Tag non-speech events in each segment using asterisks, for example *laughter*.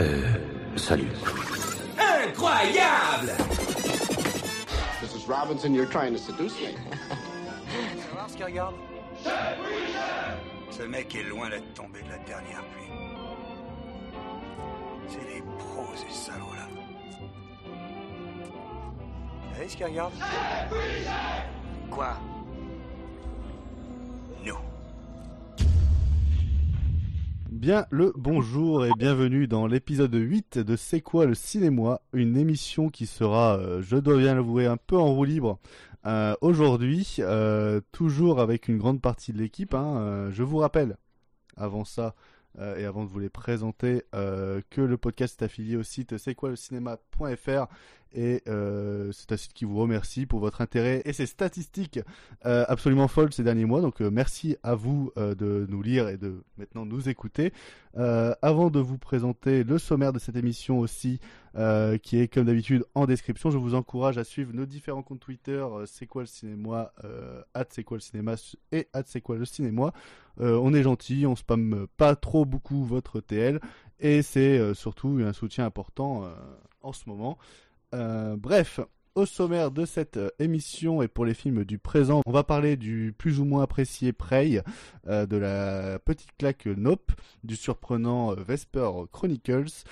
Euh, salut. Incroyable Mrs. Robinson, you're trying to seduce me. voir ce qu'il regarde? Ce mec est loin d'être tombé de la dernière pluie. C'est des pros, ces salauds-là. Vous savez ce qu'il regarde? Quoi? Bien le bonjour et bienvenue dans l'épisode 8 de C'est quoi le cinéma Une émission qui sera, euh, je dois bien l'avouer, un peu en roue libre euh, aujourd'hui, euh, toujours avec une grande partie de l'équipe. Hein, je vous rappelle, avant ça et avant de vous les présenter, que le podcast est affilié au site c'est quoi le cinéma.fr et euh, c'est un site qui vous remercie pour votre intérêt et ses statistiques euh, absolument folles ces derniers mois. Donc euh, merci à vous de nous lire et de maintenant nous écouter. Avant de vous présenter le sommaire de cette émission aussi, qui est comme d'habitude en description, je vous encourage à suivre nos différents comptes Twitter, c'est quoi le cinéma, euh, c'est quoi le cinéma et c'est quoi le cinéma. On est gentil, on spamme pas trop beaucoup votre TL et c'est surtout un soutien important en ce moment. Euh, bref, au sommaire de cette euh, émission et pour les films du présent, on va parler du plus ou moins apprécié Prey, euh, de la petite claque Nope, du surprenant Vesper Chronicles,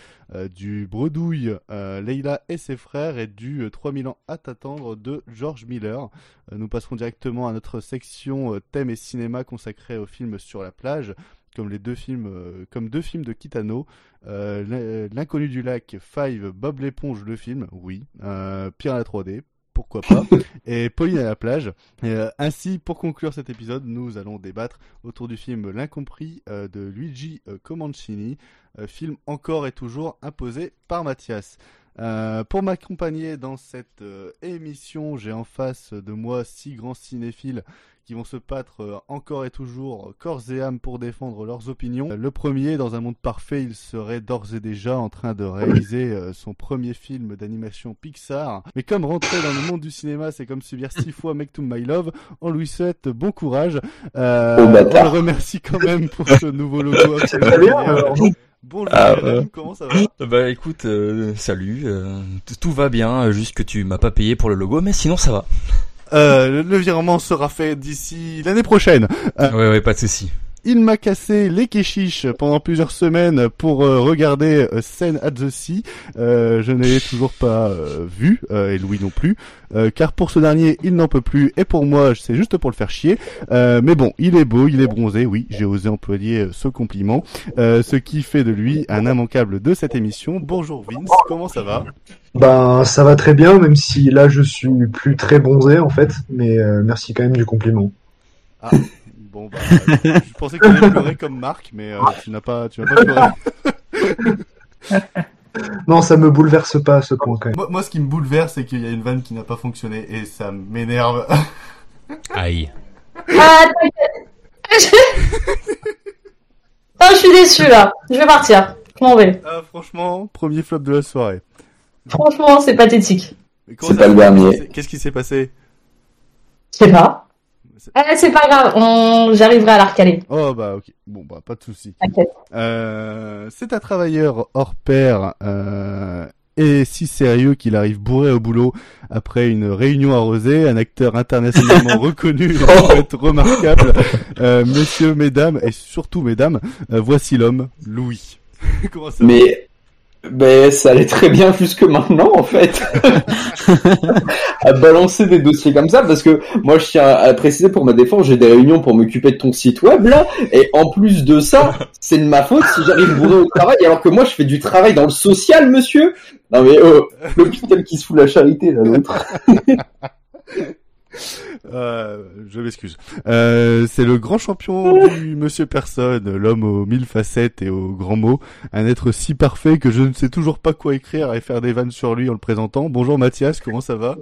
du bredouille Leila et ses frères et du euh, 3000 ans à t'attendre de George Miller. Nous passerons directement à notre section thème et cinéma consacrée aux films sur la plage comme les deux films, euh, comme deux films de Kitano, euh, L'in- L'inconnu du lac, Five, Bob l'éponge, le film, oui, euh, Pierre à la 3D, pourquoi pas, *laughs* et Pauline à la plage. Et, euh, ainsi, pour conclure cet épisode, nous allons débattre autour du film L'incompris euh, de Luigi euh, Comancini, euh, film encore et toujours imposé par Mathias. Euh, pour m'accompagner dans cette euh, émission, j'ai en face de moi six grands cinéphiles qui vont se battre euh, encore et toujours euh, corps et âme pour défendre leurs opinions. Euh, Le premier, dans un monde parfait, il serait d'ores et déjà en train de réaliser son premier film d'animation Pixar. Mais comme rentrer dans le monde du cinéma, c'est comme subir six fois Make to My Love, on lui souhaite bon courage. Euh, Oh, on le remercie quand même pour ce nouveau logo. *laughs* Bonjour, Ah, comment ça va Bah écoute, euh, salut, euh, tout va bien, juste que tu m'as pas payé pour le logo, mais sinon ça va. Euh, le, virement sera fait d'ici l'année prochaine. Euh, Ouais ouais, pas de souci. Il m'a cassé les kéchiches pendant plusieurs semaines pour euh, regarder euh, Scène at the Sea. Euh, je ne l'ai toujours pas euh, vu, euh, et Louis non plus, euh, car pour ce dernier, il n'en peut plus, et pour moi, c'est juste pour le faire chier. Euh, mais bon, il est beau, il est bronzé, oui, j'ai osé employer ce compliment, euh, ce qui fait de lui un immanquable de cette émission. Bonjour Vince, comment ça va? Ben, ça va très bien, même si là je suis plus très bronzé en fait, mais euh, merci quand même du compliment. Ah, bon bah, je pensais que tu allais pleurer comme Marc, mais euh, tu n'as pas, tu n'as pas pleuré. *laughs* Non, ça me bouleverse pas à ce point quand même. Moi, moi, ce qui me bouleverse, c'est qu'il y a une vanne qui n'a pas fonctionné et ça m'énerve. *laughs* Aïe. Ah, t'inquiète. *laughs* oh, je suis déçu là. Je vais partir. Je m'en vais. Ah, franchement, premier flop de la soirée. Franchement, c'est pathétique. C'est pas le dernier. Qu'est-ce qui s'est passé? Je sais pas. C'est- Eh, c'est pas grave. On... J'arriverai à la recaler. Oh bah ok, bon bah pas de souci. T'inquiète. Euh, c'est un travailleur hors pair euh, et si sérieux qu'il arrive bourré au boulot après une réunion arrosée, un acteur internationalement *laughs* reconnu et en fait remarquable. Euh, messieurs, mesdames et surtout mesdames, euh, voici l'homme, Louis. *laughs* Comment ça va? Mais ben ça allait très bien jusque maintenant en fait. *laughs* À balancer des dossiers comme ça parce que moi je tiens à préciser pour ma défense j'ai des réunions pour m'occuper de ton site web là et en plus de ça c'est de ma faute si j'arrive bourré au travail alors que moi je fais du travail dans le social monsieur. Non mais oh l'hôpital qui se fout la charité là l'autre *laughs* Euh, je m'excuse. Euh, c'est le grand champion du Monsieur Personne, l'homme aux mille facettes et aux grands mots, un être si parfait que je ne sais toujours pas quoi écrire et faire des vannes sur lui en le présentant. Bonjour Mathias, comment ça va?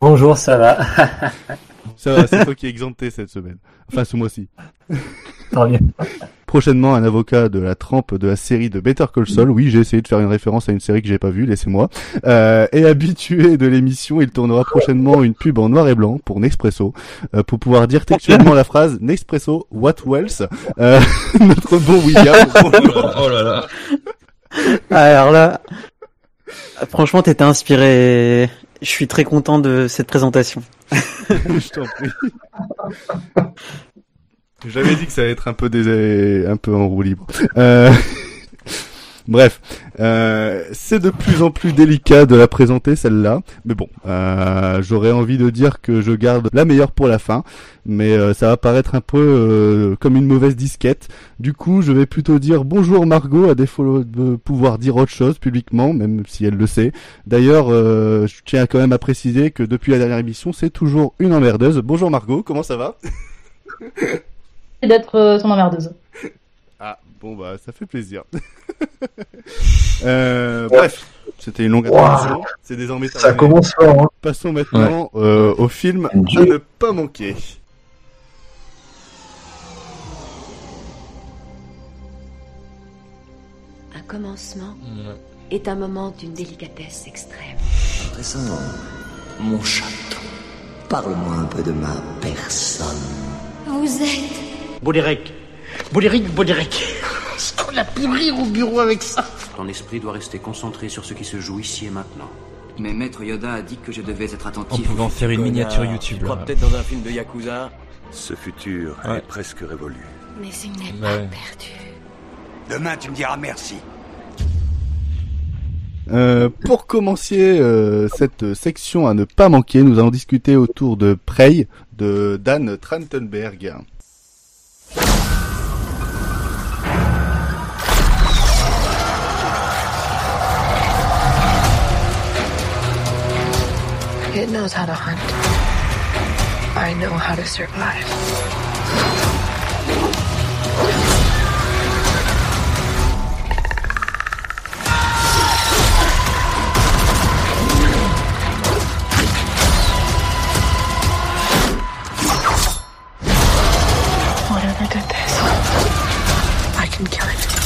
Bonjour, ça va *laughs* Ça va, c'est toi qui es exempté cette semaine. Enfin, ce mois-ci. Prochainement, un avocat de la trempe de la série de Better Call Saul. Oui, j'ai essayé de faire une référence à une série que j'ai pas vue, laissez-moi. Euh, et habitué de l'émission, il tournera prochainement une pub en noir et blanc pour Nespresso, euh, pour pouvoir dire textuellement la phrase Nespresso, what else Euh, *laughs* Notre bon William. *laughs* Oh là là. Alors là, franchement, t'étais inspiré. Je suis très content de cette présentation. *laughs* je t'en prie. J'avais dit que ça allait être un peu des, un peu en roue libre. Euh... *laughs* Bref, euh, c'est de plus en plus délicat de la présenter celle-là, mais bon, euh, j'aurais envie de dire que je garde la meilleure pour la fin, mais euh, ça va paraître un peu euh, comme une mauvaise disquette. Du coup, je vais plutôt dire bonjour Margot, à défaut de pouvoir dire autre chose publiquement, même si elle le sait. D'ailleurs, euh, je tiens quand même à préciser que depuis la dernière émission, c'est toujours une emmerdeuse. Bonjour Margot, comment ça va? *laughs* D'être ton emmerdeuse. Ah, bon bah ça fait plaisir. *laughs* *laughs* euh, bref, c'était une longue introduction. C'est désormais Ça terminé. commence fort. Hein. Passons maintenant euh, au film à ne pas manquer. Un commencement est un moment d'une délicatesse extrême. Présent, mon château. Parle-moi un peu de ma personne. Vous êtes Bouléric. Bouléric, Bouléric. *laughs* Est-ce qu'on a pu rire au bureau avec ça Ton esprit doit rester concentré sur ce qui se joue ici et maintenant. Mais Maître Yoda a dit que je devais être attentif. On pouvait en faire une miniature YouTube. Tu crois là. peut-être dans un film de Yakuza Ce futur Ouais. est presque révolu. Mais il n'est Ouais. pas perdu. Demain, tu me diras merci. Euh, pour commencer euh, cette section à ne pas manquer, nous allons discuter autour de Prey de Dan Trachtenberg. It knows how to hunt. I know how to survive. Whatever did this, I can kill it.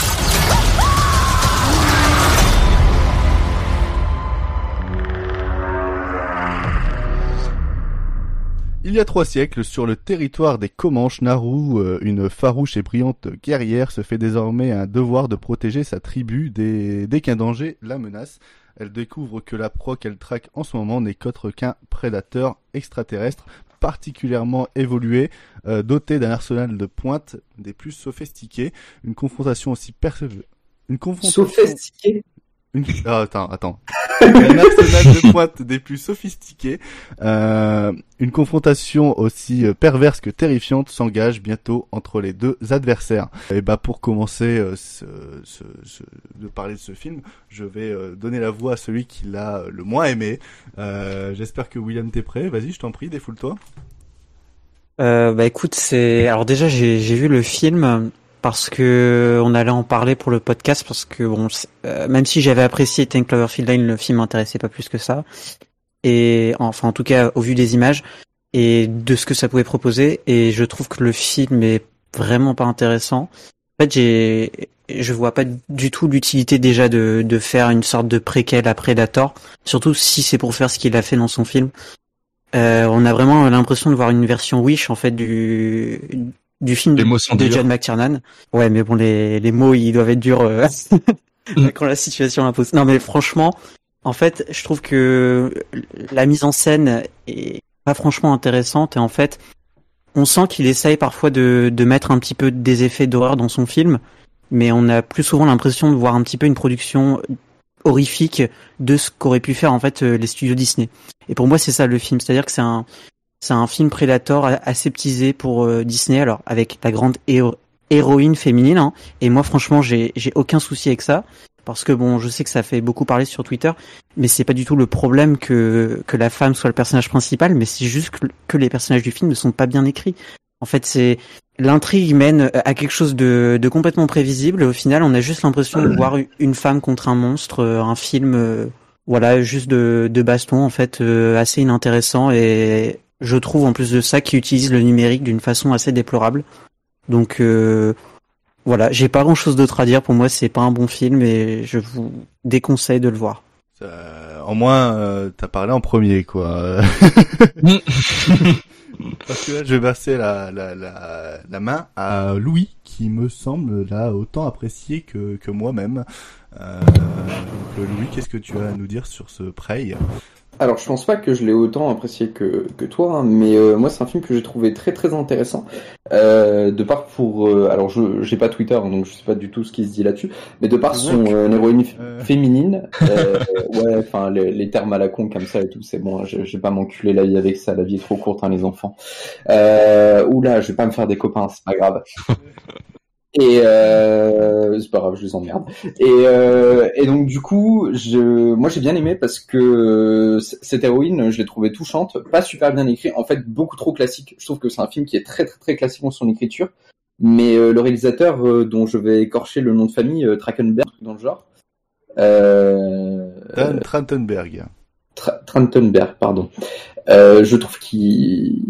Il y a trois siècles, sur le territoire des Comanches, Naru, euh, une farouche et brillante guerrière, se fait désormais un devoir de protéger sa tribu dès, qu'un danger la menace. Elle découvre que la proie qu'elle traque en ce moment n'est qu'autre qu'un prédateur extraterrestre particulièrement évolué, euh, doté d'un arsenal de pointe des plus sophistiqués. Une confrontation aussi perce... Une confrontation... Sophistiqué. Une... *laughs* Ah, attends, attends. un arsenal de pointe des plus sophistiqués. Euh, une confrontation aussi euh, perverse que terrifiante s'engage bientôt entre les deux adversaires. Et bah pour commencer euh, ce, ce, ce- de parler de ce film, je vais euh, donner la voix à celui qui l'a le moins aimé. Euh, J'espère que William t'es prêt. Vas-y, je t'en prie, défoule-toi. Euh, bah écoute, c'est alors déjà j'ai j'ai vu le film parce que on allait en parler pour le podcast parce que bon euh, même si j'avais apprécié Ten Cloverfield Lane, le film m'intéressait pas plus que ça et enfin en tout cas au vu des images et de ce que ça pouvait proposer et je trouve que le film est vraiment pas intéressant. En fait, j'ai je vois pas du tout l'utilité déjà de de faire une sorte de préquel à Predator, surtout si c'est pour faire ce qu'il a fait dans son film. Euh, on a vraiment l'impression de voir une version Wish en fait du du film Les de, mots sont de durs. John McTiernan. Ouais, mais bon les les mots ils doivent être durs euh, *laughs* *laughs* quand la situation l'impose. Non mais franchement, en fait, je trouve que la mise en scène est pas franchement intéressante et en fait, on sent qu'il essaye parfois de de mettre un petit peu des effets d'horreur dans son film, mais on a plus souvent l'impression de voir un petit peu une production horrifique de ce qu'auraient pu faire en fait euh, les studios Disney. Et pour moi, c'est ça le film, c'est-à-dire que c'est un c'est un film Predator aseptisé pour euh, Disney, alors avec la grande héro- héroïne féminine. hein. et moi, franchement, j'ai aucun souci avec ça parce que bon, je sais que ça fait beaucoup parler sur Twitter, mais c'est pas du tout le problème que que la femme soit le personnage principal, mais c'est juste que, les personnages du film ne sont pas bien écrits. En fait, c'est l'intrigue mène à quelque chose de, de complètement prévisible. Au final, on a juste l'impression de voir une femme contre un monstre, euh, un film, euh, voilà, juste de, de baston en fait, euh, assez inintéressant. Et je trouve en plus de ça qu'il utilise le numérique d'une façon assez déplorable. Donc euh, voilà, j'ai pas grand chose d'autre à dire. Pour moi, c'est pas un bon film et je vous déconseille de le voir. Euh, en moins, euh, t'as parlé en premier, quoi. *laughs* Parce que là, je vais passer la, la, la, la main à Louis, qui me semble là autant apprécié que, que moi-même. Euh, donc Louis, qu'est-ce que tu as à nous dire sur ce Prey alors, je pense pas que je l'ai autant apprécié que, que toi, hein, mais euh, moi, c'est un film que j'ai trouvé très très intéressant. Euh, de part pour, euh, alors je j'ai pas Twitter, hein, donc je sais pas du tout ce qui se dit là-dessus, mais de par son héroïne féminine, *laughs* ouais, enfin les, les, termes à la con comme ça et tout, c'est bon, hein, j'ai pas m'enculer la vie avec ça, la vie est trop courte, hein, les enfants. Euh, oula, je vais pas me faire des copains, c'est pas grave. *laughs* Et euh, c'est pas grave, je les emmerde. Et, euh, et donc du coup, je, moi j'ai bien aimé parce que cette héroïne, je l'ai trouvée touchante, pas super bien écrit, en fait beaucoup trop classique. Je trouve que c'est un film qui est très très très classique dans son écriture, mais euh, le réalisateur euh, dont je vais écorcher le nom de famille, euh, Trachtenberg dans le genre. Euh, Dan Trachtenberg. Trachtenberg, pardon. Euh, je trouve qu'il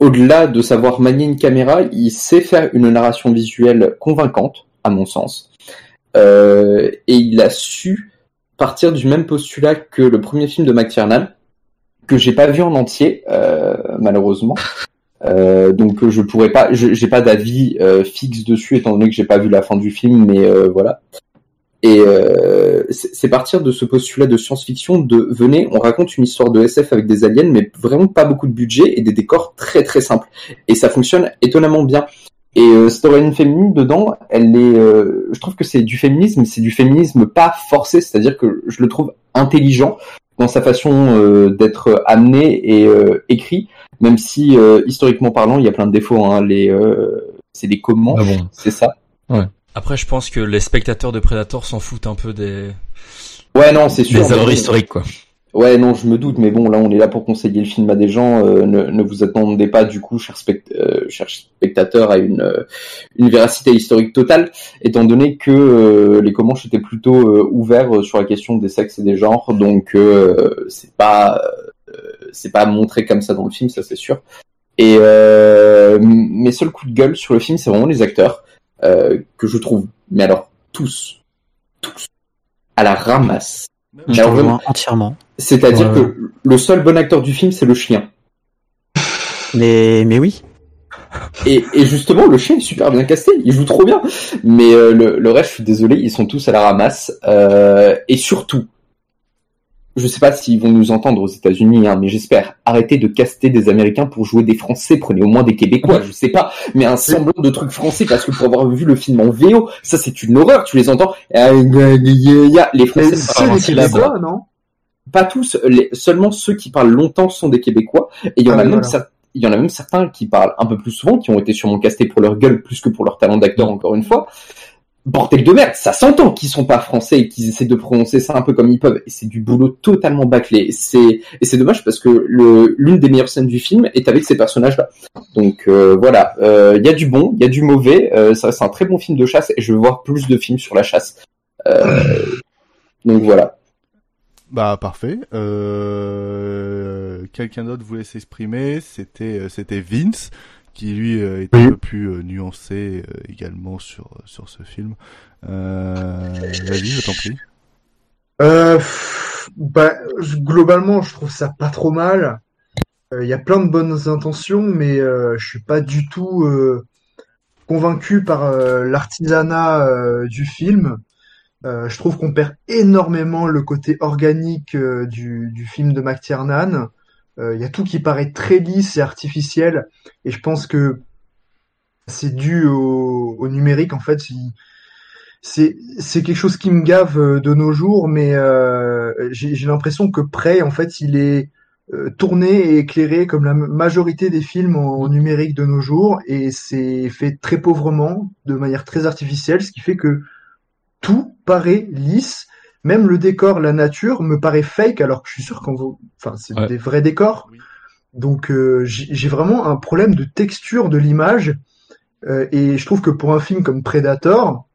au-delà de savoir manier une caméra, il sait faire une narration visuelle convaincante, à mon sens. Euh, et il a su partir du même postulat que le premier film de McTiernan, que j'ai pas vu en entier, euh, malheureusement. Euh, donc je pourrais pas, j'ai pas d'avis euh, fixe dessus étant donné que j'ai pas vu la fin du film, mais euh, voilà. Et euh, c'est partir de ce postulat de science-fiction de venez, on raconte une histoire de SF avec des aliens, mais vraiment pas beaucoup de budget et des décors très très simples. Et ça fonctionne étonnamment bien. Et euh, cette héroïne féminine dedans, elle est, euh, je trouve que c'est du féminisme, c'est du féminisme pas forcé, c'est-à-dire que je le trouve intelligent dans sa façon euh, d'être amené et euh, écrit, même si euh, historiquement parlant, il y a plein de défauts. Hein, les, c'est des comment, ah bon. c'est ça. Ouais. Après, je pense que les spectateurs de Predator s'en foutent un peu des. Ouais, non, c'est sûr. Des œuvres historiques, quoi. Ouais, non, je me doute, mais bon, là, on est là pour conseiller le film à des gens. Euh, ne, ne, vous attendez pas, du coup, chers, spect euh, chers spectateurs, à une, euh, une véracité historique totale, étant donné que euh, les Comanches étaient plutôt ouverts sur la question des sexes et des genres, donc c'est pas c'est pas montré comme ça dans le film, ça c'est sûr. Et mes seuls coups de gueule sur le film, c'est vraiment les acteurs. Euh, que je trouve, mais alors tous, tous, à la ramasse. Je alors, vraiment, entièrement. C'est-à-dire ouais. que le seul bon acteur du film, c'est le chien. Mais, mais oui. Et, et, justement, le chien est super bien casté, il joue trop bien. Mais euh, le, le, reste, je suis désolé, ils sont tous à la ramasse. Euh, et surtout, je sais pas s'ils vont nous entendre aux États-Unis, hein, mais j'espère. Arrêtez de caster des Américains pour jouer des Français. Prenez au moins des Québécois, je sais pas, mais un semblant de truc français parce que pour avoir vu le film en VO, ça c'est une horreur. Tu les entends Les Français, c'est des Québécois, non? Pas tous. Les... Seulement ceux qui parlent longtemps sont des Québécois. Et il y en ah, a oui, même voilà. certains. Il y en a même certains qui parlent un peu plus souvent, qui ont été sûrement castés pour leur gueule plus que pour leur talent d'acteur, encore une fois bordel de merde, ça s'entend qu'ils sont pas français et qu'ils essaient de prononcer ça un peu comme ils peuvent. Et c'est du boulot totalement bâclé. C'est et c'est dommage parce que l'une des meilleures scènes du film est avec ces personnages-là. Donc euh, voilà, il euh, y a du bon, il y a du mauvais. Euh, c'est un très bon film de chasse et je veux voir plus de films sur la chasse. Donc voilà. Bah parfait. Quelqu'un d'autre voulait s'exprimer. C'était c'était Vince qui lui euh, est oui. un peu plus euh, nuancé euh, également sur sur ce film. Vas-y, je t'en prie. bah, globalement, je trouve ça pas trop mal. Il y a plein de bonnes intentions, mais je suis pas du tout convaincu par l'artisanat du film. je trouve qu'on perd énormément le côté organique du, du film de McTiernan. Il euh, y a tout qui paraît très lisse et artificiel, et je pense que c'est dû au, numérique en fait. C'est quelque chose qui me gave euh, de nos jours, mais euh, j'ai l'impression que Prey en fait il est tourné et éclairé comme la majorité des films en numérique de nos jours, et c'est fait très pauvrement, de manière très artificielle, ce qui fait que tout paraît lisse même le décor, la nature me paraît fake alors que je suis sûr qu'on va... enfin c'est ouais. des vrais décors. Donc euh, j'ai vraiment un problème de texture de l'image euh, et je trouve que pour un film comme Predator,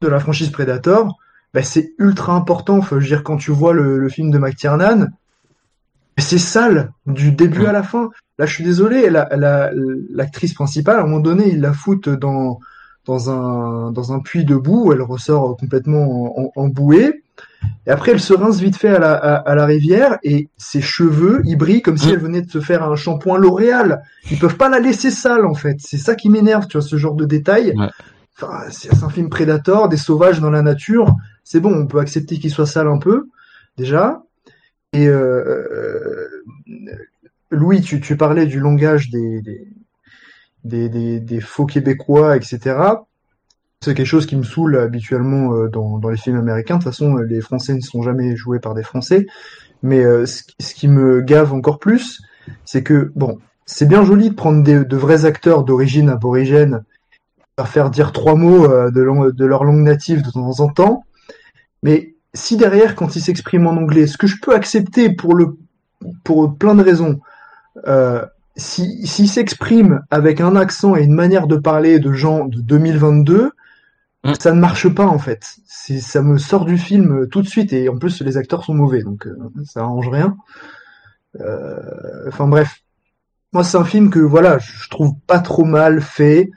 de la franchise Predator, bah, c'est ultra important. Enfin, je veux dire quand tu vois le, le film de McTiernan, c'est sale du début ouais. à la fin. Là, je suis désolé, l'actrice la, la, principale, à un moment donné, ils la foutent dans dans un, dans un puits de boue, elle ressort complètement embouée. Et après, elle se rince vite fait à la, à, à la rivière et ses cheveux, ils brillent comme si elle venait de se faire un shampoing L'Oréal. Ils peuvent pas la laisser sale, en fait. C'est ça qui m'énerve, tu vois, ce genre de détails. Ouais. enfin, c'est un film Predator, des sauvages dans la nature. C'est bon, on peut accepter qu'il soit sale un peu, déjà. Et euh, Louis, tu, tu parlais du langage des, des, des, des, des faux québécois, etc. C'est quelque chose qui me saoule habituellement euh, dans, dans les films américains. De toute façon, les Français ne sont jamais joués par des Français. Mais euh, ce, qui me gave encore plus, c'est que, bon, c'est bien joli de prendre des, de vrais acteurs d'origine aborigène, leur faire dire trois mots euh, de, lang- de leur langue native de temps en temps, mais si derrière, quand ils s'expriment en anglais, ce que je peux accepter pour le pour plein de raisons, euh, si s'ils s'expriment avec un accent et une manière de parler de gens de 2022, ça ne marche pas en fait. Ça me sort du film euh, tout de suite et en plus les acteurs sont mauvais donc euh, ça arrange rien. Euh, Enfin bref, moi c'est un film que voilà je trouve pas trop mal fait,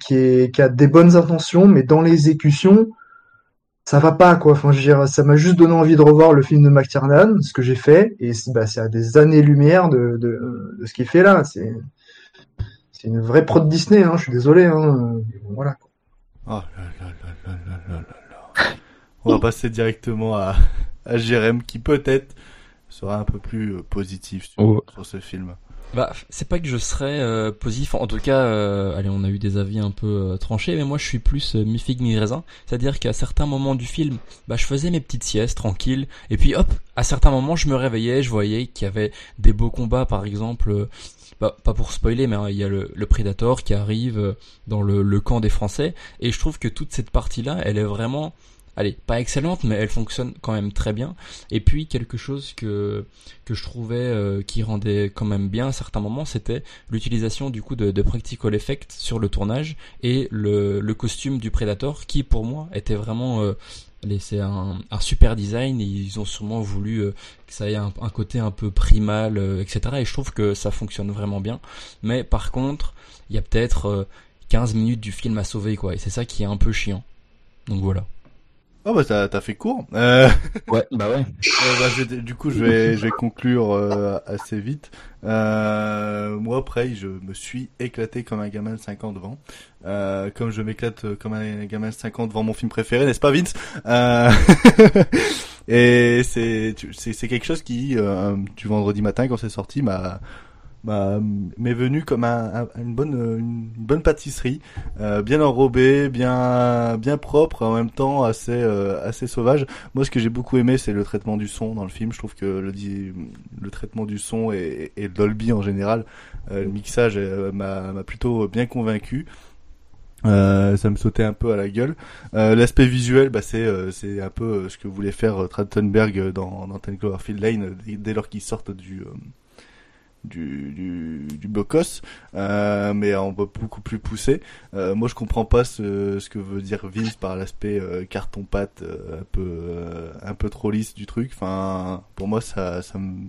qui a des bonnes intentions mais dans l'exécution ça va pas quoi. Enfin je dire ça m'a juste donné envie de revoir le film de McTiernan, ce que j'ai fait et c'est bah, à des années lumière de ce qu'il fait là. C'est une vraie prod Disney hein. Je suis désolé hein. Voilà. Oh là là là là là là là. On va passer directement à, à Jérém qui peut-être sera un peu plus euh, positif oh. sur, ce film. Bah, c'est pas que je serais euh, positif. En tout cas, euh, allez, on a eu des avis un peu tranchés, mais moi, je suis plus mi figue mi raisin. C'est-à-dire qu'à certains moments du film, bah, je faisais mes petites siestes tranquilles, et puis hop, à certains moments, je me réveillais, je voyais qu'il y avait des beaux combats, par exemple bah, pas pour spoiler, mais hein, il y a le, le Predator qui arrive euh, dans le, le camp des Français, et je trouve que toute cette partie-là, elle est vraiment, allez, pas excellente, mais elle fonctionne quand même très bien. Et puis quelque chose que que je trouvais euh, qui rendait quand même bien à certains moments, c'était l'utilisation du coup de, de practical effects sur le tournage et le, le costume du Predator, qui pour moi était vraiment euh, c'est un, super design et ils ont sûrement voulu euh, que ça ait un, un côté un peu primal, euh, etc. Et je trouve que ça fonctionne vraiment bien. Mais par contre, il y a peut-être euh, 15 minutes du film à sauver, quoi. Et c'est ça qui est un peu chiant. Donc voilà. Oh bah t'as t'as fait court. Euh... *laughs* Ouais, bah ouais. Euh, bah, je- du coup, je vais, je vais conclure euh, assez vite. Euh, moi, après, je me suis éclaté comme un gamin de 5 ans devant. Euh, comme je m'éclate euh, comme un gamin de 5 ans devant mon film préféré, n'est-ce pas, Vince? Euh... *laughs* Et c'est tu- c'est c'est quelque chose qui, euh, du vendredi matin, quand c'est sorti, m'a m'a- m'est venu comme un, un- une bonne une bonne pâtisserie euh, bien enrobée bien bien propre en même temps assez euh, assez sauvage. Moi ce que j'ai beaucoup aimé c'est le traitement du son dans le film. Je trouve que le le traitement du son et, et Dolby en général. Euh, le mixage m'a plutôt bien convaincu. Ça me sautait un peu à la gueule. L'aspect visuel, bah, c'est c'est un peu ce que voulait faire Trachtenberg dans, dans Ten Cloverfield Lane dès, lors qu'ils sortent du du du, euh, mais en beaucoup plus poussé. Euh, moi, je comprends pas ce, ce que veut dire Vince par l'aspect euh, carton pâte un peu un peu trop lisse du truc. Enfin, pour moi, ça ça me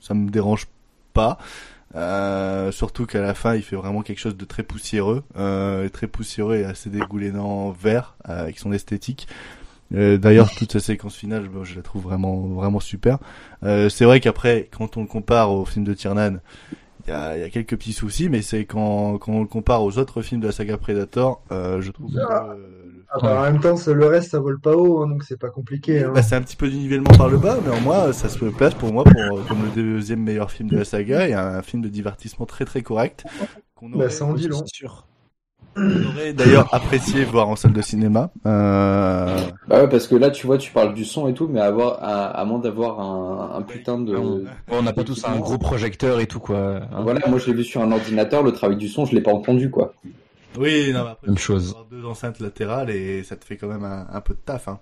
ça me dérange pas. Surtout qu'à la fin, il fait vraiment quelque chose de très poussiéreux, très poussiéreux et assez dégoulinant vert avec son esthétique. Euh, D'ailleurs, toute sa séquence finale, je, je la trouve vraiment vraiment super. Euh, c'est vrai qu'après, quand on le compare au film de Tiernan, il y a, y a quelques petits soucis, mais c'est quand, quand on le compare aux autres films de la saga Predator, euh, je trouve que Ah bah, en même temps, le reste, ça vole pas haut, hein, donc c'est pas compliqué. Hein. bah, c'est un petit peu du nivellement par le bas, mais en moi, ça se place pour moi pour, euh, comme le deuxième meilleur film de la saga et un film de divertissement très très correct. Qu'on Bah, ça en dit long. On aurait d'ailleurs apprécié voir en salle de cinéma. Euh... Bah ouais, parce que là, tu vois, tu parles du son et tout, mais avoir, à, à moins d'avoir un, un putain de. On n'a pas tous un gros projecteur et tout, quoi. hein. Voilà, moi je l'ai vu sur un ordinateur, le travail du son, je l'ai pas entendu, quoi. Oui, non, mais après, Même chose. avoir deux enceintes latérales et ça te fait quand même un, un peu de taf. Hein.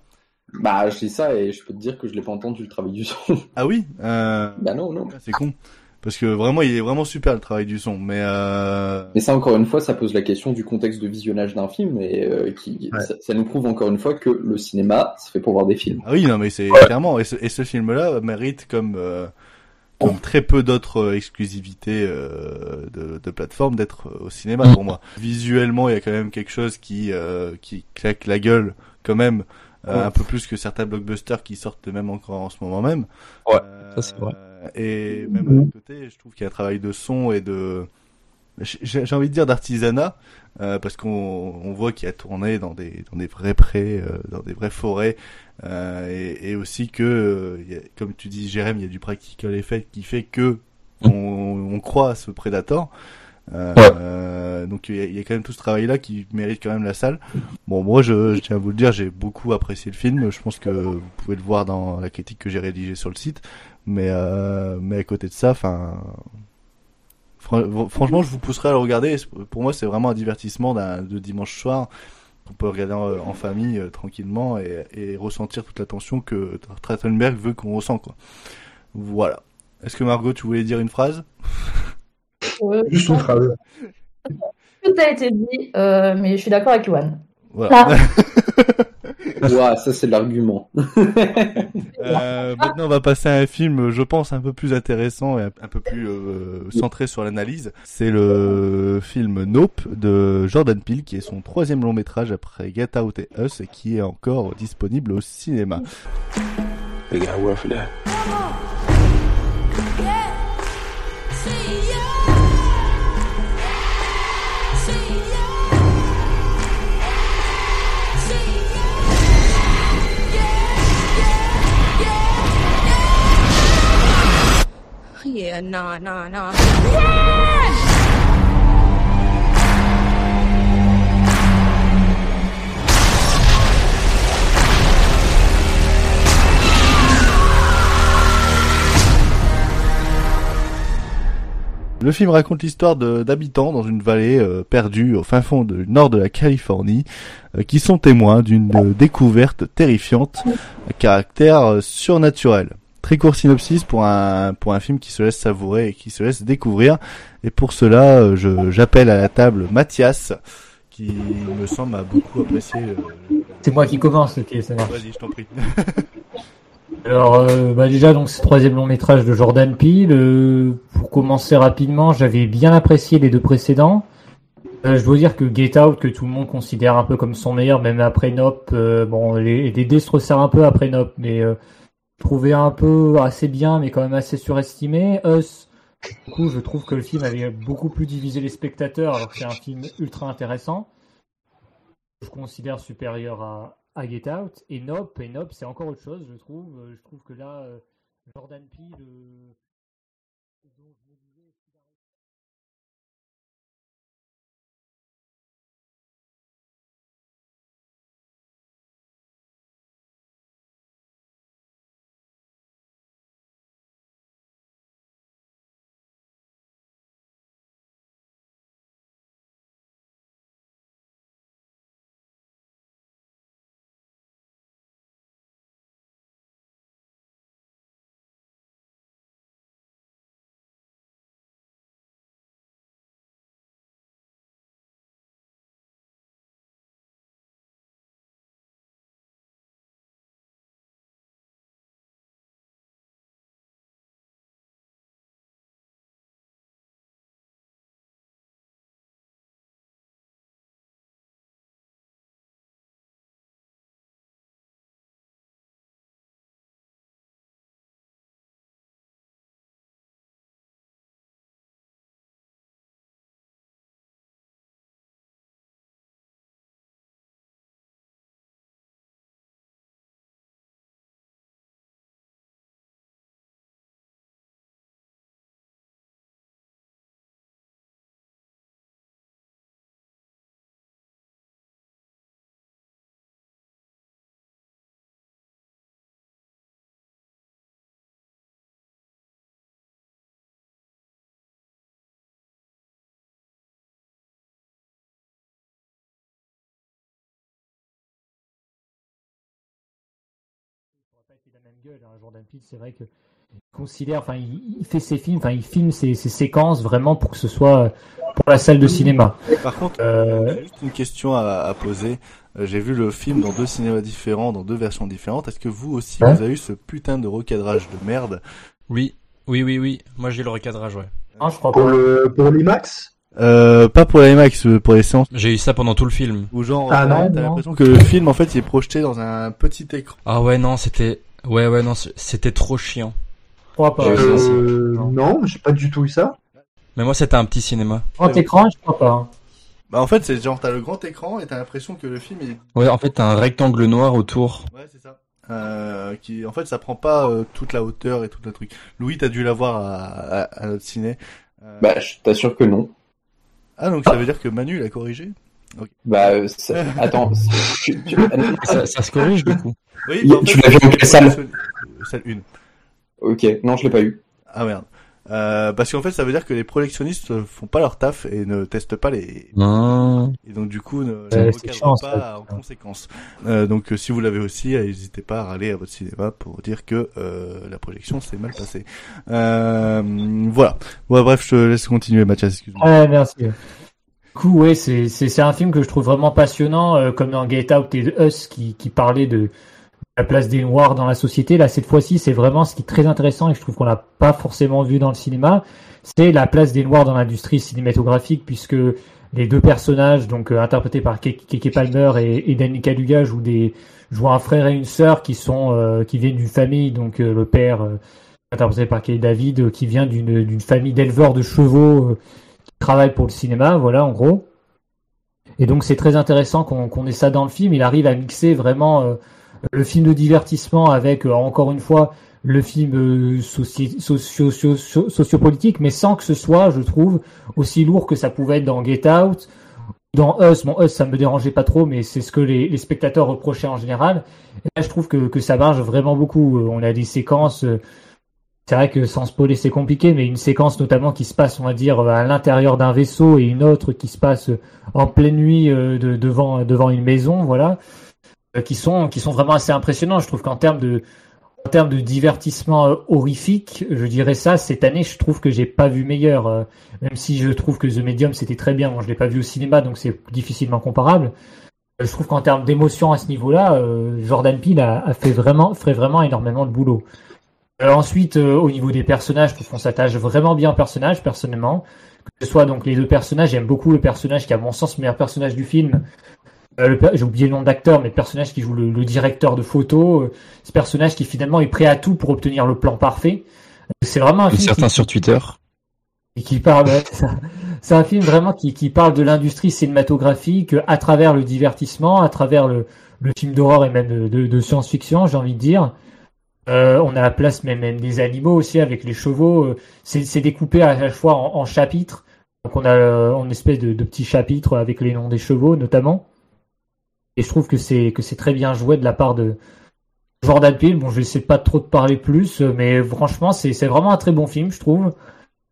Bah, je dis ça et je peux te dire que je l'ai pas entendu le travail du son. Ah oui euh... Bah non, non. C'est con. Parce que vraiment, il est vraiment super le travail du son. Mais euh... Mais ça, encore une fois, ça pose la question du contexte de visionnage d'un film et euh, qui, ça, ça nous prouve encore une fois que le cinéma, c'est fait pour voir des films. Ah oui, non, mais c'est clairement. Et ce, et ce film-là mérite comme euh, comme très peu d'autres euh, exclusivités euh, de, de plateforme d'être euh, au cinéma pour moi. Visuellement, il y a quand même quelque chose qui euh, qui claque la gueule quand même. euh, Ouais. Un peu plus que certains blockbusters qui sortent même encore en ce moment même. Ouais, ça c'est vrai. Et même de l'autre côté, je trouve qu'il y a un travail de son et de j'ai envie de dire d'artisanat, euh, parce qu'on on voit qu'il a tourné dans des dans des vrais prés, euh, dans des vraies forêts, euh, et, et aussi que, euh, il y a- comme tu dis, Jérém, il y a du practical effect qui fait que on, on croit à ce Predator. Euh, euh, donc il y, y a quand même tout ce travail-là qui mérite quand même la salle. Bon, moi, je, je tiens à vous le dire, j'ai beaucoup apprécié le film. Je pense que vous pouvez le voir dans la critique que j'ai rédigée sur le site. Mais euh, mais à côté de ça, enfin, Fran- franchement, je vous pousserai à le regarder. Pour moi, c'est vraiment un divertissement d'un- de dimanche soir qu'on peut regarder en, en famille euh, tranquillement et, et ressentir toute la tension que Trachtenberg veut qu'on ressent. Quoi. Voilà. Est-ce que Margot, tu voulais dire une phrase? Juste une phrase. Tout a été dit, euh, mais je suis d'accord avec Yoann. Voilà. *laughs* Ouah, ça c'est l'argument. *laughs* Euh, maintenant, on va passer à un film, je pense, un peu plus intéressant et un, peu plus euh, centré sur l'analyse. C'est le film Nope de Jordan Peele, qui est son troisième long métrage après Get Out et Us et qui est encore disponible au cinéma. They got a word for that. Le film raconte l'histoire d'habitants dans une vallée euh, perdue au fin fond du nord de la Californie euh, qui sont témoins d'une euh, découverte terrifiante à caractère surnaturel. Très court synopsis pour un pour un film qui se laisse savourer et qui se laisse découvrir. Et pour cela, euh, je j'appelle à la table Mathias qui me semble a beaucoup apprécié. euh, C'est moi qui commence, ok, ça marche. Vas-y, je t'en prie. *laughs* Alors, euh, bah déjà, donc c'est le troisième long métrage de Jordan Peele. Euh, pour commencer rapidement, j'avais bien apprécié les deux précédents. Euh, je dois dire que Get Out, que tout le monde considère un peu comme son meilleur, même après Nope, euh, bon, les, les dés se resserrent un peu après Nope, mais euh, trouvais un peu assez bien, mais quand même assez surestimé. Us, du coup, je trouve que le film avait beaucoup plus divisé les spectateurs, alors que c'est un film ultra intéressant. Je considère supérieur à, à Get Out. Et Nope, et Nope, c'est encore autre chose, je trouve. Euh, Je trouve que là, euh, Jordan Peele, la même gueule. hein. Jordan Peele, c'est vrai que il considère, enfin, il, il fait ses films, enfin, il filme ses, ses séquences vraiment pour que ce soit euh, pour la salle de cinéma. Par contre, Euh, j'ai juste une question à, à poser. Euh, J'ai vu le film dans deux cinémas différents, dans deux versions différentes. Est-ce que vous aussi, Ouais. vous avez eu ce putain de recadrage de merde? Oui, oui, oui, oui. Moi j'ai le recadrage, ouais. Non, je crois Pour pas. le pour l'IMAX? Euh, Pas pour la IMAX, euh, pour les séances. J'ai eu ça pendant tout le film. Où genre, Ah t'as non, t'as non. l'impression que le film, en fait, il est projeté dans un petit écran. Ah ouais, non, c'était... Ouais, ouais, non, c'était trop chiant. Pas. Ça euh, Non, j'ai pas du tout eu ça. Mais moi, c'était un petit cinéma. Grand écran, je crois pas. hein. Bah en fait c'est genre t'as le grand écran et t'as l'impression que le film est Ouais, en fait, t'as un rectangle noir autour. Ouais, c'est ça. Euh, qui en fait ça prend pas euh, toute la hauteur et tout le truc. Louis t'as dû l'avoir à, à, à notre ciné. Euh, Bah, je t'assure que non. Ah donc ça veut dire que Manu l'a corrigé? Bah, euh, ça- attends. *laughs* tu- tu- Ça, ça se corrige du coup. Oui, bah, en tu fait, l'as vu en quelle salle euh, Salle 1. Ok, non, je l'ai pas eu. Ah merde. Euh, parce qu'en fait ça veut dire que les projectionnistes euh, font pas leur taf et ne testent pas les... Non. Et donc du coup ne Euh, chiant, pas ça. en conséquence. Euh, donc euh, si vous l'avez aussi, euh, n'hésitez pas à râler à votre cinéma pour dire que euh, la projection s'est mal passée. Euh, voilà. Bon, bref, je te laisse continuer Mathias, excuse-moi. Ouais, merci. Coup, ouais, c'est, un film que je trouve vraiment passionnant, euh, comme dans Get Out et Us, qui, qui parlait de la place des Noirs dans la société. Là, cette fois-ci, c'est vraiment ce qui est très intéressant et je trouve qu'on l'a pas forcément vu dans le cinéma. C'est la place des Noirs dans l'industrie cinématographique, puisque les deux personnages, donc euh, interprétés par Ke- Keke Palmer et, et Danny Kaluuya, jouent des jouent un frère et une sœur qui sont euh, qui viennent d'une famille, donc euh, le père interprété par Kelly David, qui vient d'une d'une famille d'éleveurs de chevaux qui travaillent pour le cinéma, voilà en gros. Et donc c'est très intéressant qu'on qu'on ait ça dans le film. Il arrive à mixer vraiment euh, le film de divertissement avec euh, encore une fois le film euh, soci- socio- socio- sociopolitique, mais sans que ce soit, je trouve, aussi lourd que ça pouvait être dans Get Out, dans Us. Bon, Us, ça me dérangeait pas trop, mais c'est ce que les, les spectateurs reprochaient en général. Et là, je trouve que, que ça marche vraiment beaucoup. Euh, On a des séquences. C'est vrai que sans spoiler, c'est compliqué, mais une séquence notamment qui se passe, on va dire, à l'intérieur d'un vaisseau et une autre qui se passe en pleine nuit euh, de- devant devant une maison, voilà, euh, qui sont qui sont vraiment assez impressionnants. Je trouve qu'en termes de en termes de divertissement euh, horrifique, je dirais ça. Cette année, je trouve que j'ai pas vu meilleur. même si je trouve que The Medium c'était très bien. Moi, je l'ai pas vu au cinéma, donc c'est difficilement comparable. Je trouve qu'en termes d'émotion à ce niveau-là, Jordan Peele a, a fait vraiment, ferait vraiment énormément de boulot. Euh, ensuite, euh, au niveau des personnages, je trouve qu'on s'attache vraiment bien aux personnages, personnellement. Que ce soit donc les deux personnages, j'aime beaucoup le personnage qui, à mon sens, le meilleur personnage du film. Euh, J'ai oublié le nom d'acteur, mais le personnage qui joue le, le directeur de photo. euh, ce personnage qui finalement est prêt à tout pour obtenir le plan parfait. Euh, C'est vraiment un film certains qui, sur Twitter. et qui parle. c'est un film vraiment qui, qui parle de l'industrie cinématographique à travers le divertissement, à travers le, le film d'horreur et même de, de- de science-fiction, j'ai envie de dire. Euh, on a la place même, des animaux aussi avec les chevaux. euh, C'est découpé à chaque fois en, chapitres. Donc on a euh, une espèce de, de petits chapitres avec les noms des chevaux notamment. Et je trouve que c'est que c'est très bien joué de la part de Jordan Peele. Bon, je de pas trop de parler plus, euh, mais franchement, c'est c'est vraiment un très bon film, je trouve.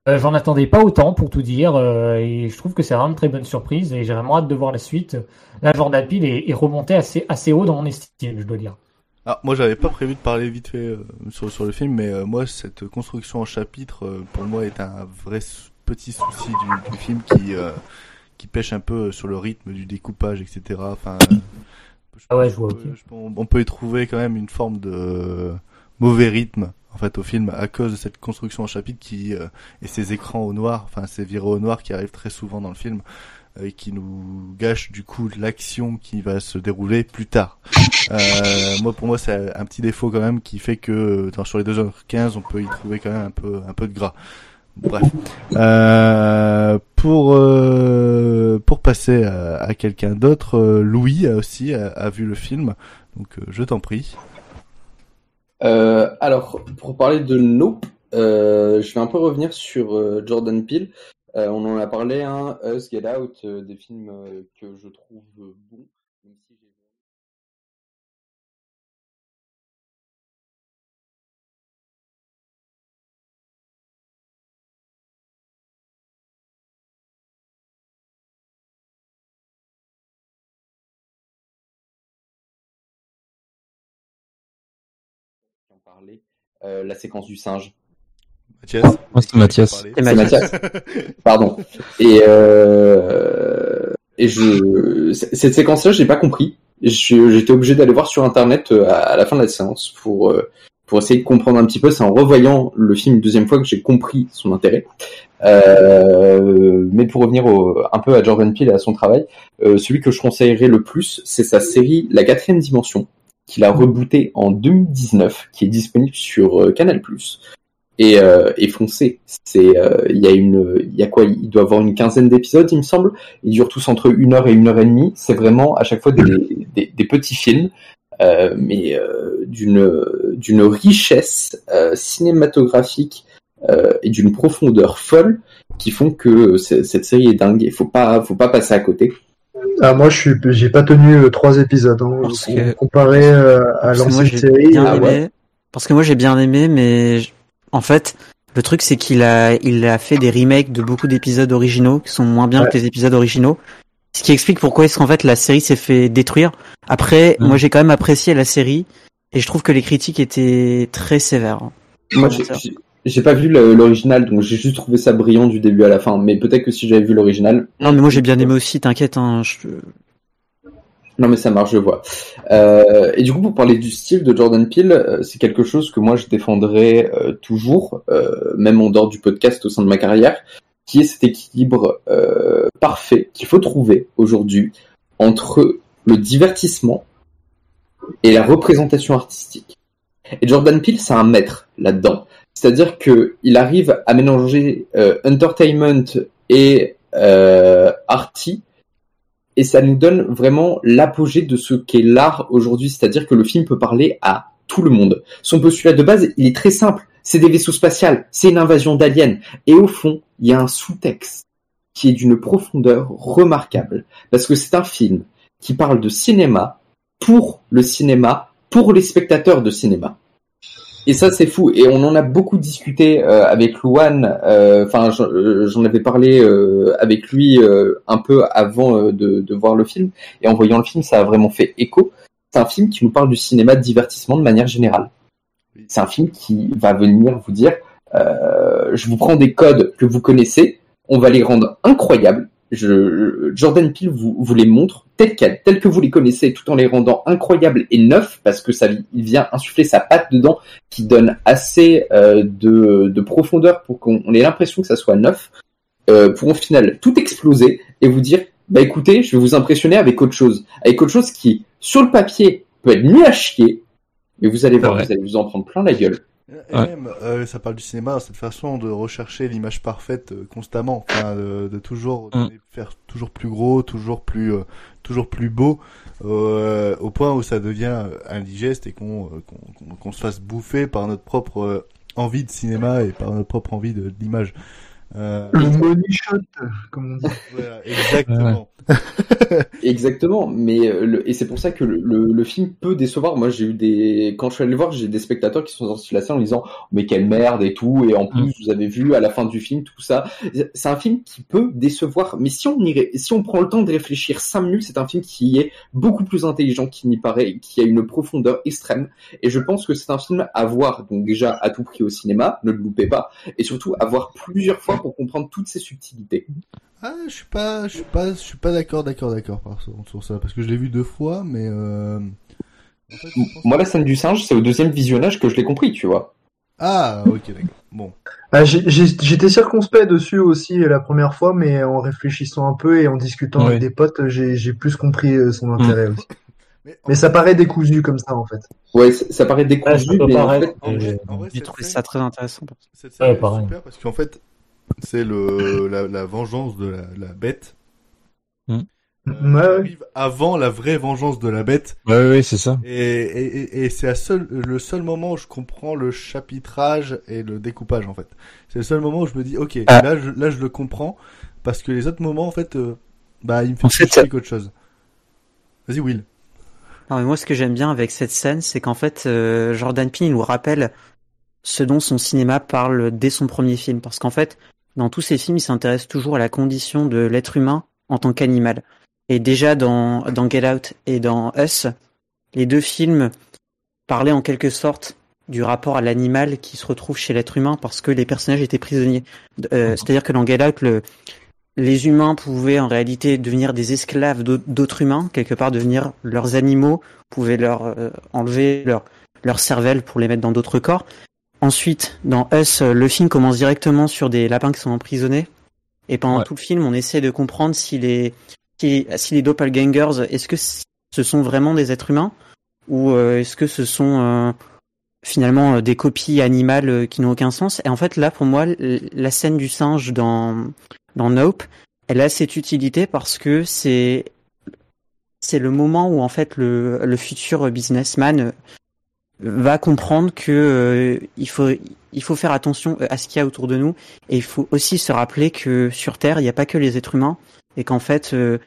Euh, J'en attendais pas autant pour tout dire, euh, et je trouve que c'est vraiment une très bonne surprise, et j'ai vraiment hâte de voir la suite. Là, Jordan Peele est, est remonté assez haut dans mon estime, je dois dire. Ah, moi j'avais pas prévu de parler vite fait euh, sur, sur le film, mais euh, moi cette construction en chapitre euh, pour moi est un vrai petit souci du, du film qui euh, qui pêche un peu sur le rythme du découpage, etc. Enfin, euh, Ah ouais, je vois. je- on peut y trouver quand même une forme de mauvais rythme en fait au film à cause de cette construction en chapitre qui euh, et ces écrans au noir, enfin ces virés au noir qui arrivent très souvent dans le film et qui nous gâchent du coup l'action qui va se dérouler plus tard. Euh, moi pour moi c'est un petit défaut quand même qui fait que sur les 2h15 on peut y trouver quand même un peu un peu de gras. Bref. Euh, pour euh, pour passer à, quelqu'un d'autre, euh, Louis aussi a, vu le film, donc euh, je t'en prie. Euh, alors, pour parler de Nope, je vais un peu revenir sur Jordan Peele. Euh, on en a parlé, hein, Us, Get Out, euh, des films euh, que je trouve bons. même si j'ai- qui en parlaient, euh, la séquence du singe. Mathias Moi, c'est Mathias. C'est Mathias. *laughs* Pardon. Et euh, et je cette séquence-là, j'ai pas compris. J'étais obligé d'aller voir sur internet euh, à, la fin de la séance pour euh, pour essayer de comprendre un petit peu. C'est en revoyant le film une deuxième fois que j'ai compris son intérêt. Euh, mais pour revenir au- un peu à Jordan Peele et à son travail, euh, celui que je conseillerais le plus, c'est sa série La quatrième dimension, qu'il a rebooté en 2019, qui est disponible sur Canal+. Et, euh, et foncez. C'est, euh, il y a une, il y a quoi? Il doit avoir une quinzaine d'épisodes, il me semble. Ils durent tous entre une heure et une heure et demie. C'est vraiment à chaque fois des, des, des petits films, euh, mais euh, d'une d'une richesse euh, cinématographique euh, et d'une profondeur folle qui font que cette série est dingue. Il faut pas, faut pas passer à côté. Ah, moi, je suis, j'ai pas tenu euh, trois épisodes, hein, Parce com- que- comparé euh, à l'ancienne série. bien euh, aimé. Parce que moi j'ai bien aimé, mais je- en fait, le truc c'est qu'il a, il a fait des remakes de beaucoup d'épisodes originaux qui sont moins bien Ouais. que les épisodes originaux. Ce qui explique pourquoi est-ce qu'en fait la série s'est fait détruire. Après, Mm. moi j'ai quand même apprécié la série et je trouve que les critiques étaient très sévères. Moi, j'ai- pas vu l'original, donc j'ai juste trouvé ça brillant du début à la fin. Mais peut-être que si j'avais vu l'original, Non, mais moi j'ai bien aimé aussi. T'inquiète, hein. je- Non mais ça marche, je vois. Euh, et du coup, pour parler du style de Jordan Peele, euh, c'est quelque chose que moi je défendrai euh, toujours, même en dehors du podcast au sein de ma carrière, qui est cet équilibre parfait qu'il faut trouver aujourd'hui entre le divertissement et la représentation artistique. Et Jordan Peele, c'est un maître là-dedans. C'est-à-dire que il arrive à mélanger entertainment et arty et ça nous donne vraiment l'apogée de ce qu'est l'art aujourd'hui, c'est-à-dire que le film peut parler à tout le monde. Son postulat de base, il est très simple, c'est des vaisseaux spatials, c'est une invasion d'aliens, et au fond, il y a un sous-texte qui est d'une profondeur remarquable, parce que c'est un film qui parle de cinéma pour le cinéma, pour les spectateurs de cinéma. Et ça, c'est fou. Et on en a beaucoup discuté euh, avec Luan. euh, Enfin, j'en- euh, j'en avais parlé euh, avec lui euh, un peu avant euh, de, de voir le film. Et en voyant le film, ça a vraiment fait écho. C'est un film qui nous parle du cinéma de divertissement de manière générale. C'est un film qui va venir vous dire, euh, je vous prends des codes que vous connaissez, on va les rendre incroyables. Je, Jordan Peele vous, vous les montre tels quels, tels que vous les connaissez, tout en les rendant incroyables et neufs, parce que ça, il vient insuffler sa patte dedans, qui donne assez euh, de, de profondeur pour qu'on on ait l'impression que ça soit neuf, euh, pour au final tout exploser et vous dire, bah écoutez, je vais vous impressionner avec autre chose, avec autre chose qui, sur le papier, peut être nul à chier, mais vous allez voir, vous allez vous en prendre plein la gueule. Et même, euh, ça parle du cinéma, cette façon de rechercher l'image parfaite euh, constamment, enfin, de, de toujours Mm. donner- faire toujours plus gros, toujours plus, euh, toujours plus beau, euh, au point où ça devient indigeste et qu'on euh, qu'on qu'on- qu'on se fasse bouffer par notre propre envie de cinéma et par notre propre envie de, de l'image. Euh, Le money shot, comme on dit. voilà, exactement. *laughs* Exactement, mais euh, le- et c'est pour ça que le, le, le film peut décevoir. Moi, j'ai eu des quand je suis allé le voir, j'ai des spectateurs qui sont sortis de la salle en disant mais quelle merde et tout, et en plus Mm. vous avez vu à la fin du film tout ça. C'est un film qui peut décevoir, mais si on y ré- si on prend le temps de réfléchir cinq minutes, c'est un film qui est beaucoup plus intelligent qu'il n'y paraît, qui a une profondeur extrême. Et je pense que c'est un film à voir donc déjà à tout prix au cinéma, ne le loupez pas, et surtout à voir plusieurs fois pour comprendre toutes ces subtilités. Ah, je suis pas, je suis pas, je suis pas d'accord, d'accord, d'accord par sur, ça, parce que je l'ai vu deux fois, mais euh... en fait, Moi, la scène du singe, c'est au deuxième visionnage que je l'ai compris, tu vois. Ah, ok, d'accord. Bon. Ah, J'étais circonspect dessus aussi la première fois, mais en réfléchissant un peu et en discutant Oui. avec des potes, j'ai plus compris euh, son intérêt aussi. Mais, ça paraît décousu comme ça en fait. Ouais, ça, ça paraît Ouais, décousu, ça peut mais en fait, J'ai trouvé scène- ça très intéressant. Cette scène Ouais, est pareil. super parce qu'en fait, c'est le la, la vengeance de la, la bête. Euh, Ouais, qui ouais. arrive avant la vraie vengeance de la bête. Ouais, ouais, c'est ça. Et, et, et, c'est le seul moment où je comprends le chapitrage et le découpage en fait. C'est le seul moment où je me dis ok Ah. là je là je le comprends parce que les autres moments en fait euh, bah il me fait chier qu'autre chose. Vas-y Will. Non, mais moi, ce que j'aime bien avec cette scène, c'est qu'en fait, euh, Jordan Peele nous rappelle ce dont son cinéma parle dès son premier film. Parce qu'en fait, dans tous ses films, il s'intéresse toujours à la condition de l'être humain en tant qu'animal. Et déjà dans, dans Get Out et dans Us, les deux films parlaient en quelque sorte du rapport à l'animal qui se retrouve chez l'être humain parce que les personnages étaient prisonniers. Euh, C'est-à-dire que dans Get Out, le, les humains pouvaient en réalité devenir des esclaves d'au- d'autres humains, quelque part devenir leurs animaux, pouvaient leur euh, enlever leur, leur cervelle pour les mettre dans d'autres corps. Ensuite, dans Us, euh, le film commence directement sur des lapins qui sont emprisonnés. Et pendant Ouais. tout le film, on essaie de comprendre si les, si, si les doppelgangers, est-ce que ce sont vraiment des êtres humains ou euh, est-ce que ce sont euh, finalement des copies animales qui n'ont aucun sens? Et en fait, là, pour moi, la scène du singe dans dans Nope, elle a cette utilité parce que c'est c'est le moment où en fait le, le futur businessman va comprendre que euh, il faut faire attention à ce qu'il y a autour de nous. Et il faut aussi se rappeler que sur Terre il n'y a pas que les êtres humains. Et qu'en fait euh,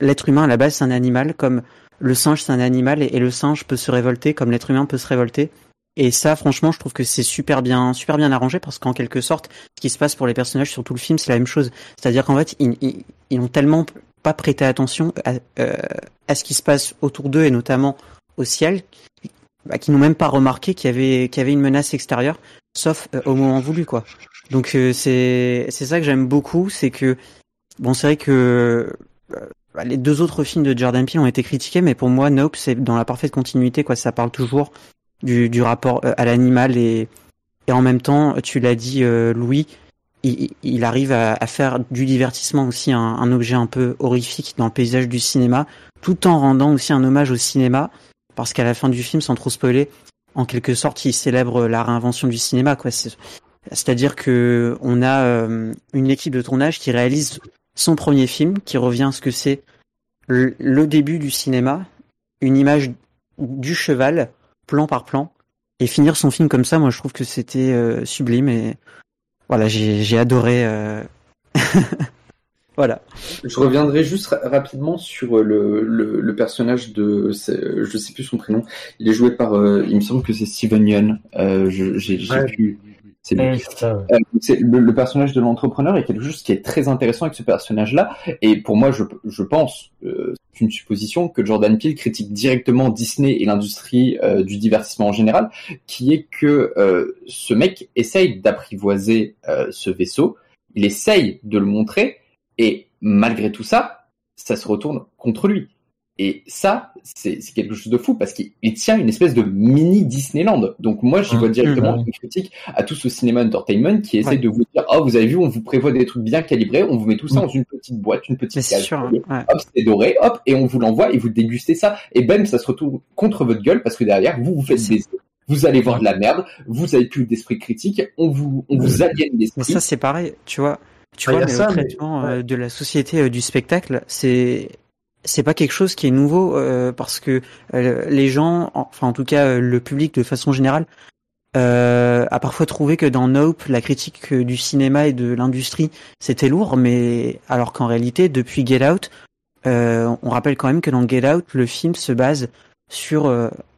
l'être humain à la base c'est un animal comme le singe c'est un animal et, le singe peut se révolter comme l'être humain peut se révolter. Et ça franchement je trouve que c'est super bien super bien arrangé parce qu'en quelque sorte ce qui se passe pour les personnages sur tout le film c'est la même chose. C'est-à-dire qu'en fait ils, ils, ils ont tellement pas prêté attention euh, à ce qui se passe autour d'eux et notamment au ciel, bah, qui n'ont même pas remarqué qu'il y avait qu'il y avait une menace extérieure, sauf euh, au moment voulu quoi. Donc euh, c'est c'est ça que j'aime beaucoup, c'est que bon c'est vrai que bah, les deux autres films de Jordan Peele ont été critiqués, mais pour moi Nope c'est dans la parfaite continuité quoi. Ça parle toujours du, du rapport à l'animal et et en même temps, tu l'as dit Louis, il, arrive à, faire du divertissement aussi un, objet un peu horrifique dans le paysage du cinéma, tout en rendant aussi un hommage au cinéma, parce qu'à la fin du film, sans trop spoiler, en quelque sorte, il célèbre la réinvention du cinéma. C'est-à-dire que on a euh, une équipe de tournage qui réalise son premier film, qui revient à ce que c'est le, début du cinéma, une image du cheval, plan par plan, et finir son film comme ça, moi je trouve que c'était euh, sublime et voilà, j'ai adoré. Euh... *laughs* voilà. Je reviendrai juste rapidement sur le, le, le, personnage de, je sais plus son prénom. Il est joué par, euh, il me semble que c'est Steven Yeun. Euh, j'ai ouais. pu. C'est euh, le, le, personnage de l'entrepreneur est quelque chose qui est très intéressant avec ce personnage-là. Et pour moi, je, je pense, euh, c'est une supposition, que Jordan Peele critique directement Disney et l'industrie euh, du divertissement en général, qui est que euh, ce mec essaye d'apprivoiser euh, ce vaisseau, il essaye de le montrer, et malgré tout ça, ça se retourne contre lui. Et ça, c'est quelque chose de fou parce qu'il tient une espèce de mini Disneyland. Donc moi, j'y vois directement une critique à tout ce cinéma entertainment qui essaie de vous dire, oh, vous avez vu, on vous prévoit des trucs bien calibrés, on vous met tout ça mmh. dans une petite boîte, une petite case. Sûr, hein, Hop, c'est doré, hop, et on vous l'envoie et vous dégustez ça. Et ben, ça se retourne contre votre gueule parce que derrière, vous vous faites des vous allez voir de la merde, vous avez plus d'esprit critique, on vous, on vous aliène l'esprit. Ça, c'est pareil, tu vois. Tu vois, le traitement euh, de la société euh, du spectacle, c'est c'est pas quelque chose qui est nouveau euh, parce que euh, les gens, enfin en tout cas euh, le public de façon générale, a parfois trouvé que dans Nope, la critique du cinéma et de l'industrie, c'était lourd, mais alors qu'en réalité, depuis Get Out, on rappelle quand même que dans Get Out, le film se base sur,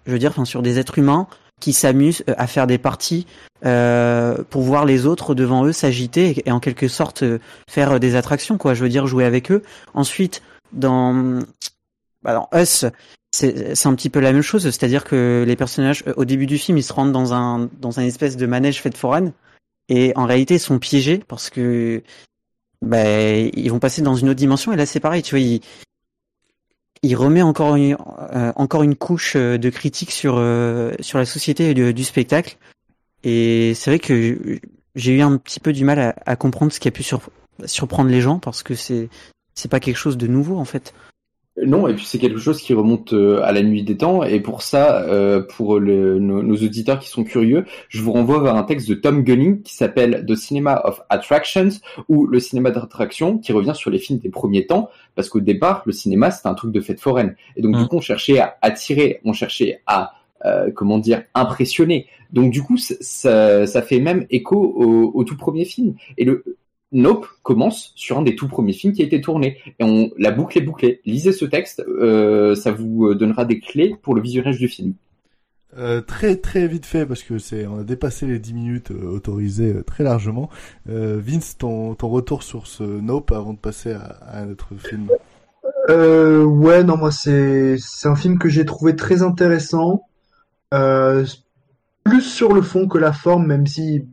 je veux dire, enfin sur des êtres humains qui s'amusent à faire des parties pour voir les autres devant eux s'agiter et, en quelque sorte faire des attractions, quoi. Je veux dire, jouer avec eux. Ensuite, dans, bah, Us, c'est un petit peu la même chose, c'est-à-dire que les personnages, euh, au début du film, ils se rendent dans un dans un espèce de manège fait foraine, et en réalité, ils sont piégés parce que bah, ils vont passer dans une autre dimension. Et là, c'est pareil, tu vois, il remet encore une, euh, encore une couche euh, de critique sur sur la société du, du spectacle. Et c'est vrai que j'ai eu un petit peu du mal à, à comprendre ce qui a pu sur, surprendre les gens parce que c'est c'est pas quelque chose de nouveau en fait. Non, et puis c'est quelque chose qui remonte euh, à la nuit des temps, et pour ça, euh, pour le, nos, nos, auditeurs qui sont curieux, je vous renvoie vers un texte de Tom Gunning qui s'appelle The Cinema of Attractions, ou le cinéma d'attraction, qui revient sur les films des premiers temps, parce qu'au départ, le cinéma c'était un truc de fête foraine, et donc du mmh. coup on cherchait à attirer, on cherchait à euh, comment dire, impressionner. Donc du coup, ça, ça fait même écho au, au, tout premier film. Et le, Nope commence sur un des tout premiers films qui a été tourné. Et on la boucle est bouclée. Lisez ce texte, euh, ça vous euh, donnera des clés pour le visionnage du film. Euh, très très vite fait parce que c'est on a dépassé les 10 minutes euh, autorisées euh, très largement. Vince, ton, ton retour sur ce Nope avant de passer à, à un autre film? ouais, non moi c'est c'est un film que j'ai trouvé très intéressant, plus sur le fond que la forme, même si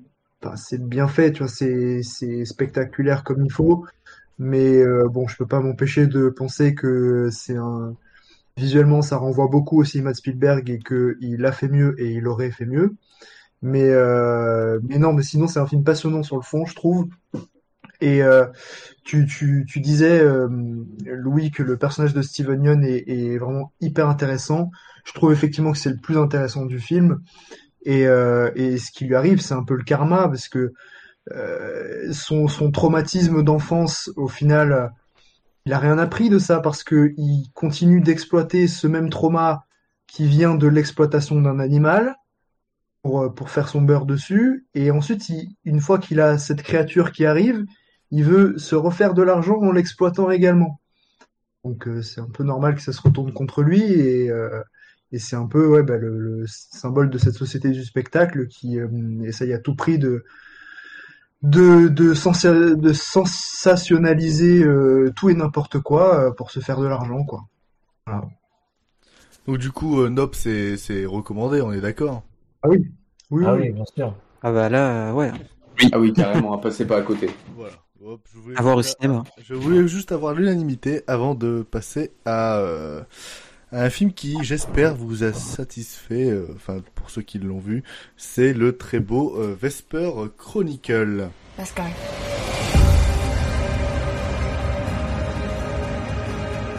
c'est bien fait, tu vois, c'est c'est spectaculaire comme il faut. Mais euh, bon, je peux pas m'empêcher de penser que c'est un visuellement ça renvoie beaucoup au cinéma de Spielberg et que il a fait mieux et il aurait fait mieux. Mais euh, mais non, mais sinon c'est un film passionnant sur le fond, je trouve. Et euh, tu, tu, tu disais, Louis, que le personnage de Steven Yeun est vraiment hyper intéressant. Je trouve effectivement que c'est le plus intéressant du film. Et, euh, et ce qui lui arrive, c'est un peu le karma, parce que euh, son, traumatisme d'enfance, au final, il a rien appris de ça, parce que il continue d'exploiter ce même trauma qui vient de l'exploitation d'un animal pour, pour faire son beurre dessus. Et ensuite, une fois qu'il a cette créature qui arrive, il veut se refaire de l'argent en l'exploitant également. Donc euh, c'est un peu normal que ça se retourne contre lui et, euh, et c'est un peu ouais, bah, le, le, symbole de cette société du spectacle qui euh, essaye à tout prix de de, de, sensa de sensationnaliser euh, tout et n'importe quoi euh, pour se faire de l'argent quoi. Voilà. Donc du coup, euh, Nop c'est c'est recommandé, on est d'accord Ah oui. Oui, ah oui. oui, bien sûr. Ah bah là, ouais. Oui. Ah oui, carrément, à passer pas à côté. *laughs* Voilà. Hop, je voulais À voir au juste- cinéma. Je voulais juste avoir l'unanimité avant de passer à, euh, à un film qui, j'espère, vous a satisfait, euh, enfin pour ceux qui l'ont vu, c'est le très beau euh, Vesper Chronicle. Let's go.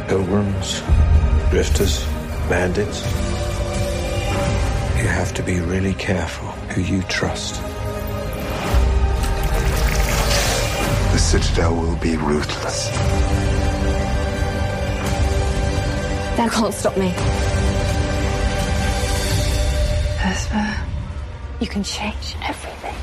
Pilgrims, drifters, bandits. You have to be really careful who you trust. The Citadel will be ruthless. That can't stop me. You can change everything.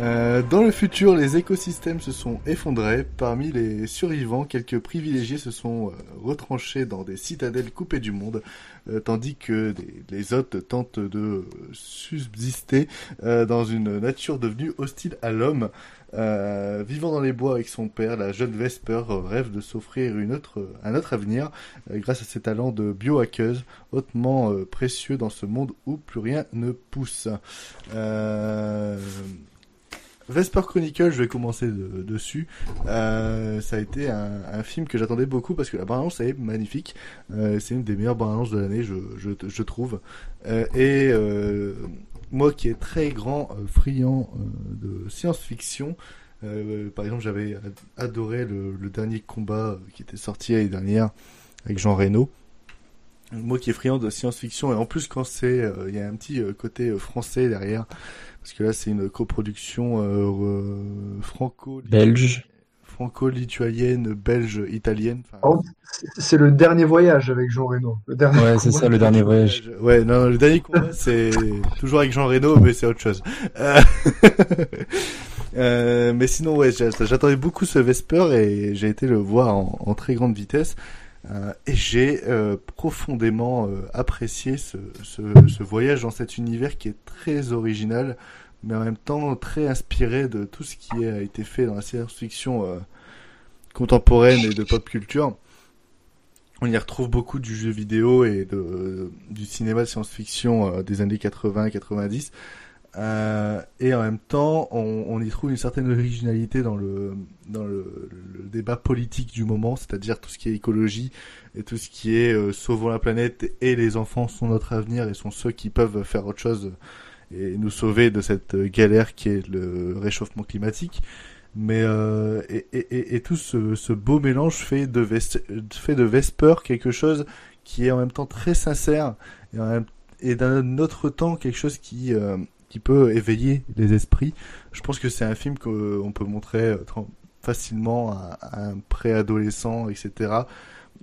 Euh, dans le futur, les écosystèmes se sont effondrés. Parmi les survivants, quelques privilégiés se sont euh, retranchés dans des citadelles coupées du monde, euh, tandis que des- les hôtes tentent de euh, subsister euh, dans une nature devenue hostile à l'homme. Euh, vivant dans les bois avec son père, la jeune Vesper rêve de s'offrir autre, un autre avenir euh, grâce à ses talents de biohackeuse hautement euh, précieux dans ce monde où plus rien ne pousse. Vesper Chronicle, je vais commencer de- dessus. Ça a été un, film que j'attendais beaucoup parce que la bande-annonce est magnifique. C'est une des meilleures bandes-annonces de l'année, je, trouve. Moi qui est très grand euh, friand euh, de science-fiction, euh, par exemple j'avais adoré le, le dernier combat qui était sorti l'année dernière avec Jean Reno. Moi qui est friand de science-fiction et en plus quand c'est, euh, il y a un petit euh, côté euh, français derrière parce que là c'est une coproduction euh, euh, franco Belge. Franco-lituanienne, belge, italienne. Enfin, c'est- le dernier voyage avec Jean Reno. Le dernier Ouais, c'est ça, le dernier voyage. Ouais, non, le dernier combat, *laughs* c'est toujours avec Jean Reno, mais c'est autre chose. Euh, *laughs* euh, mais sinon, ouais, j'a- j'attendais beaucoup ce Vesper et j'ai été le voir en, en très grande vitesse. Euh, et j'ai euh, profondément euh, apprécié ce, ce, ce voyage dans cet univers qui est très original, mais en même temps très inspiré de tout ce qui a été fait dans la science-fiction euh, contemporaine et de pop culture. On y retrouve beaucoup du jeu vidéo et de, du cinéma de science-fiction euh, des années 80-90. Euh, et en même temps, on, on y trouve une certaine originalité dans le dans le, le débat politique du moment, c'est-à-dire tout ce qui est écologie et tout ce qui est euh, sauvons la planète et les enfants sont notre avenir et sont ceux qui peuvent faire autre chose et nous sauver de cette euh, galère qui est le réchauffement climatique. Mais euh, et, et, et, tout ce, ce beau mélange fait de Ves- fait de Vesper quelque chose qui est en même temps très sincère et, et d'un autre temps quelque chose qui euh, qui peut éveiller les esprits. Je pense que c'est un film qu'on peut montrer euh, facilement à, à un préadolescent, etc.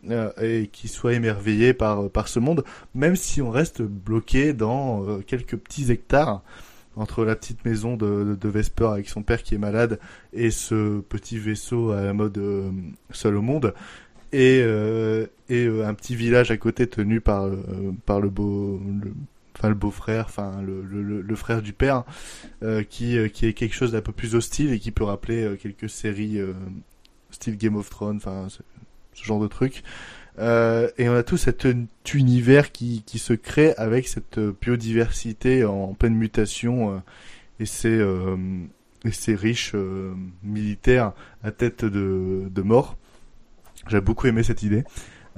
euh, et qui soit émerveillé par par ce monde, même si on reste bloqué dans euh, quelques petits hectares entre la petite maison de, Vesper avec son père qui est malade et ce petit vaisseau à la mode euh, seul au monde et et un petit village à côté tenu par par le beau enfin le beau-frère enfin le, le, frère du père qui qui est quelque chose d'un peu plus hostile et qui peut rappeler quelques séries style Game of Thrones enfin ce, genre de truc euh, et on a tout cet univers qui, qui se crée avec cette biodiversité en, pleine mutation euh, et ces euh, et riches euh, militaires à tête de, de mort. J'ai beaucoup aimé cette idée.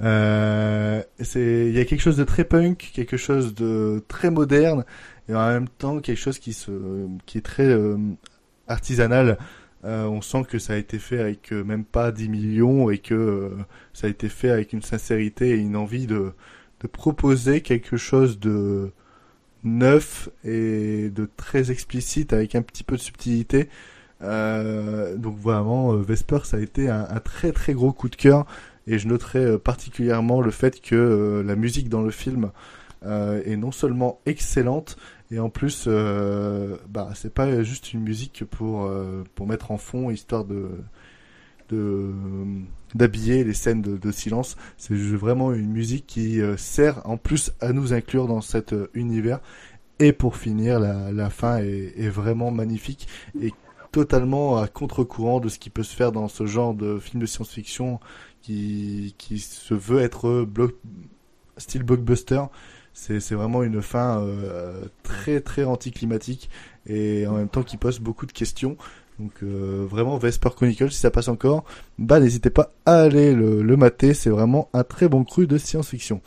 Euh, il y a quelque chose de très punk, quelque chose de très moderne et en même temps quelque chose qui se qui est très euh, artisanal. Euh, on sent que ça a été fait avec euh, même pas 10 millions et que euh, ça a été fait avec une sincérité et une envie de de proposer quelque chose de neuf et de très explicite avec un petit peu de subtilité. Euh, donc vraiment, Vesper, ça a été un, un, très très gros coup de cœur. Et je noterai particulièrement le fait que la musique dans le film est non seulement excellente, et en plus, bah, c'est pas juste une musique pour, pour mettre en fond, histoire de de d'habiller les scènes de, silence. C'est vraiment une musique qui sert en plus à nous inclure dans cet univers. Et pour finir, la, la fin est, vraiment magnifique et totalement à contre-courant de ce qui peut se faire dans ce genre de film de science-fiction qui, qui se veut être block, style blockbuster. C'est vraiment une fin euh, très très anticlimatique et en même temps qui pose beaucoup de questions. Donc euh, vraiment Vesper Chronicle, si ça passe encore, bah n'hésitez pas à aller le, le mater. C'est vraiment un très bon cru de science-fiction.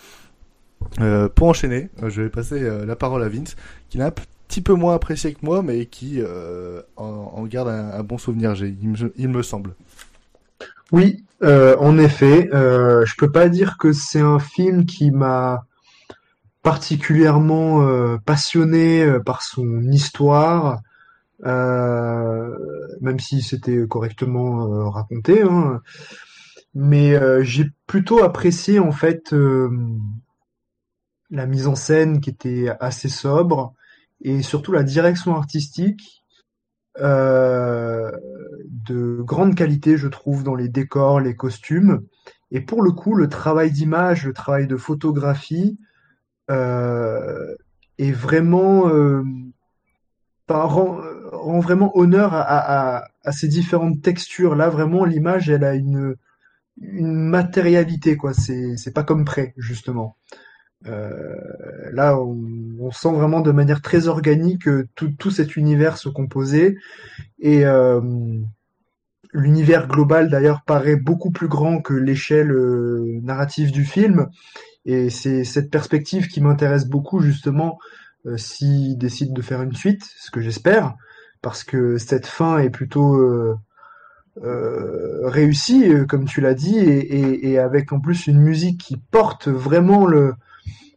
Euh, pour enchaîner, euh, je vais passer euh, la parole à Vince, qui l'a un petit peu moins apprécié que moi, mais qui euh, en, en, garde un, bon souvenir, il me, il me semble. Oui, euh, en effet, je peux pas dire que c'est un film qui m'a particulièrement euh, passionné euh, par son histoire, euh, même si c'était correctement raconté. Hein. Mais j'ai plutôt apprécié en fait la mise en scène qui était assez sobre et surtout la direction artistique euh, de grande qualité, je trouve, dans les décors, les costumes. Et pour le coup, le travail d'image, le travail de photographie euh, est vraiment euh, rend, vraiment honneur à, ces différentes textures. Là, vraiment, l'image, elle a une, matérialité, quoi. C'est, pas comme près, justement. Euh, là, on, sent vraiment de manière très organique tout, tout cet univers se composer et euh, l'univers global d'ailleurs paraît beaucoup plus grand que l'échelle euh, narrative du film et c'est cette perspective qui m'intéresse beaucoup justement euh, s'ils décident de faire une suite, ce que j'espère, parce que cette fin est plutôt euh, réussie, comme tu l'as dit, et, avec en plus une musique qui porte vraiment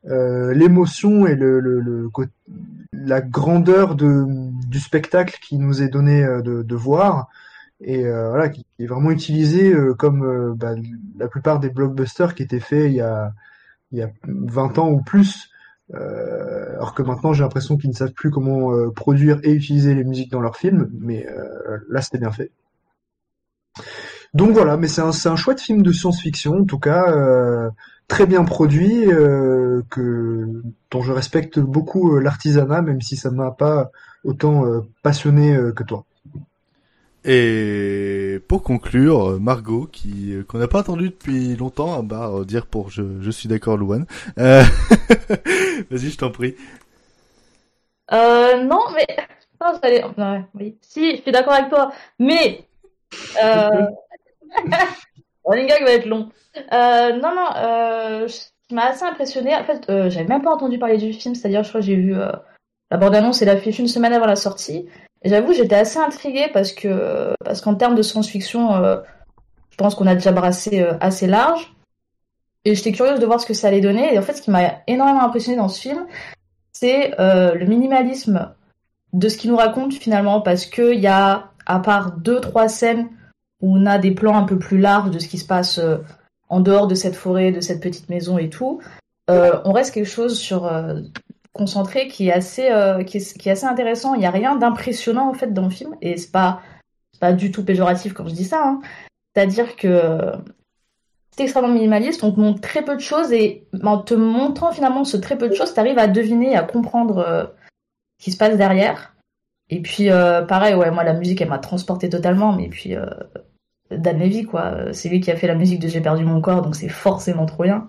euh, l'émotion et le, la grandeur de, du spectacle qui nous est donné euh, de, voir et euh, voilà qui est vraiment utilisé euh, comme euh, bah, la plupart des blockbusters qui étaient faits il y a il y a 20 ans ou plus alors que maintenant j'ai l'impression qu'ils ne savent plus comment produire et utiliser les musiques dans leurs films mais là c'était bien fait donc voilà mais c'est un, chouette film de science-fiction en tout cas très bien produit, euh, que dont je respecte beaucoup euh, l'artisanat, même si ça m'a pas autant euh, passionné euh, que toi. Et pour conclure, Margot, qui qu'on n'a pas entendu depuis longtemps, bah dire pour je, je suis d'accord, Louane. Euh... *laughs* Vas-y, je t'en prie. Euh, non, mais non, j'allais... Non, oui. Si, je suis d'accord avec toi, mais euh... *laughs* running gag va être long. Euh, non, non, euh, qui m'a assez impressionné, en fait, euh, j'avais même pas entendu parler du film, c'est-à-dire, je crois que j'ai vu euh, la bande-annonce et l'affiche une semaine avant la sortie. J'avoue, j'étais assez intriguée parce que, parce qu'en termes de science-fiction, euh, je pense qu'on a déjà brassé euh, assez large. Et j'étais curieuse de voir ce que ça allait donner. Et en fait, ce qui m'a énormément impressionné dans ce film, c'est le minimalisme de ce qu'il nous raconte finalement, parce qu'il y a, à part deux, trois scènes où on a des plans un peu plus larges de ce qui se passe en dehors de cette forêt, de cette petite maison et tout, euh, on reste quelque chose sur euh, concentré qui est assez euh, qui, est, assez intéressant. Il n'y a rien d'impressionnant en fait dans le film et c'est pas pas du tout péjoratif quand je dis ça. Hein. C'est-à-dire que c'est extrêmement minimaliste, on te montre très peu de choses et en te montrant finalement ce très peu de choses, tu arrives à deviner, à comprendre euh, ce qui se passe derrière. Et puis pareil, ouais, moi la musique elle m'a transporté totalement, mais puis Dan Levy, quoi. C'est lui qui a fait la musique de J'ai perdu mon corps, donc c'est forcément trop bien.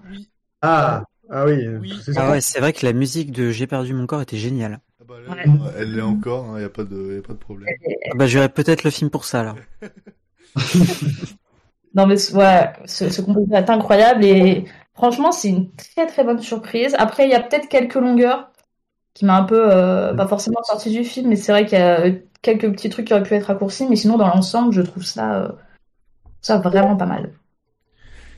Ah, ah oui. oui. Ah ouais, c'est vrai que la musique de J'ai perdu mon corps était géniale. Ah bah ouais. Elle l'est encore, il hein, n'y a, pas de, y a pas de problème. Ah bah j'aurais peut-être le film pour ça, là. *laughs* non mais ouais, ce, ce compositeur est incroyable et franchement c'est une très très bonne surprise. Après il y a peut-être quelques longueurs qui m'a un peu, euh, pas forcément sorti du film, mais c'est vrai qu'il y a quelques petits trucs qui auraient pu être raccourcis, mais sinon dans l'ensemble je trouve ça... Euh, ça vraiment pas mal.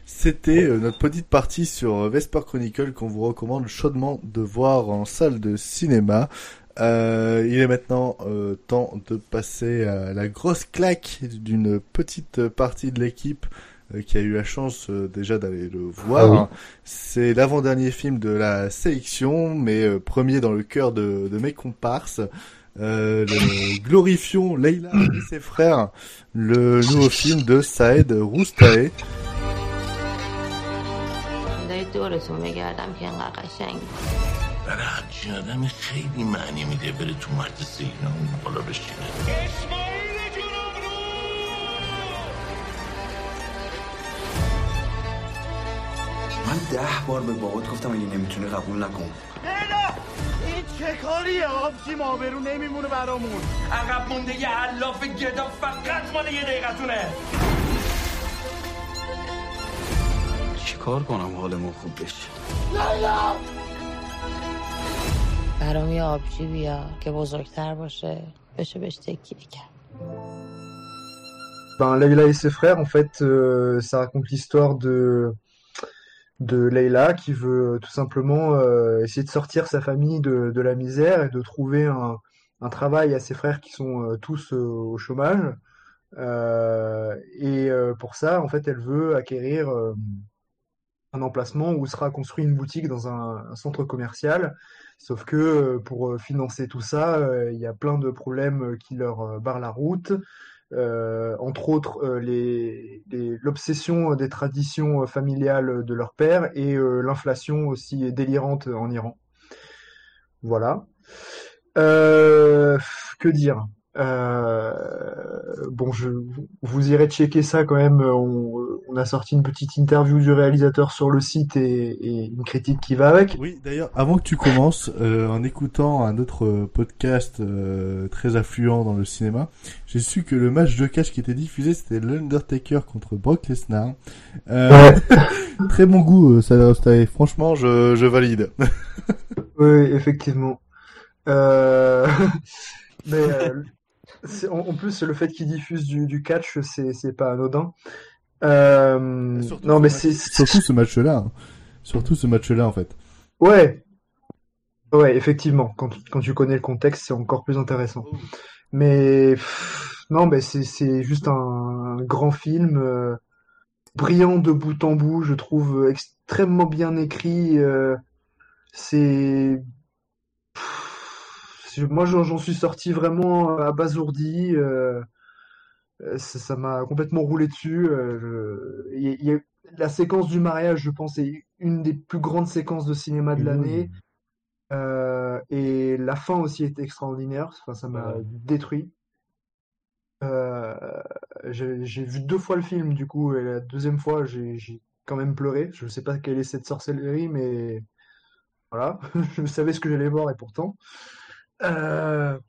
C'était euh, notre petite partie sur euh, Vesper Chronicle qu'on vous recommande chaudement de voir en salle de cinéma. Euh, il est maintenant euh, temps de passer à la grosse claque d'une petite partie de l'équipe euh, qui a eu la chance euh, déjà d'aller le voir. Ah oui. C'est l'avant-dernier film de la sélection, mais euh, premier dans le cœur de, de mes comparses. Euh, le glorifions Leila et ses frères, le nouveau film de Saed Roustae. دورتون میگردم که انقدر قشنگ. برای هرچی آدمی خیلی معنی میده بره تو مرد سینا اون بالا بشینه. من ده بار به بابات گفتم اگه نمی‌تونی قبول نکن. این چه کاریه؟ آبجیم آبرو نمیمونه برامون. عقب مونده یه علاف گدا فقط مال یه دقیقتونه. چیکار کنم حالمون خوب بشه لیلا برام یه آبجی بیا که بزرگتر باشه بشه بهش تکیه کرد Ben, Leila et ses frères, en fait, euh, ça raconte l'histoire de, de Leila qui veut tout simplement euh, essayer de sortir sa famille de, de la misère et de trouver un, un travail à ses frères qui sont euh, tous euh, au chômage. Euh, et euh, pour ça, en fait, elle veut acquérir euh, emplacement où sera construit une boutique dans un, centre commercial. Sauf que euh, pour euh, financer tout ça, euh, il y a plein de problèmes qui leur barrent la route. Entre autres, l'obsession des traditions familiales de leur père et l'inflation aussi délirante en Iran. Voilà. Que dire? Euh, bon, je, vous irez checker ça quand même. On, on a sorti une petite interview du réalisateur sur le site et, et une critique qui va avec. Oui, d'ailleurs, avant que tu commences, euh, en écoutant un autre podcast euh, très affluent dans le cinéma, j'ai su que le match de catch qui était diffusé, c'était l'Undertaker contre Brock Lesnar. Euh, *laughs* très bon goût, ça, ça- franchement, je, je valide. *laughs* Oui, effectivement. Euh, *laughs* Mais euh, en, en plus, le fait qu'ils diffusent du, du catch, c'est c'est pas anodin. Euh, non, mais c'est Surtout ce match-là. hein. Surtout ce match-là, en fait. Ouais, ouais, effectivement. Quand, tu- quand tu connais le contexte, c'est encore plus intéressant. Mais pff, non, mais c'est c'est juste un, un grand film, euh, brillant de bout en bout. Je trouve extrêmement bien écrit. euh, c'est moi, j'en suis sorti vraiment abasourdi. euh, euh, ça m'a complètement roulé dessus. euh, je- il y a- il y a- la séquence du mariage, je pense, est une des plus grandes séquences de cinéma de l'année. Euh, et la fin aussi est extraordinaire. Enfin, ça m'a détruit. Euh, j'ai vu deux fois le film, du coup, et la deuxième fois, j'ai quand même pleuré. Je sais pas quelle est cette sorcellerie, mais voilà, *laughs* je savais ce que j'allais voir et pourtant. Euh,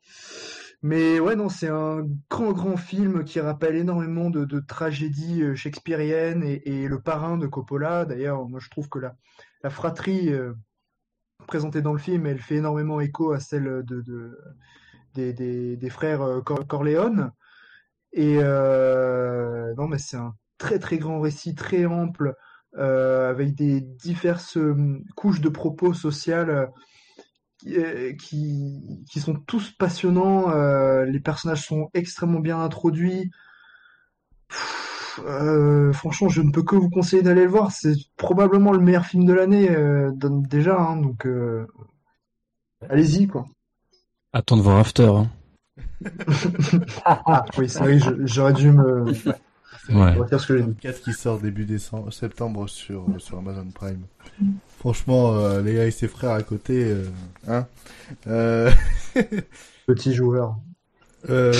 mais ouais, non, c'est un grand, grand film qui rappelle énormément de, tragédies euh, shakespeariennes et, le parrain de Coppola. D'ailleurs, moi je trouve que la, la fratrie euh, présentée dans le film, elle fait énormément écho à celle de, de- des, des, des frères Cor- Corleone. Et non, mais c'est un très, très grand récit, très ample, avec des diverses euh, couches de propos sociales qui, euh, qui, sont tous passionnants. euh, les personnages sont extrêmement bien introduits. Pff, euh, franchement, je ne peux que vous conseiller d'aller le voir. C'est probablement le meilleur film de l'année, euh, déjà. hein, donc, allez-y, quoi. Attends de voir After. Hein. *laughs* Ah, oui, c'est vrai, j'aurais dû me. Ouais. Retire ce que j'ai dit. 4 qui sort début décembre, septembre sur, sur Amazon Prime. Franchement, euh, Léa et ses frères à côté, euh, hein. Euh... *laughs* Petit joueur. Euh,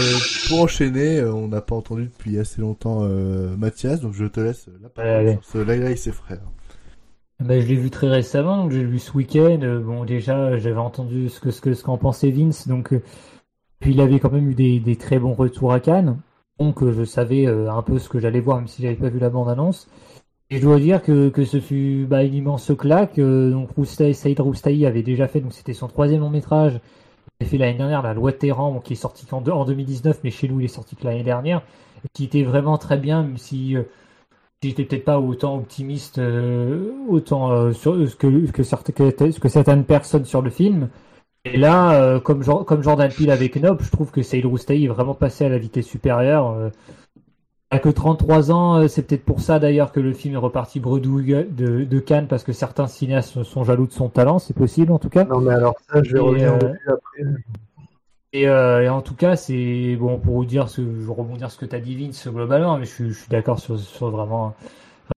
pour enchaîner, euh, on n'a pas entendu depuis assez longtemps euh, Mathias, donc je te laisse la parole Allez. sur ce Leila et ses frères. Ben, je l'ai vu très récemment, donc j'ai vu ce week-end. Bon, déjà, j'avais entendu ce que ce que ce qu'en pensait Vince, donc puis il avait quand même eu des, des très bons retours à Cannes, donc je savais euh, un peu ce que j'allais voir, même si j'avais pas vu la bande-annonce. Et je dois dire que, que ce fut bah, une immense claque. Euh, donc Roustaï, Saïd Roustaï avait déjà fait, donc c'était son troisième long métrage. Il a fait l'année dernière La Loi de Téhéran, qui est sorti en 2019, mais chez nous il est sorti que l'année dernière, qui était vraiment très bien, même si euh, j'étais peut-être pas autant optimiste, autant sur que certaines personnes sur le film. Et là, euh, comme, comme Jordan Peele avec Nope, je trouve que Saïd Roustahi est vraiment passé à la vitesse supérieure. Euh, a que 33 ans, euh, c'est peut-être pour ça d'ailleurs que le film est reparti bredouille de, de Cannes, parce que certains cinéastes sont jaloux de son talent, c'est possible en tout cas. Non mais alors ça, je vais revenir euh, après. Et, euh, et, en tout cas, c'est bon pour vous dire, ce, je rebondir ce que tu as dit Vince globalement, mais je, suis, je suis d'accord sur, vraiment,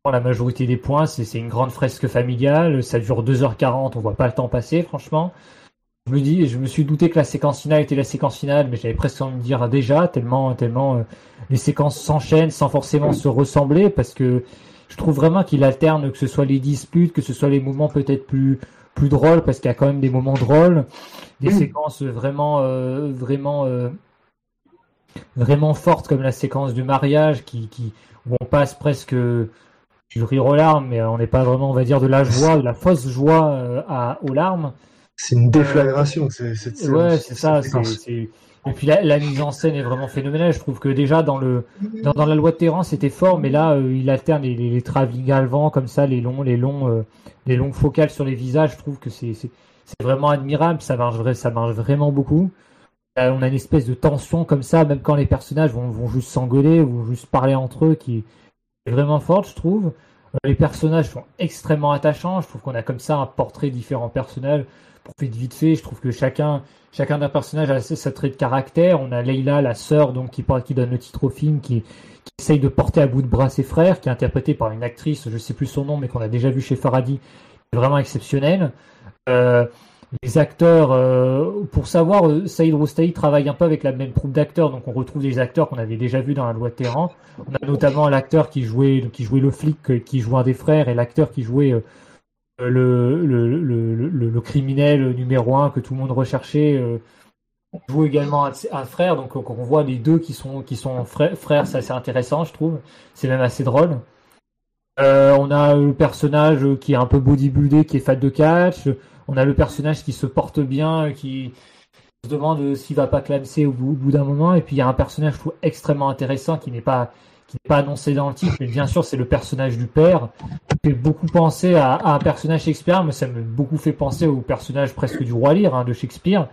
la majorité des points. C'est une grande fresque familiale, ça dure 2h40, on voit pas le temps passer, franchement. Je me dis, je me suis douté que la séquence finale était la séquence finale, mais j'avais presque envie de dire déjà, tellement, tellement euh, les séquences s'enchaînent sans forcément se ressembler, parce que je trouve vraiment qu'il alterne, que ce soit les disputes, que ce soit les moments peut-être plus plus drôles, parce qu'il y a quand même des moments drôles, des séquences vraiment, euh, vraiment, euh, vraiment fortes, comme la séquence du mariage, qui, qui où on passe presque du rire aux larmes, mais on n'est pas vraiment, on va dire, de la joie, de la fausse joie à, aux larmes. C'est une déflagration, c'est Ouais, c'est ça. c'est Et puis la, la, mise en scène est vraiment phénoménale. Je trouve que déjà dans le dans, dans la loi de terrain c'était fort, mais là euh, il alterne les, les, les travelling à vent comme ça, les longs les longs euh, les longues focales sur les visages. Je trouve que c'est c'est vraiment admirable. Ça marche ça marche vraiment beaucoup. Euh, on a une espèce de tension comme ça, même quand les personnages vont vont juste s'engueuler ou juste parler entre eux, qui est vraiment forte, je trouve. Les personnages sont extrêmement attachants. Je trouve qu'on a comme ça un portrait de différents personnages faire vite fait, je trouve que chacun, chacun d'un personnage a sa trait de caractère. On a Leila, la sœur, donc qui, qui donne le titre au film, qui, essaye de porter à bout de bras ses frères, qui est interprétée par une actrice, je sais plus son nom, mais qu'on a déjà vu chez Faradi, vraiment exceptionnelle. Euh, les acteurs, euh, pour savoir, euh, Saïd Roustahi travaille un peu avec la même troupe d'acteurs, donc on retrouve des acteurs qu'on avait déjà vus dans la loi de Terran. On a notamment l'acteur qui jouait, qui jouait le flic, qui jouait un des frères, et l'acteur qui jouait le, le, criminel numéro un que tout le monde recherchait euh, joue également un, frère, donc on voit les deux qui sont qui sont frères, c'est assez intéressant, je trouve. C'est même assez drôle. Euh, on a le personnage qui est un peu bodybuildé, qui est fan de catch. On a le personnage qui se porte bien, qui se demande s'il va pas clamser au bout, d'un moment. Et puis il y a un personnage, extrêmement intéressant qui n'est pas qui n'est pas annoncé dans le titre, mais bien sûr c'est le personnage du père. Ça fait beaucoup penser à, un personnage Shakespeare, mais ça m'a beaucoup fait penser au personnage presque du roi Lear hein, de Shakespeare.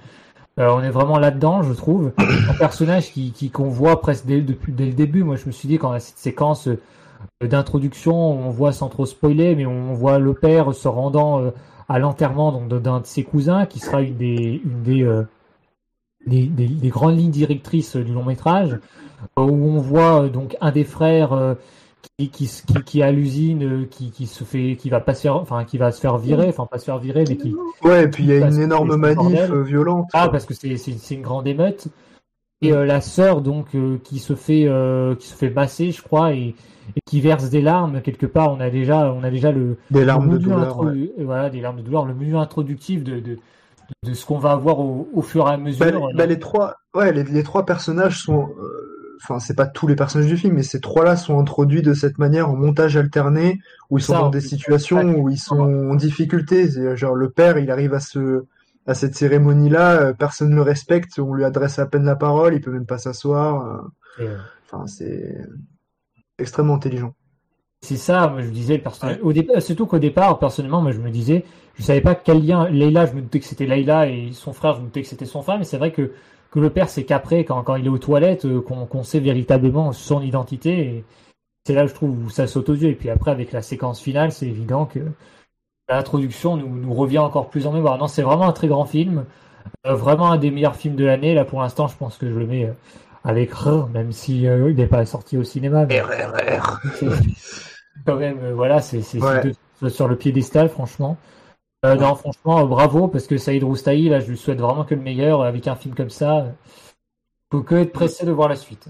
Euh, on est vraiment là-dedans, je trouve. Un personnage qui qu'on voit presque dès, depuis, dès le début. Moi, je me suis dit quand a cette séquence euh, d'introduction, on voit sans trop spoiler, mais on voit le père se rendant euh, à l'enterrement d'un de ses cousins, qui sera une des une des, des grandes lignes directrices du long métrage où on voit donc un des frères qui, qui, qui, qui est à l'usine, qui, qui se fait, qui va pas se faire, enfin, qui va se faire virer, enfin pas se faire virer, mais qui. Ouais, et puis il y a une énorme manif violente. Ah, parce que c'est c'est une grande émeute. Et euh, la sœur donc euh, qui se fait euh, qui se fait masser, je crois, et, et, qui verse des larmes quelque part. On a déjà on a déjà le des larmes de douleur. Ouais. Voilà, des larmes de douleur. Le menu introductif de, de de ce qu'on va avoir au, au, fur et à mesure. Bah, bah, les trois, ouais, les, les trois personnages sont enfin c'est pas tous les personnages du film, mais ces trois-là sont introduits de cette manière en montage alterné, où ils sont Ça, dans des situations où ils sont en difficulté. C'est, Genre le père, il arrive à ce à cette cérémonie-là, euh, personne ne le respecte, on lui adresse à peine la parole, il peut même pas s'asseoir. euh, Enfin c'est extrêmement intelligent. C'est ça, moi je me disais, au départ, surtout qu'au départ, personnellement, moi je me disais, je savais pas quel lien, Leila, je me doutais que c'était Leila et son frère, je me doutais que c'était son frère, mais c'est vrai que, que le père, c'est qu'après, quand, quand il est aux toilettes, euh, qu'on qu'on sait véritablement son identité, et c'est là, je trouve, où ça saute aux yeux. Et puis après, avec la séquence finale, c'est évident que l'introduction nous, nous revient encore plus en mémoire. Non, c'est vraiment un très grand film, euh, vraiment un des meilleurs films de l'année. Là, pour l'instant, je pense que je le mets euh, avec R, même si euh, il n'est pas sorti au cinéma. Mais... RRR. *laughs* Quand même, euh, voilà, c'est Ouais. sur le piédestal, franchement. Euh, non, franchement, euh, bravo, parce que Saïd Roustahi, là, je lui souhaite vraiment que le meilleur avec un film comme ça. euh, Faut que être pressé de voir la suite.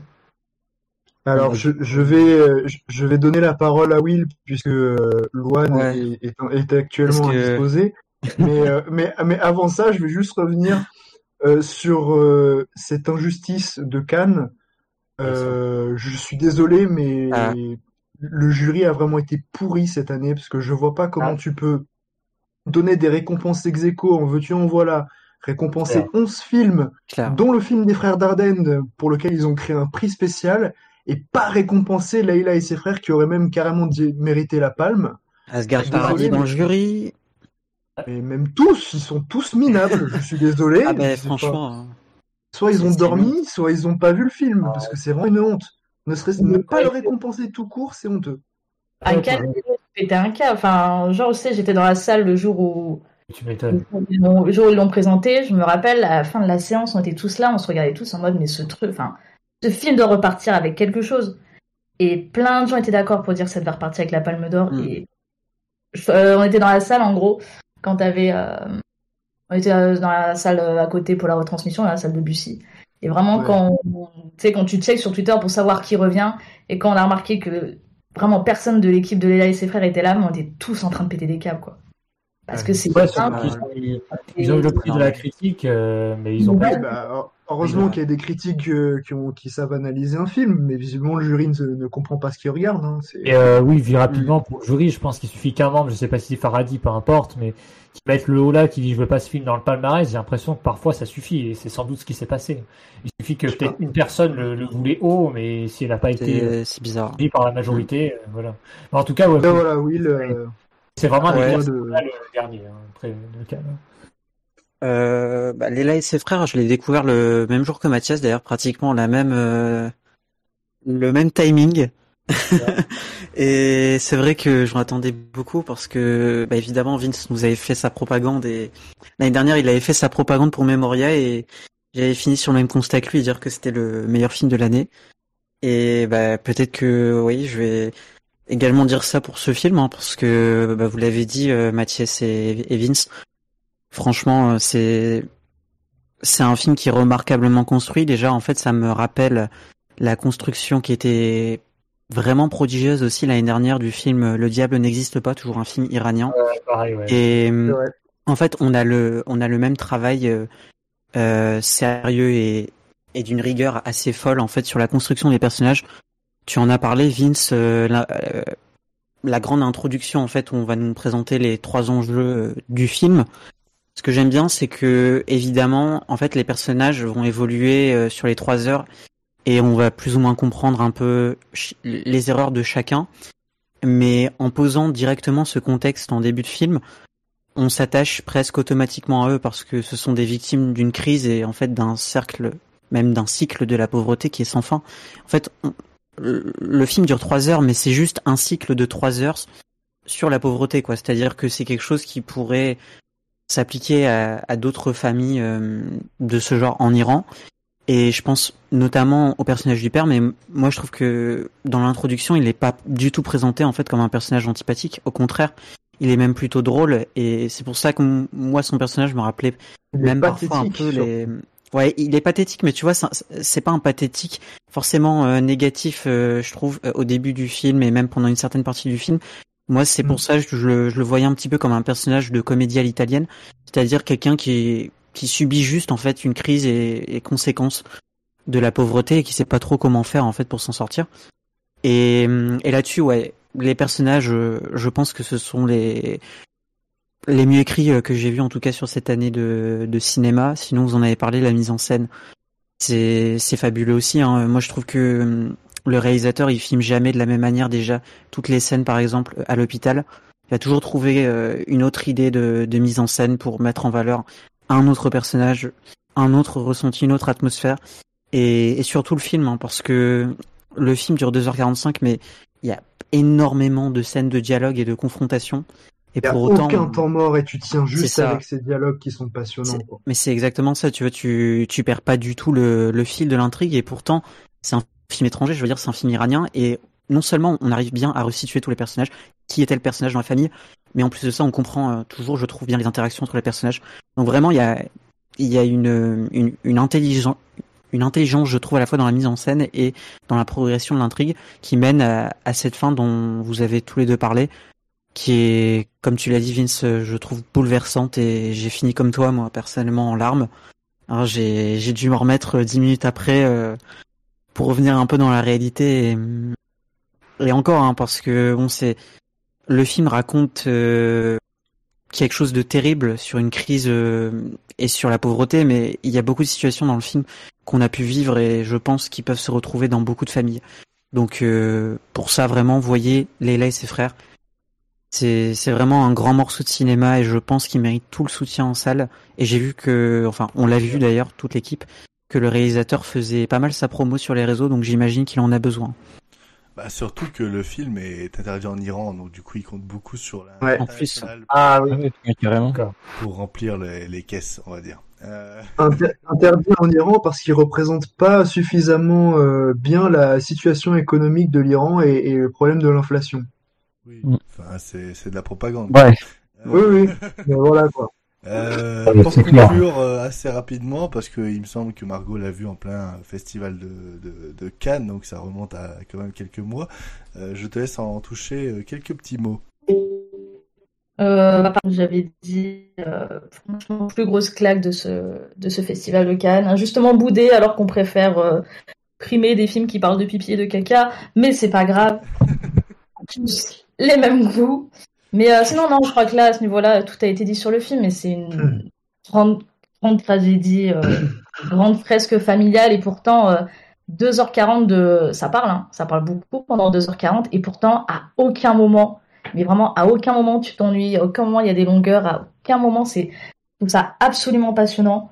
Alors je, je vais euh, je- vais donner la parole à Will puisque euh, Luan Ouais. est, est, est actuellement que- indisposé. *laughs* Mais, euh, mais mais avant ça, je vais juste revenir euh, sur euh, cette injustice de Cannes. Euh, je suis désolé, mais Ah. le jury a vraiment été pourri cette année parce que je vois pas comment Ah. tu peux donner des récompenses ex aequo en veux-tu en voilà, récompenser Claire. 11 films Claire. dont le film des frères Dardenne pour lequel ils ont créé un prix spécial et pas récompenser Layla et ses frères qui auraient même carrément mérité la palme. Asgard Paradis dans le jury. Mais même tous, ils sont tous minables. Je suis désolé. Ah ben C'est pas- franchement. hein. Soit ils ont dormi, soit ils ont pas vu le film, parce que c'est vraiment une honte. Ne serait-ce ne pas le récompenser tout court, c'est honteux. Un cas, c'était un cas. Enfin, genre, tu sais, j'étais dans la salle le jour où, Tu m'étonnes. le jour où ils l'ont présenté. Je me rappelle, à la fin de la séance, on était tous là, on se regardait tous en mode, mais ce truc, enfin, ce film doit repartir avec quelque chose. Et plein de gens étaient d'accord pour dire que ça devait repartir avec la Palme d'Or. Mm. Et je- euh, on était dans la salle, en gros, quand t'avais, euh, on était euh, dans la salle euh, à côté pour la retransmission, la salle de Bussy. Et vraiment, Ouais. quand, quand tu checkes sur Twitter pour savoir qui revient, et quand on a remarqué que vraiment personne de l'équipe de Léla et ses frères était là, mais on était tous en train de péter des câbles, quoi. Parce que c'est Ouais, ont- ils ont eu le prix de la critique, euh, mais ils ont pas. bah, heureusement qu'il y a des critiques euh, qui, ont, qui savent analyser un film, mais visiblement le jury ne, ne comprend pas ce qu'il regarde. hein. Et euh, oui, vu rapidement pour le jury, je pense qu'il suffit qu'un membre, je sais pas si Faradi, peu importe, mais qui va être le haut là, qui dit je veux pas ce film dans le palmarès, j'ai l'impression que parfois ça suffit, et c'est sans doute ce qui s'est passé. Il suffit que peut-être une personne le, le voulait haut, mais si elle n'a pas été euh, bizarre. dit par la majorité, euh, voilà. Mais en tout cas, ouais, voilà, Will, euh, c'est vraiment un Ouais. de- le dernier, hein, après le cas. Euh, bah, Léla et ses frères, je l'ai découvert le même jour que Mathias, d'ailleurs pratiquement la même euh, le même timing. *laughs* et c'est vrai que j'en attendais beaucoup parce que bah, évidemment Vince nous avait fait sa propagande et l'année dernière il avait fait sa propagande pour Memoria et j'avais fini sur le même constat que lui, dire que c'était le meilleur film de l'année. Et bah peut-être que oui, je vais également dire ça pour ce film hein, parce que bah, vous l'avez dit euh, Mathias et, et Vince. Franchement, euh, c'est c'est un film qui est remarquablement construit. Déjà, en fait, ça me rappelle la construction qui était vraiment prodigieuse aussi l'année dernière du film Le diable n'existe pas, toujours un film iranien. Ouais, pareil, ouais. Et vrai. en fait, on a le on a le même travail euh, euh, sérieux et et d'une rigueur assez folle en fait sur la construction des personnages. Tu en as parlé, Vince. euh, la, euh, la grande introduction en fait où on va nous présenter les trois enjeux euh, du film. Ce que j'aime bien, c'est que évidemment, en fait, les personnages vont évoluer euh, sur les trois heures et on va plus ou moins comprendre un peu les erreurs de chacun. Mais en posant directement ce contexte en début de film, on s'attache presque automatiquement à eux parce que ce sont des victimes d'une crise et en fait d'un cercle, même d'un cycle de la pauvreté qui est sans fin. En fait, le film dure trois heures, mais c'est juste un cycle de trois heures sur la pauvreté, quoi. C'est-à-dire que c'est quelque chose qui pourrait s'appliquer à, à d'autres familles euh, de ce genre en Iran. Et je pense notamment au personnage du père, mais moi je trouve que dans l'introduction, il n'est pas du tout présenté en fait comme un personnage antipathique. Au contraire, il est même plutôt drôle, et c'est pour ça que moi son personnage me rappelait même parfois un peu les. Ouais, il est pathétique, mais tu vois, c'est- pas un pathétique forcément euh, négatif, euh, je trouve, euh, au début du film et même pendant une certaine partie du film. Moi, c'est pour ça que je le, je le voyais un petit peu comme un personnage de comédie à l'italienne, c'est-à-dire quelqu'un qui, qui subit juste en fait une crise et, et conséquences de la pauvreté et qui sait pas trop comment faire en fait pour s'en sortir. Et, hum, là-dessus, ouais, les personnages, euh, je pense que ce sont les les mieux écrits euh, que j'ai vus en tout cas sur cette année de, cinéma. Sinon, vous en avez parlé, la mise en scène, c'est c'est fabuleux aussi. Hein. Moi, je trouve que hum, le réalisateur, il filme jamais de la même manière déjà toutes les scènes, par exemple, à l'hôpital. Il a toujours trouvé euh, une autre idée de mise en scène pour mettre en valeur un autre personnage, un autre ressenti, une autre atmosphère, et, et surtout le film, hein, parce que le film dure 2h45, mais il y a énormément de scènes de dialogue et de confrontation. Et Il n'y a pour autant, aucun temps mort et tu tiens juste avec ces dialogues qui sont passionnants. quoi. mais c'est exactement ça, tu vois, tu, tu perds pas du tout le, le fil de l'intrigue et pourtant, c'est un film étranger, je veux dire, c'est un film iranien et non seulement on arrive bien à resituer tous les personnages, qui était le personnage dans la famille, mais en plus de ça, on comprend euh, toujours, je trouve, bien les interactions entre les personnages. Donc vraiment, il y a, il y a une, une, une intelligence, une intelligence, je trouve, à la fois dans la mise en scène et dans la progression de l'intrigue qui mène à, à cette fin dont vous avez tous les deux parlé, qui est, comme tu l'as dit, Vince, je trouve bouleversante et j'ai fini comme toi, moi, personnellement, en larmes. Alors, j'ai, dû me remettre dix minutes après euh, pour revenir un peu dans la réalité et, et encore, hein, parce que bon, c'est le film raconte euh, quelque chose de terrible sur une crise euh, et sur la pauvreté, mais il y a beaucoup de situations dans le film qu'on a pu vivre et je pense qu'ils peuvent se retrouver dans beaucoup de familles. Donc euh, pour ça vraiment, voyez Leila et ses frères. C'est c'est vraiment un grand morceau de cinéma et je pense qu'il mérite tout le soutien en salle. Et j'ai vu que, enfin, on l'a vu d'ailleurs toute l'équipe, que le réalisateur faisait pas mal sa promo sur les réseaux, donc j'imagine qu'il en a besoin. Bah, surtout que le film est interdit en Iran, donc du coup il compte beaucoup sur la Ouais. En plus. Ah oui. carrément. pour remplir les, les caisses, on va dire. Euh, *laughs* Inter- interdit en Iran parce qu'il représente pas suffisamment euh, bien la situation économique de l'Iran et, et le problème de l'inflation. oui, enfin c'est c'est de la propagande. Ouais. Oui, oui. *laughs* Mais voilà quoi. Euh, pour clair. conclure euh, assez rapidement, parce que il me semble que Margot l'a vu en plein festival de, de, de Cannes, donc ça remonte à quand même quelques mois. Euh, je te laisse en toucher quelques petits mots. Euh, bah, j'avais dit, euh, franchement, plus grosse claque de ce, de ce festival de Cannes. Injustement boudé alors qu'on préfère euh, primer des films qui parlent de pipi et de caca, mais c'est pas grave. *laughs* Les mêmes goûts. Mais euh, sinon, non, je crois que là, à ce niveau-là, tout a été dit sur le film, et c'est une grande, grande tragédie, euh, grande fresque familiale, et pourtant, euh, 2h40 de... Ça parle, hein, ça parle beaucoup pendant 2h40, et pourtant, à aucun moment, mais vraiment, à aucun moment tu t'ennuies, à aucun moment il y a des longueurs, à aucun moment c'est... Je trouve ça absolument passionnant.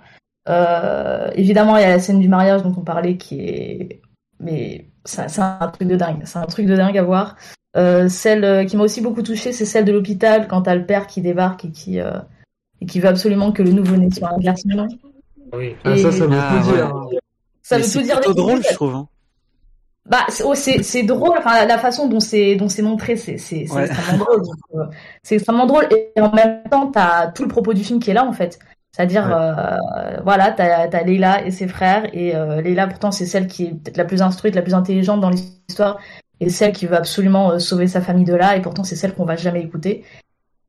Euh, évidemment, il y a la scène du mariage dont on parlait qui est... Mais c'est un truc de dingue, c'est un truc de dingue à voir. Euh, celle euh, qui m'a aussi beaucoup touchée, c'est celle de l'hôpital, quand t'as le père qui débarque et qui, euh, et qui veut absolument que le nouveau-né soit un garçon. Ah, ça, ça veut Ah, tout ouais. dire. Ça Mais veut c'est tout dire. des- drôle, je trouve. hein. Bah, c'est oh, c'est c'est drôle. Enfin, la façon dont c'est dont c'est montré, c'est c'est c'est Ouais. extrêmement drôle. C'est extrêmement drôle et en même temps, t'as tout le propos du film qui est là en fait. C'est-à-dire, euh, voilà, t'as t'as Leila et ses frères et euh, Leila pourtant c'est celle qui est peut-être la plus instruite, la plus intelligente dans l'histoire et celle qui veut absolument euh, sauver sa famille de là et pourtant c'est celle qu'on va jamais écouter.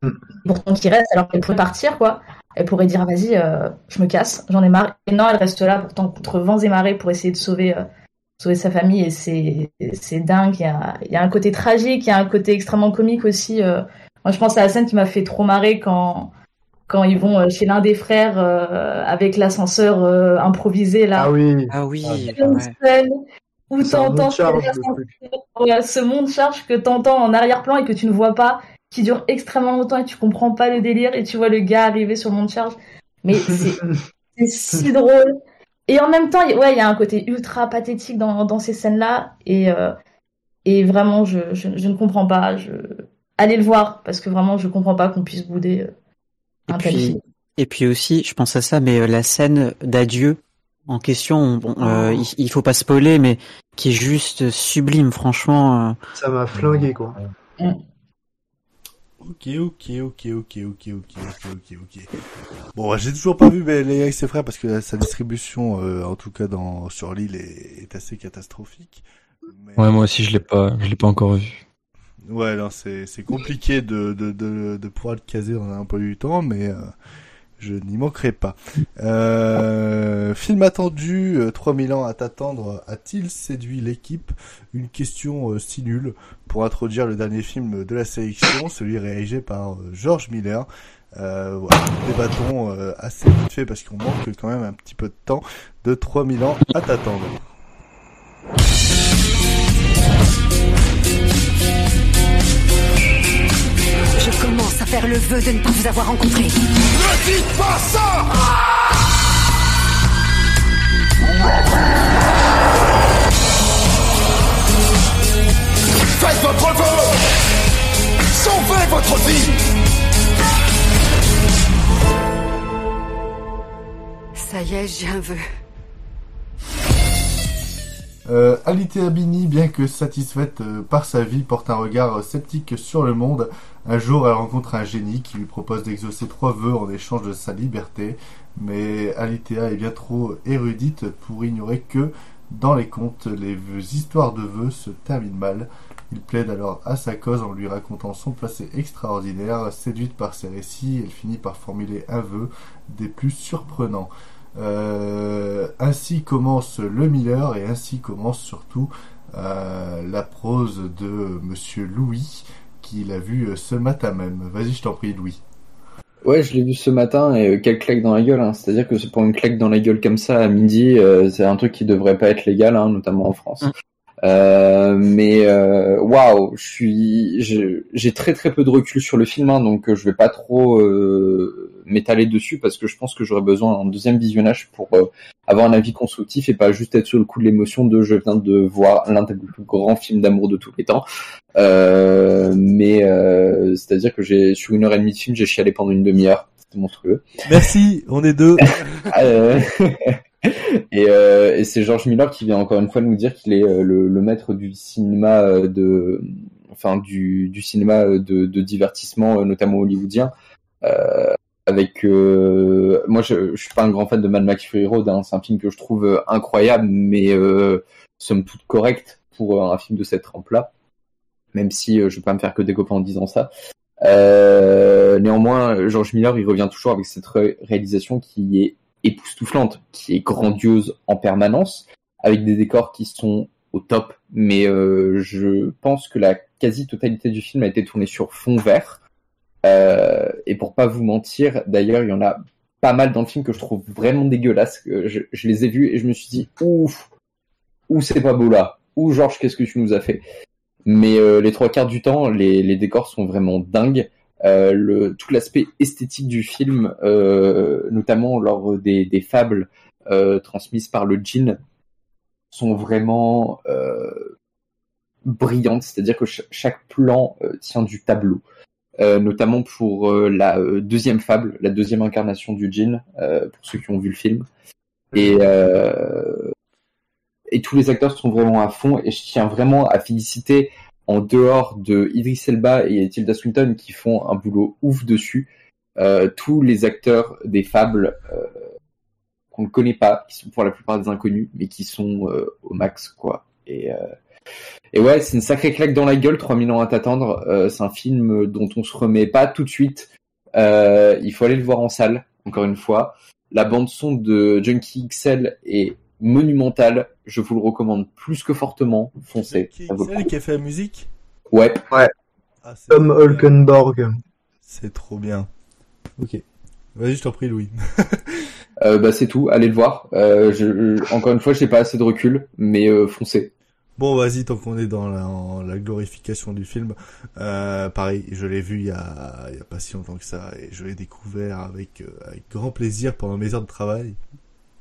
Mm. Pourtant qui reste alors qu'elle pourrait partir quoi. Elle pourrait dire vas-y, euh, je me casse, j'en ai marre. Et non, elle reste là pourtant contre vents et marées pour essayer de sauver. euh, sauver sa famille et c'est c'est dingue il y a il y a un côté tragique il y a un côté extrêmement comique aussi euh. moi je pense à la scène qui m'a fait trop marrer quand quand ils vont chez l'un des frères euh, avec l'ascenseur euh, improvisé là Ah oui. Ah oui. Ouais. Un t'entends ouais, ce monde charge que t'entends en arrière-plan et que tu ne vois pas qui dure extrêmement longtemps et tu comprends pas le délire et tu vois le gars arriver sur le monde charge mais c'est *laughs* si drôle. Et en même temps, il- ouais, il y a un côté ultra pathétique dans, dans ces scènes-là. Et, euh, et vraiment, je, je, je ne comprends pas. Je... Allez le voir, parce que vraiment, je comprends pas qu'on puisse bouder euh, Et un tel puis, film. et puis aussi, je pense à ça, mais euh, la scène d'adieu en question, bon, ah. euh, il, il, faut pas spoiler, mais qui est juste sublime, franchement. Euh. Ça m'a flingué, quoi. Mmh. Ok, ok, ok, ok, ok, ok, ok, ok, Bon, j'ai toujours pas vu mais les et ses frères parce que sa distribution, euh, en tout cas dans sur l'île, est, est, assez catastrophique. Ouais, moi aussi je l'ai pas, je l'ai pas encore vu. Ouais, non, c'est compliqué de, de, de, de pouvoir le caser dans un peu du temps, mais euh, je n'y manquerai pas. Euh, film attendu, euh, 3000 ans à t'attendre, a-t-il séduit l'équipe? Une question euh, si nulle pour introduire le dernier film de la sélection, celui réalisé par euh, George Miller. Euh, voilà, débattons euh, assez vite fait parce qu'on manque quand même un petit peu de temps de 3000 ans à t'attendre. Commence à faire le vœu de ne pas vous avoir rencontré. Ne dites pas ça Faites votre vœu Sauvez votre vie Ça y est, j'ai un vœu. Euh, Bini, bien que satisfaite euh, par sa vie, porte un regard euh, sceptique sur le monde. Un jour, elle rencontre un génie qui lui propose d'exaucer trois vœux en échange de sa liberté. Mais Alitea est bien trop érudite pour ignorer que, dans les contes, les histoires de vœux se terminent mal. Il plaide alors à sa cause en lui racontant son passé extraordinaire. Séduite par ses récits, elle finit par formuler un vœu des plus surprenants. Euh, ainsi commence le Miller et ainsi commence surtout euh, la prose de Monsieur Louis qu'il a vu euh, ce matin même. Vas-y, je t'en prie, Louis. Ouais, je l'ai vu ce matin et euh, quelle claque dans la gueule. Hein. C'est-à-dire que c'est pour une claque dans la gueule comme ça à midi, euh, c'est un truc qui devrait pas être légal, hein, notamment en France. Euh, mais euh, waouh, je suis, j'ai très très peu de recul sur le film, hein, donc euh, je vais pas trop euh, m'étaler dessus parce que je pense que j'aurais besoin d'un deuxième visionnage pour euh, avoir un avis constructif et pas juste être sur le coup de l'émotion de je viens de voir l'un des plus grands films d'amour de tous les temps. Euh, mais euh, c'est-à-dire que j'ai sur une heure et demie de film, j'ai chialé pendant une demi-heure. C'était monstrueux. Merci, on est deux. *laughs* *laughs* Et euh, et c'est George Miller qui vient encore une fois nous dire qu'il est le, le maître du cinéma de, enfin du, du cinéma de, de divertissement, notamment hollywoodien. Euh, avec, euh, moi je, je suis pas un grand fan de Mad Max Fury Road. Hein, c'est un film que je trouve euh, incroyable, mais euh, somme toute correct pour euh, un film de cette trempe-là. Même si euh, je vais pas me faire que des copains en disant ça. Euh, néanmoins, George Miller, il revient toujours avec cette ré- réalisation qui est époustouflante, qui est grandiose en permanence, avec des décors qui sont au top. Mais je pense que la quasi-totalité du film a été tournée sur fond vert. Euh, et pour pas vous mentir, d'ailleurs, il y en a pas mal dans le film que je trouve vraiment dégueulasses. que Je, les ai vus et je me suis dit, ouf, ou c'est pas beau là, ou Georges, qu'est-ce que tu nous as fait? Mais euh, les trois quarts du temps, les, décors sont vraiment dingues. Euh, tout l'aspect esthétique du film, notamment lors des, fables transmises par le djinn, sont vraiment brillantes. C'est-à-dire que ch- chaque plan tient du tableau. Euh, notamment pour euh, la euh, deuxième fable, la deuxième incarnation du djinn, euh, pour ceux qui ont vu le film. Et, euh, et tous les acteurs sont vraiment à fond, et je tiens vraiment à féliciter en dehors de Idris Elba et Tilda Swinton qui font un boulot ouf dessus, euh, tous les acteurs des fables euh, qu'on ne connaît pas, qui sont pour la plupart des inconnus, mais qui sont euh, au max, quoi. Et, euh, et ouais, c'est une sacrée claque dans la gueule, 3000 ans à t'attendre. Euh, c'est un film dont on se remet pas tout de suite. Euh, il faut aller le voir en salle, encore une fois. La bande son de Junkie XL est monumentale. Je vous le recommande plus que fortement. Foncez. Celle coup. qui a fait la musique? Ouais. Ouais. Ah, Tom. Holkenborg. C'est trop bien. Ok. Vas-y, je t'en prie, Louis. Euh, bah c'est tout. Allez le voir. Euh, je, je- encore une fois, j'ai pas assez de recul, mais euh, foncez. Bon, vas-y, tant qu'on est dans la, glorification du film, euh, pareil, je l'ai vu il y, a, il y a pas si longtemps que ça, et je l'ai découvert avec, euh, avec grand plaisir pendant mes heures de travail.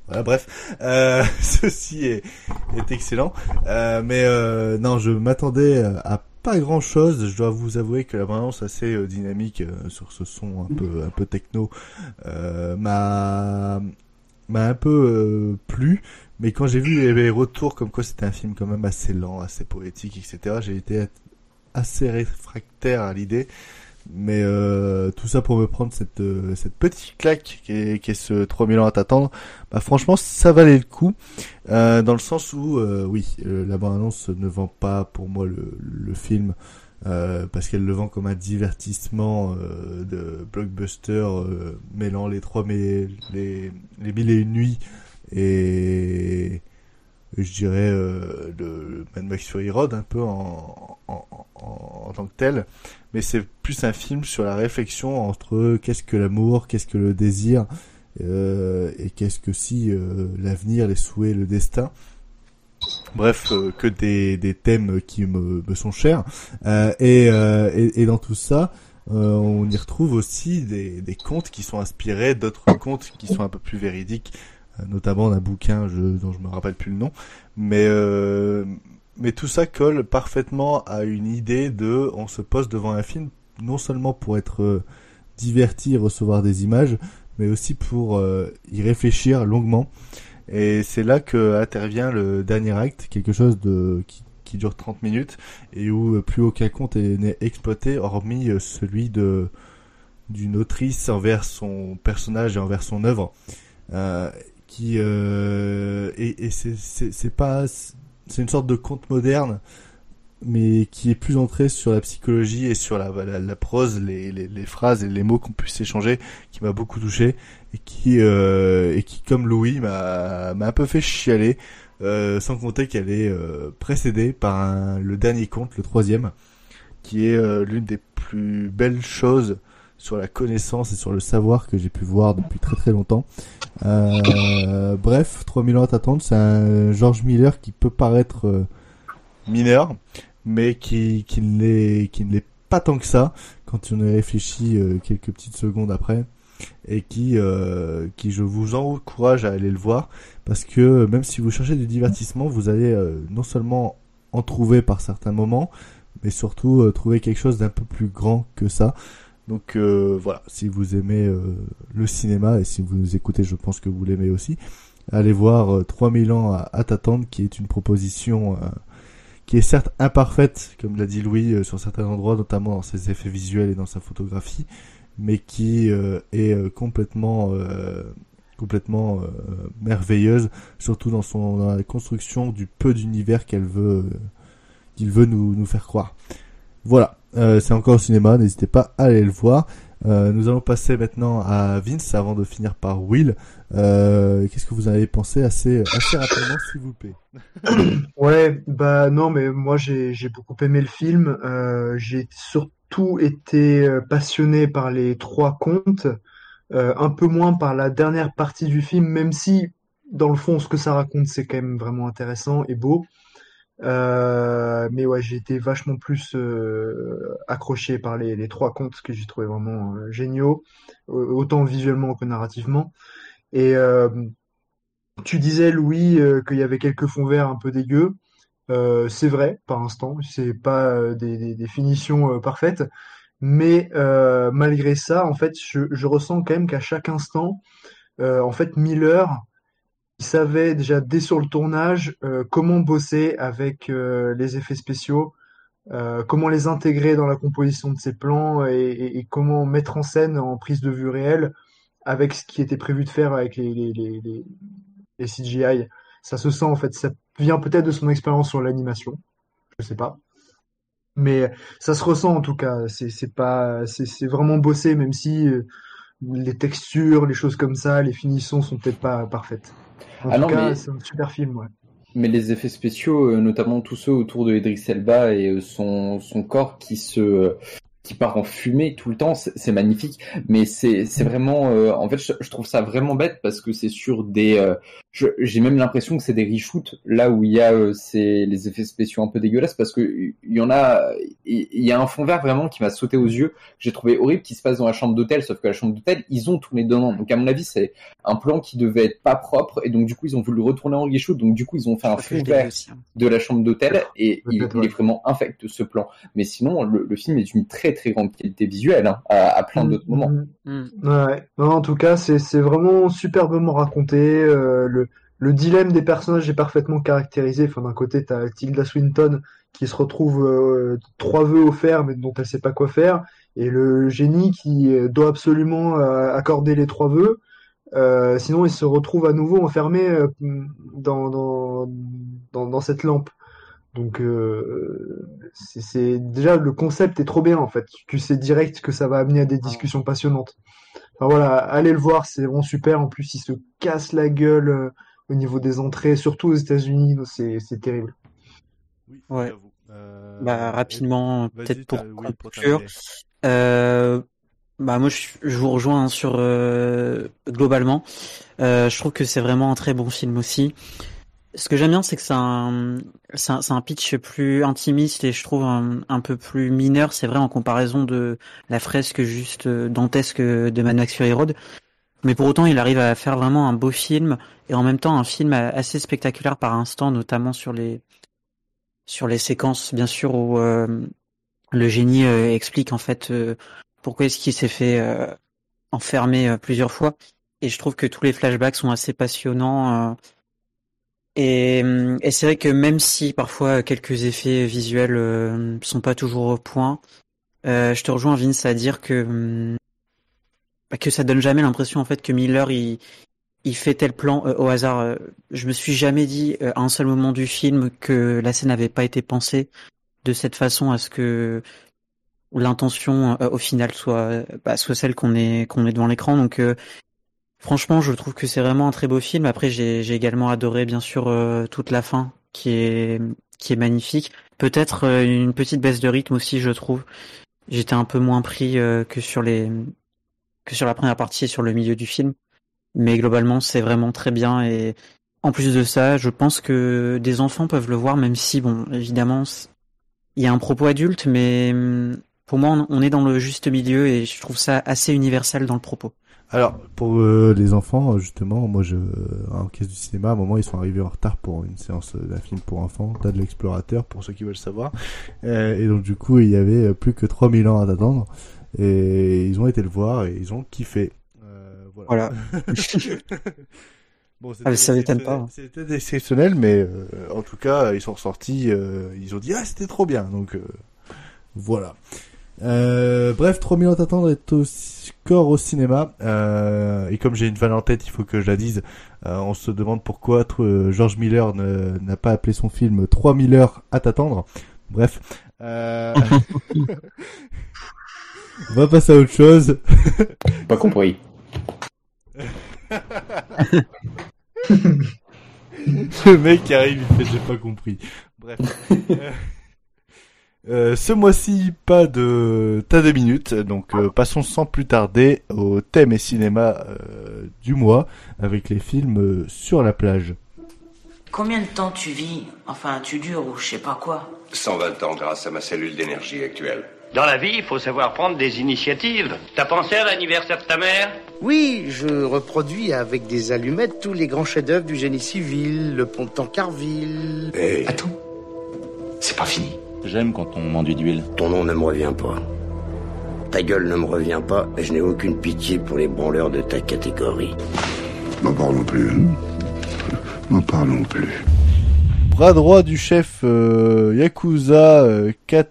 Voilà, bref, euh, *laughs* ceci est, est excellent. Euh, mais euh, non, je m'attendais à pas grand chose. Je dois vous avouer que la balance assez dynamique sur ce son un peu un peu techno m'a m'a un peu plu. Mais quand j'ai vu les retours comme quoi c'était un film quand même assez lent, assez poétique, etc., j'ai été assez réfractaire à l'idée. Mais euh, tout ça pour me prendre cette, euh, cette petite claque qui est, qui est ce 3000 ans à t'attendre, bah franchement ça valait le coup. Euh, dans le sens où, euh, oui, euh, la bande-annonce ne vend pas pour moi le, le film. euh, parce qu'elle le vend comme un divertissement de blockbuster mêlant les trois mais les les mille et une nuits et je dirais euh, le Mad Max Fury Road un peu en, en, en, tant que tel. Mais c'est plus un film sur la réflexion entre qu'est-ce que l'amour qu'est-ce que le désir euh, et qu'est-ce que si euh, l'avenir les souhaits le destin. Bref, que des, des thèmes qui me, me sont chers. Et, et, dans tout ça, on y retrouve aussi des, des contes qui sont inspirés d'autres contes qui sont un peu plus véridiques, notamment d'un bouquin je, dont je me rappelle plus le nom. Mais, euh, mais tout ça colle parfaitement à une idée de on se pose devant un film non seulement pour être euh, diverti, recevoir des images, mais aussi pour euh, y réfléchir longuement. Et c'est là que intervient le dernier acte, quelque chose de qui, qui dure 30 minutes et où euh, plus aucun compte est- n'est exploité hormis euh, celui de d'une autrice envers son personnage et envers son œuvre euh, qui euh, et, c'est pas c'est une sorte de conte moderne mais qui est plus entré sur la psychologie et sur la, la, prose, les, les, les phrases et les mots qu'on puisse échanger, qui m'a beaucoup touché et qui euh, et qui comme Louis m'a un peu fait chialer, euh, sans compter qu'elle est euh, précédée par le dernier conte, le troisième, qui est euh, l'une des plus belles choses sur la connaissance et sur le savoir que j'ai pu voir depuis très très longtemps. Euh, bref, 3000 ans à t'attendre, c'est un George Miller qui peut paraître euh, mineur, mais qui, qui ne l'est, qui ne l'est pas tant que ça quand on y réfléchit euh, quelques petites secondes après et qui, euh, qui je vous encourage à aller le voir parce que même si vous cherchez du divertissement, vous allez non seulement en trouver par certains moments, mais surtout trouver quelque chose d'un peu plus grand que ça. Donc euh, voilà, si vous aimez le cinéma et si vous nous écoutez, je pense que vous l'aimez aussi, allez voir 3000 ans à, t'attendre qui est une proposition qui est certes imparfaite, comme l'a dit Louis, sur certains endroits, notamment dans ses effets visuels et dans sa photographie, mais qui euh, est euh, complètement euh, complètement merveilleuse, surtout dans son la construction du peu d'univers qu'elle veut qu'il veut nous faire croire. Voilà, c'est encore au cinéma, n'hésitez pas à aller le voir. nous allons passer maintenant à Vince avant de finir par Will. Qu'est-ce que vous avez pensé assez rapidement, s'il vous plaît? *coughs* Ouais, bah non, mais moi j'ai beaucoup aimé le film. j'ai surtout tout été euh, passionné par les trois contes, euh, un peu moins par la dernière partie du film, même si dans le fond ce que ça raconte c'est quand même vraiment intéressant et beau. Euh, mais ouais, j'ai été vachement plus accroché par les, les, trois contes que j'ai trouvé vraiment géniaux, autant visuellement que narrativement. Et tu disais Louis qu'il y avait quelques fonds verts un peu dégueux. Euh, c'est vrai, par instant, c'est pas euh, des, des, finitions euh, parfaites, mais malgré ça, en fait, je, je ressens quand même qu'à chaque instant, en fait, Miller, il savait déjà dès sur le tournage comment bosser avec les effets spéciaux, comment les intégrer dans la composition de ses plans et, comment mettre en scène en prise de vue réelle avec ce qui était prévu de faire avec les, CGI. Ça se sent en fait, ça vient peut-être de son expérience sur l'animation, je sais pas. Mais ça se ressent en tout cas, c'est pas c'est vraiment bossé même si euh, les textures, les choses comme ça, les finitions sont peut-être pas parfaites. En ah tout cas, c'est un super film, ouais. Mais les effets spéciaux, euh, notamment tous ceux autour de Idris Elba et euh, son, son corps qui se qui part en fumée tout le temps, c'est magnifique. Mais c'est vraiment, euh, en fait, je, trouve ça vraiment bête parce que c'est sur des, euh, j'ai même l'impression que c'est des reshoots là où il y a euh, les effets spéciaux un peu dégueulasses parce que il y en a, il y, a un fond vert vraiment qui m'a sauté aux yeux. J'ai trouvé horrible qui se passe dans la chambre d'hôtel, sauf que la chambre d'hôtel, ils ont tourné dedans. Donc à mon avis, c'est un plan qui devait être pas propre et donc du coup ils ont voulu retourner en reshoot. Donc du coup ils ont fait un fond vert de la chambre d'hôtel et il, est vraiment infect ce plan. Mais sinon le, le film est une très très grande qualité visuelle hein, à, plein mm, d'autres moments. Mm, mm. Ouais. en tout cas, c'est vraiment superbement raconté. Euh, le, le dilemme des personnages est parfaitement caractérisé. Enfin, d'un côté, t'as Tilda Swinton qui se retrouve euh, trois vœux offerts mais dont elle sait pas quoi faire, et le génie qui euh, doit absolument accorder les trois vœux. sinon, il se retrouve à nouveau enfermé dans, dans, dans, dans cette lampe. Donc euh, c'est déjà le concept est trop bien en fait. Tu sais direct que ça va amener à des discussions passionnantes. Enfin voilà, allez le voir, c'est vraiment super. En plus, il se casse la gueule euh, au niveau des entrées, surtout aux États-Unis, c'est terrible. Oui, ouais. Euh... Bah rapidement, peut-être pour conclure. Euh, bah moi je, je vous rejoins hein, sur euh, globalement. je trouve que c'est vraiment un très bon film aussi. Ce que j'aime bien, c'est que c'est un, c'est un, pitch plus intimiste et je trouve un, peu plus mineur, c'est vrai, en comparaison de la fresque juste euh, dantesque de Mad Max Fury Road. Mais pour autant, il arrive à faire vraiment un beau film et en même temps un film assez spectaculaire par instant, notamment sur les, sur les séquences, bien sûr, où euh, le génie euh, explique en fait pourquoi est-ce qu'il s'est fait enfermer plusieurs fois. Et je trouve que tous les flashbacks sont assez passionnants et, et c'est vrai que même si parfois quelques effets visuels euh, sont pas toujours au point, euh, je te rejoins Vince à dire que bah, que ça donne jamais l'impression en fait que Miller il il fait tel plan euh, au hasard. Euh, je me suis jamais dit à un seul moment du film que la scène n'avait pas été pensée de cette façon à ce que l'intention au final soit bah, soit celle qu'on est qu'on est devant l'écran. Donc Franchement, je trouve que c'est vraiment un très beau film. Après, j'ai également adoré, bien sûr, euh, toute la fin, qui est qui est magnifique. Peut-être euh, une petite baisse de rythme aussi, je trouve. J'étais un peu moins pris euh, que sur les que sur la première partie et sur le milieu du film, mais globalement, c'est vraiment très bien. Et En plus de ça, je pense que des enfants peuvent le voir, même si, bon, évidemment, il y a un propos adulte, mais hum, pour moi, on est dans le juste milieu et je trouve ça assez universel dans le propos. Alors, pour euh, les enfants, justement, moi, je, en caisse du cinéma, à un moment, ils sont arrivés en retard pour une séance d'un film pour enfants, T'as de l'explorateur, pour ceux qui veulent savoir. Euh, et donc, du coup, il y avait plus que 3000 ans à attendre. Et ils ont été le voir et ils ont kiffé. Euh, voilà. Voilà. *laughs* bon, Ah, ça m'étonne pas, hein. C'était exceptionnel, mais euh, en tout cas, ils sont ressortis, euh, ils ont dit ah c'était trop bien, donc euh, voilà. Euh, bref, 3000 ans à attendre est au score au cinéma. Euh, et comme j'ai une vanne en tête, il faut que je la dise. Euh, on se demande pourquoi euh, George Miller n'a pas appelé son film 3000 heures à t'attendre. Bref. Euh... *laughs* on va passer à autre chose. Pas compris. *laughs* Le mec arrive, il fait j'ai pas compris. Bref. *laughs* Euh, ce mois-ci, pas de tas de minutes, donc euh, passons sans plus tarder au thème et cinéma euh, du mois avec les films euh, sur la plage. Combien de temps tu vis Enfin, tu dures ou je sais pas quoi 120 ans grâce à ma cellule d'énergie actuelle. Dans la vie, il faut savoir prendre des initiatives. T'as pensé à l'anniversaire de ta mère? Oui, je reproduis avec des allumettes tous les grands chefs-d'œuvre du génie civil, le pont de Tancarville. Hey. Attends, C'est pas fini. J'aime quand on m'enduit d'huile. ton nom ne me revient pas. Ta gueule ne me revient pas et je n'ai aucune pitié pour les branleurs de ta catégorie. N'en parlons plus. hein. N'en parlons plus. Bras droit du chef euh, Yakuza euh, Kat-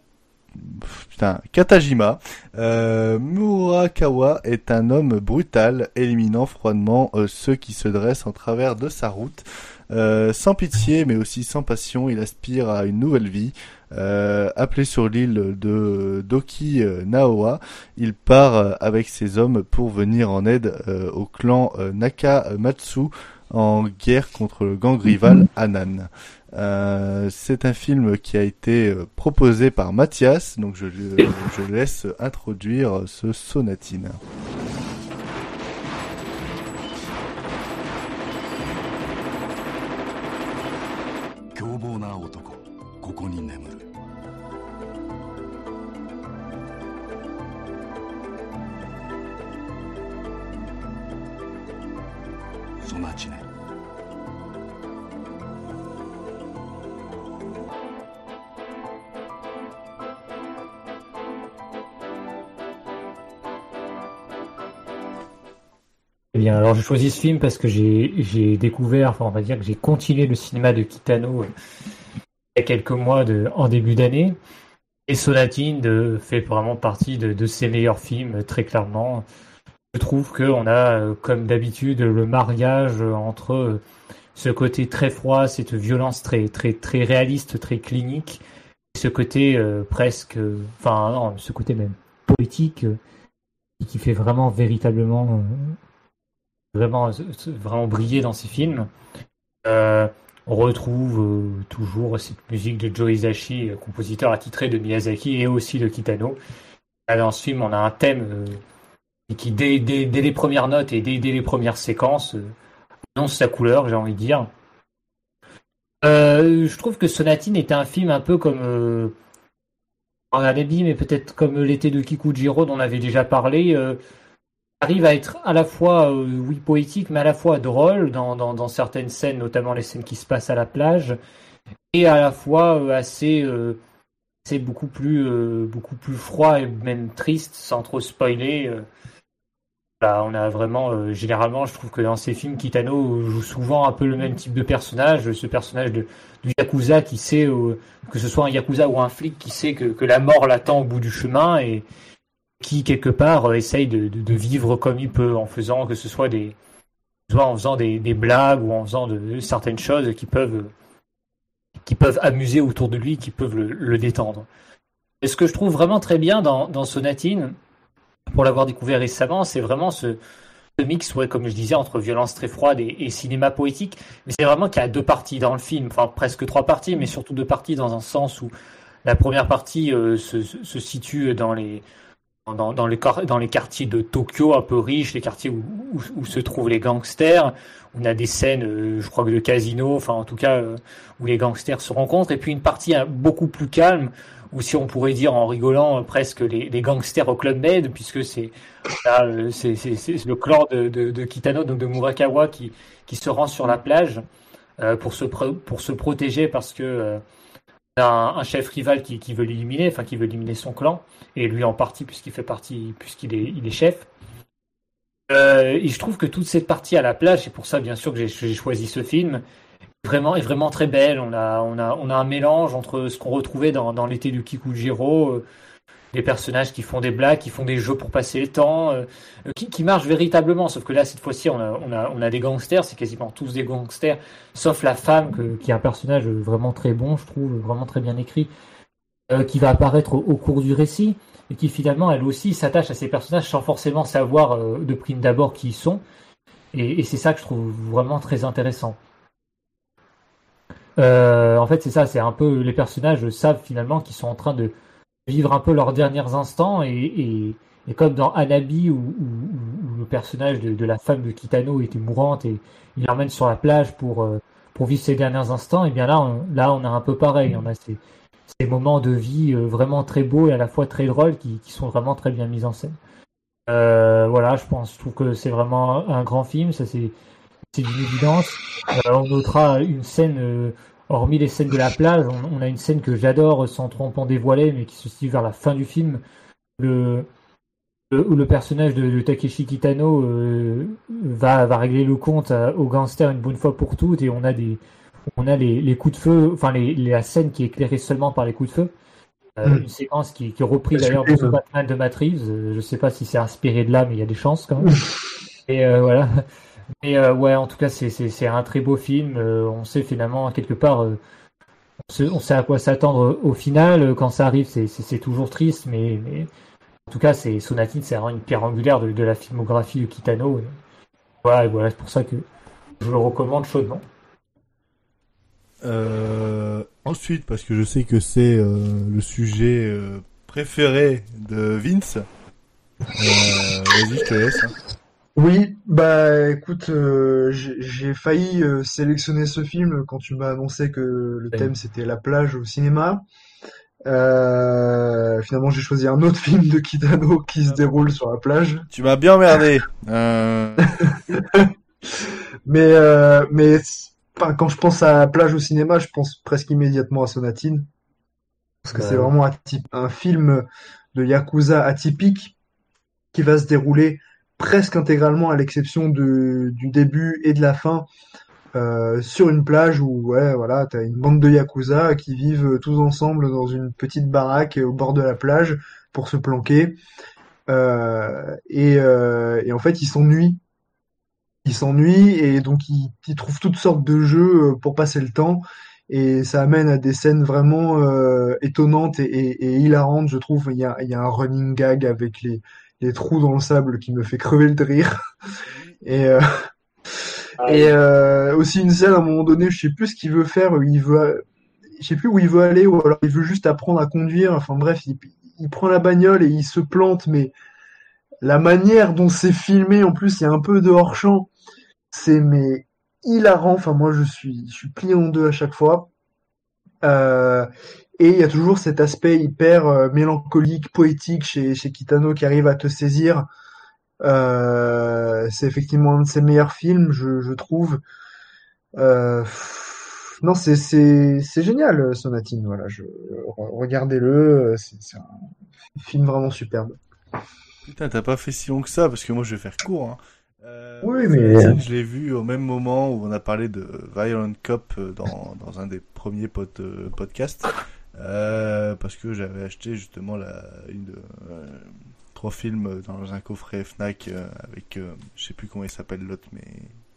Putain, Katajima, euh, Murakawa est un homme brutal, éliminant froidement euh, ceux qui se dressent en travers de sa route. Euh, sans pitié, mais aussi sans passion, il aspire à une nouvelle vie. Euh, appelé sur l'île de Doki Naoa, il part euh, avec ses hommes pour venir en aide euh, au clan euh, Nakamatsu en guerre contre le gang rival Anan. Euh, c'est un film qui a été proposé par Mathias, donc je, je laisse introduire ce sonatine. sonacinę. Eh bien, alors j'ai choisi ce film parce que j'ai découvert, enfin on va dire que j'ai continué le cinéma de Kitano euh, il y a quelques mois en début d'année. Et Sonatine de, fait vraiment partie de, ses meilleurs films, très clairement. Je trouve qu'on a, euh, comme d'habitude, le mariage entre euh, ce côté très froid, cette violence très, très, très réaliste, très clinique, ce côté euh, presque, euh, enfin non, ce côté même poétique, euh, qui fait vraiment véritablement euh, vraiment, vraiment briller dans ces films. Euh, on retrouve euh, toujours cette musique de Joe Hisaishi, euh, compositeur attitré de Miyazaki et aussi de Kitano. Dans ce film, on a un thème euh, qui, dès, dès- dès les premières notes et dès, dès les premières séquences, euh, annonce sa couleur, j'ai envie de dire. Euh, je trouve que Sonatine est un film un peu comme euh, Anabi, mais peut-être comme l'été de Kikujiro dont on avait déjà parlé. euh, arrive à être à la fois, euh, oui, poétique, mais à la fois drôle dans, dans, certaines scènes, notamment les scènes qui se passent à la plage, et à la fois assez, assez beaucoup plus, beaucoup plus froid et même triste, sans trop spoiler. Voilà, on a vraiment, euh, généralement, je trouve que dans ces films, Kitano joue souvent un peu le même type de personnage, ce personnage de, du yakuza qui sait, euh, que ce soit un yakuza ou un flic, qui sait que, la mort l'attend au bout du chemin et qui quelque part euh, essaye de, vivre comme il peut en faisant que ce soit des en faisant des, blagues ou en faisant de, certaines choses qui peuvent qui peuvent amuser autour de lui, qui peuvent le, le détendre. Et ce que je trouve vraiment très bien dans, dans Sonatine, pour l'avoir découvert récemment, c'est vraiment ce, mix, ouais, comme je disais, entre violence très froide et, cinéma poétique. Mais c'est vraiment qu'il y a deux parties dans le film, enfin presque trois parties, mais surtout deux parties dans un sens où la première partie euh, se, situe dans les dans, les, quartiers de Tokyo un peu riches, les quartiers où se trouvent les gangsters. On a des scènes, euh, je crois que de casino, enfin en tout cas euh, où les gangsters se rencontrent. Et puis une partie hein, beaucoup plus calme, ou si on pourrait dire en rigolant euh, presque les, gangsters au Club Med, puisque c'est euh, le clan de, de, Kitano, donc de Murakawa, qui, qui se rend sur la plage euh, pour, se pour se protéger parce que euh, a un, chef rival qui, qui veut l'éliminer, enfin qui veut éliminer son clan, et lui en partie puisqu'il fait partie, puisqu'il est, il est chef. Je trouve que toute cette partie à la plage, c'est pour ça bien sûr que j'ai choisi ce film, vraiment est vraiment très belle. On a on a on a un mélange entre ce qu'on retrouvait dans, l'été du Kikujiro, euh, des personnages qui font des blagues, qui font des jeux pour passer le temps, euh, qui, qui marchent véritablement. Sauf que là cette fois-ci on a on a on a des gangsters, c'est quasiment tous des gangsters, sauf la femme qui est un personnage vraiment très bon, je trouve, vraiment très bien écrit, euh, qui va apparaître au, cours du récit et qui finalement elle aussi s'attache à ces personnages sans forcément savoir euh, de prime d'abord qui ils sont. Et c'est ça que je trouve vraiment très intéressant. Euh, en fait, c'est ça, c'est un peu les personnages savent finalement qu'ils sont en train de vivre un peu leurs derniers instants et, et, et comme dans Anabi où, où- où- le personnage de, de la femme de Kitano était mourante et il l'emmène sur la plage pour euh, pour vivre ses derniers instants, et bien là on, là on a un peu pareil, on a ces, ces moments de vie euh, vraiment très beaux et à la fois très drôles qui, qui sont vraiment très bien mis en scène. Euh, voilà, je pense, je trouve que c'est vraiment un grand film, ça c'est c'est d'une évidence. Euh, on notera une scène, euh, hormis les scènes de la plage, on, on a une scène que j'adore sans trop en dévoiler, mais qui se situe vers la fin du film, le, le- où le personnage de, de Takeshi Kitano euh, va, va régler le compte à- aux gangsters une bonne fois pour toutes, et on a des on a les, les coups de feu, enfin les, la scène qui est éclairée seulement par les coups de feu. Euh, Mm. Une séquence qui, qui est reprise d'ailleurs dans ce Batman de Matt Reeves. Euh, Je sais pas si c'est inspiré de là, mais il y a des chances quand même. Et euh, voilà. Mais euh, ouais, en tout cas, c'est un très beau film. Euh, on sait finalement quelque part, euh, on, sait, à quoi s'attendre au final. Quand ça arrive, c'est toujours triste, mais en tout cas, Sonatine, c'est vraiment une pierre angulaire de, la filmographie de Kitano. Voilà, et voilà, c'est pour ça que je le recommande chaudement. Ensuite, parce que je sais que c'est le sujet préféré de Vince. Vas-y, je te laisse. hein. Oui, bah écoute, euh, j'ai j'ai failli euh, sélectionner ce film quand tu m'as annoncé que le thème c'était la plage au cinéma. Euh, finalement, j'ai choisi un autre *laughs* film de Kitano qui se déroule sur la plage. Tu m'as bien emmerdé. Euh, *laughs* Mais euh, mais enfin, quand je pense à plage au cinéma, je pense presque immédiatement à Sonatine parce que Bah c'est vraiment atyp- un film de yakuza atypique qui va se dérouler presque intégralement à l'exception du début et de la fin euh, sur une plage où ouais voilà t'as une bande de yakuza qui vivent tous ensemble dans une petite baraque au bord de la plage pour se planquer. Euh, et, euh, et en fait ils s'ennuient. Ils s'ennuient et donc ils, trouvent toutes sortes de jeux pour passer le temps. Et ça amène à des scènes vraiment étonnantes et, et, et hilarantes je trouve. Il y a, il y a un running gag avec les, les trous dans le sable qui me fait crever de rire. *laughs* Et euh, et euh, aussi une scène à un moment donné je sais plus ce qu'il veut faire il veut je sais plus où il veut aller ou alors il veut juste apprendre à conduire. Enfin bref il, il prend la bagnole et il se plante mais la manière dont c'est filmé en plus il y a un peu de hors champ c'est mais hilarant. Enfin moi je suis je suis plié en deux à chaque fois. Euh, et il y a toujours cet aspect hyper euh, mélancolique poétique chez chez Kitano qui arrive à te saisir euh, c'est effectivement un de ses meilleurs films je, je trouve euh, pff, non c'est c'est c'est génial Sonatine voilà je regardez-le c'est c'est un film vraiment superbe Putain, t'as pas fait si long que ça, parce que moi je vais faire court. Hein. Euh, Oui, mais- Je l'ai vu au même moment où on a parlé de Violent Cop dans, dans un des premiers pod, podcasts. Euh, parce que j'avais acheté justement la, une, euh, trois films dans un coffret Fnac euh, avec, euh, je sais plus comment il s'appelle l'autre, mais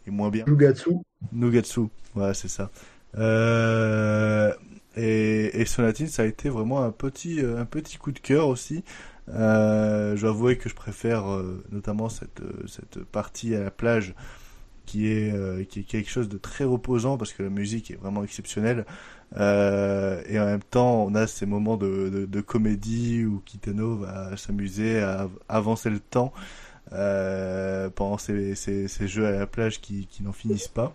il est moins bien. Nugatsu Nugatsu, ouais, c'est ça. Euh, et, et Sonatine, ça a été vraiment un petit, un petit coup de cœur aussi. Euh, je dois avouer que je préfère notamment cette, cette partie à la plage qui est, qui est quelque chose de très reposant parce que la musique est vraiment exceptionnelle. Euh, et en même temps, on a ces moments de, de, de comédie où Kitano va s'amuser à avancer le temps euh, pendant ces, ces, ces, jeux à la plage qui, qui n'en finissent pas.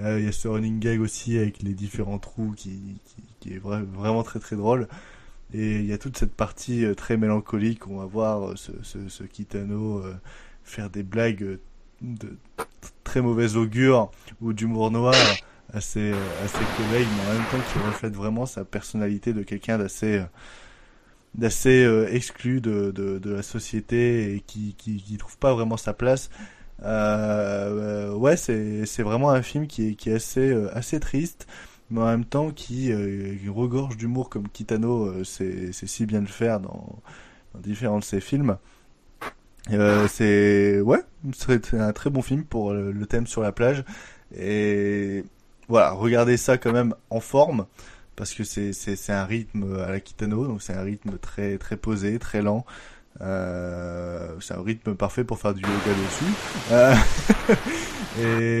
Euh, il y a ce running gag aussi avec les différents trous qui, qui, qui est vra vraiment très très drôle. Et il y a toute cette partie euh, très mélancolique où on va voir euh, ce, ce, ce Kitano faire des blagues de très mauvais augure ou d'humour noir à ses collègues, mais en même temps qui reflète vraiment sa personnalité de quelqu'un d'assez d'assez euh, exclu de, de, de, la société et qui, qui, qui trouve pas vraiment sa place. Euh, euh, ouais, c'est, c'est vraiment un film qui est, qui est assez, euh, assez triste, mais en même temps qui, euh, regorge d'humour comme Kitano euh, c'est, c'est si bien le faire dans, dans différents de ses films. c'est ouais, c'est un très bon film pour le, le thème sur la plage et voilà, regardez ça quand même en forme parce que c'est c'est un rythme à la Kitano, donc c'est un rythme très très posé, très lent. Euh, c'est un rythme parfait pour faire du yoga dessus. Euh, *laughs*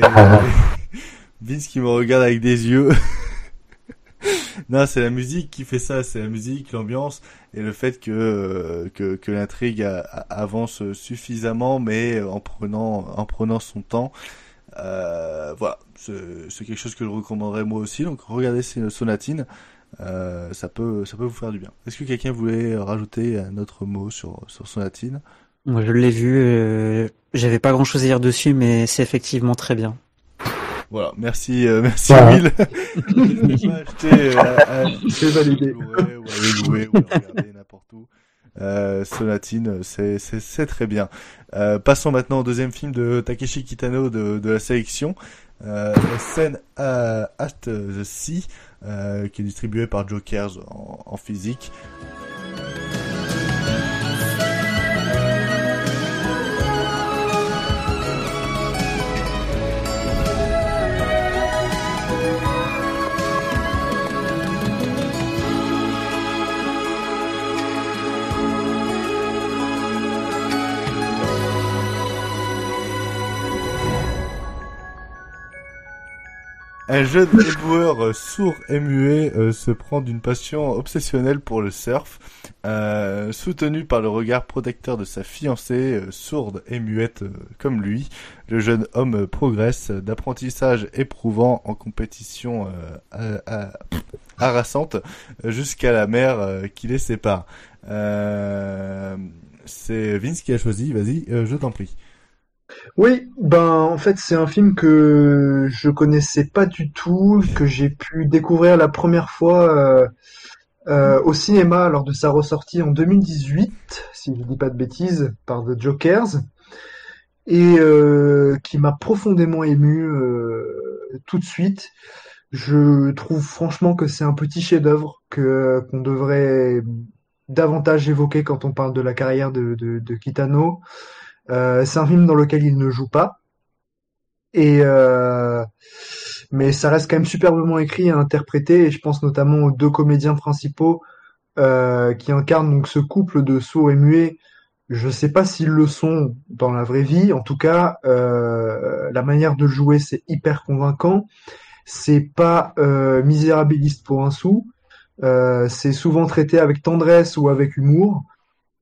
Vince qui me regarde avec des yeux. *laughs* non, c'est la musique qui fait ça, c'est la musique, l'ambiance et le fait que que, que l'intrigue avance suffisamment, mais en prenant en prenant son temps. Euh, voilà, c'est quelque chose que je recommanderais moi aussi. Donc regardez Sonatine, euh, ça peut ça peut vous faire du bien. Est-ce que quelqu'un voulait rajouter un autre mot sur sur Sonatine? Moi je l'ai vu, euh, j'avais pas grand chose à dire dessus, mais c'est effectivement très bien. Voilà, merci, euh, merci voilà. Will. *laughs* acheter, euh, validé. louer, ou à regarder n'importe où. Euh, Sonatine, c'est très bien. Euh, passons maintenant au deuxième film de Takeshi Kitano de, de la sélection, euh, scène At the Sea, qui est distribuée par Jokers en, en physique. Un jeune éboueur sourd et muet euh, se prend d'une passion obsessionnelle pour le surf. Euh, soutenu par le regard protecteur de sa fiancée, euh, sourde et muette comme lui, le jeune homme progresse d'apprentissage éprouvant en compétition harassante jusqu'à la mer qui les sépare. C'est Vince qui a choisi, vas-y, je t'en prie. Oui, ben en fait c'est un film que je connaissais pas du tout, que j'ai pu découvrir la première fois euh, euh, au cinéma lors de sa ressortie en 2018, si je dis pas de bêtises, par The Jokers, et euh, qui m'a profondément ému tout de suite. Je trouve franchement que c'est un petit chef-d'œuvre qu'on devrait davantage évoquer quand on parle de la carrière de Kitano. Euh, c'est un film dans lequel il ne joue pas. Et euh, mais ça reste quand même superbement écrit et interprété. Et je pense notamment aux deux comédiens principaux euh, qui incarnent donc ce couple de sourds et muets. Je sais pas s'ils le sont dans la vraie vie. En tout cas, la manière de jouer, c'est hyper convaincant. C'est pas misérabiliste pour un sou. C'est souvent traité avec tendresse ou avec humour.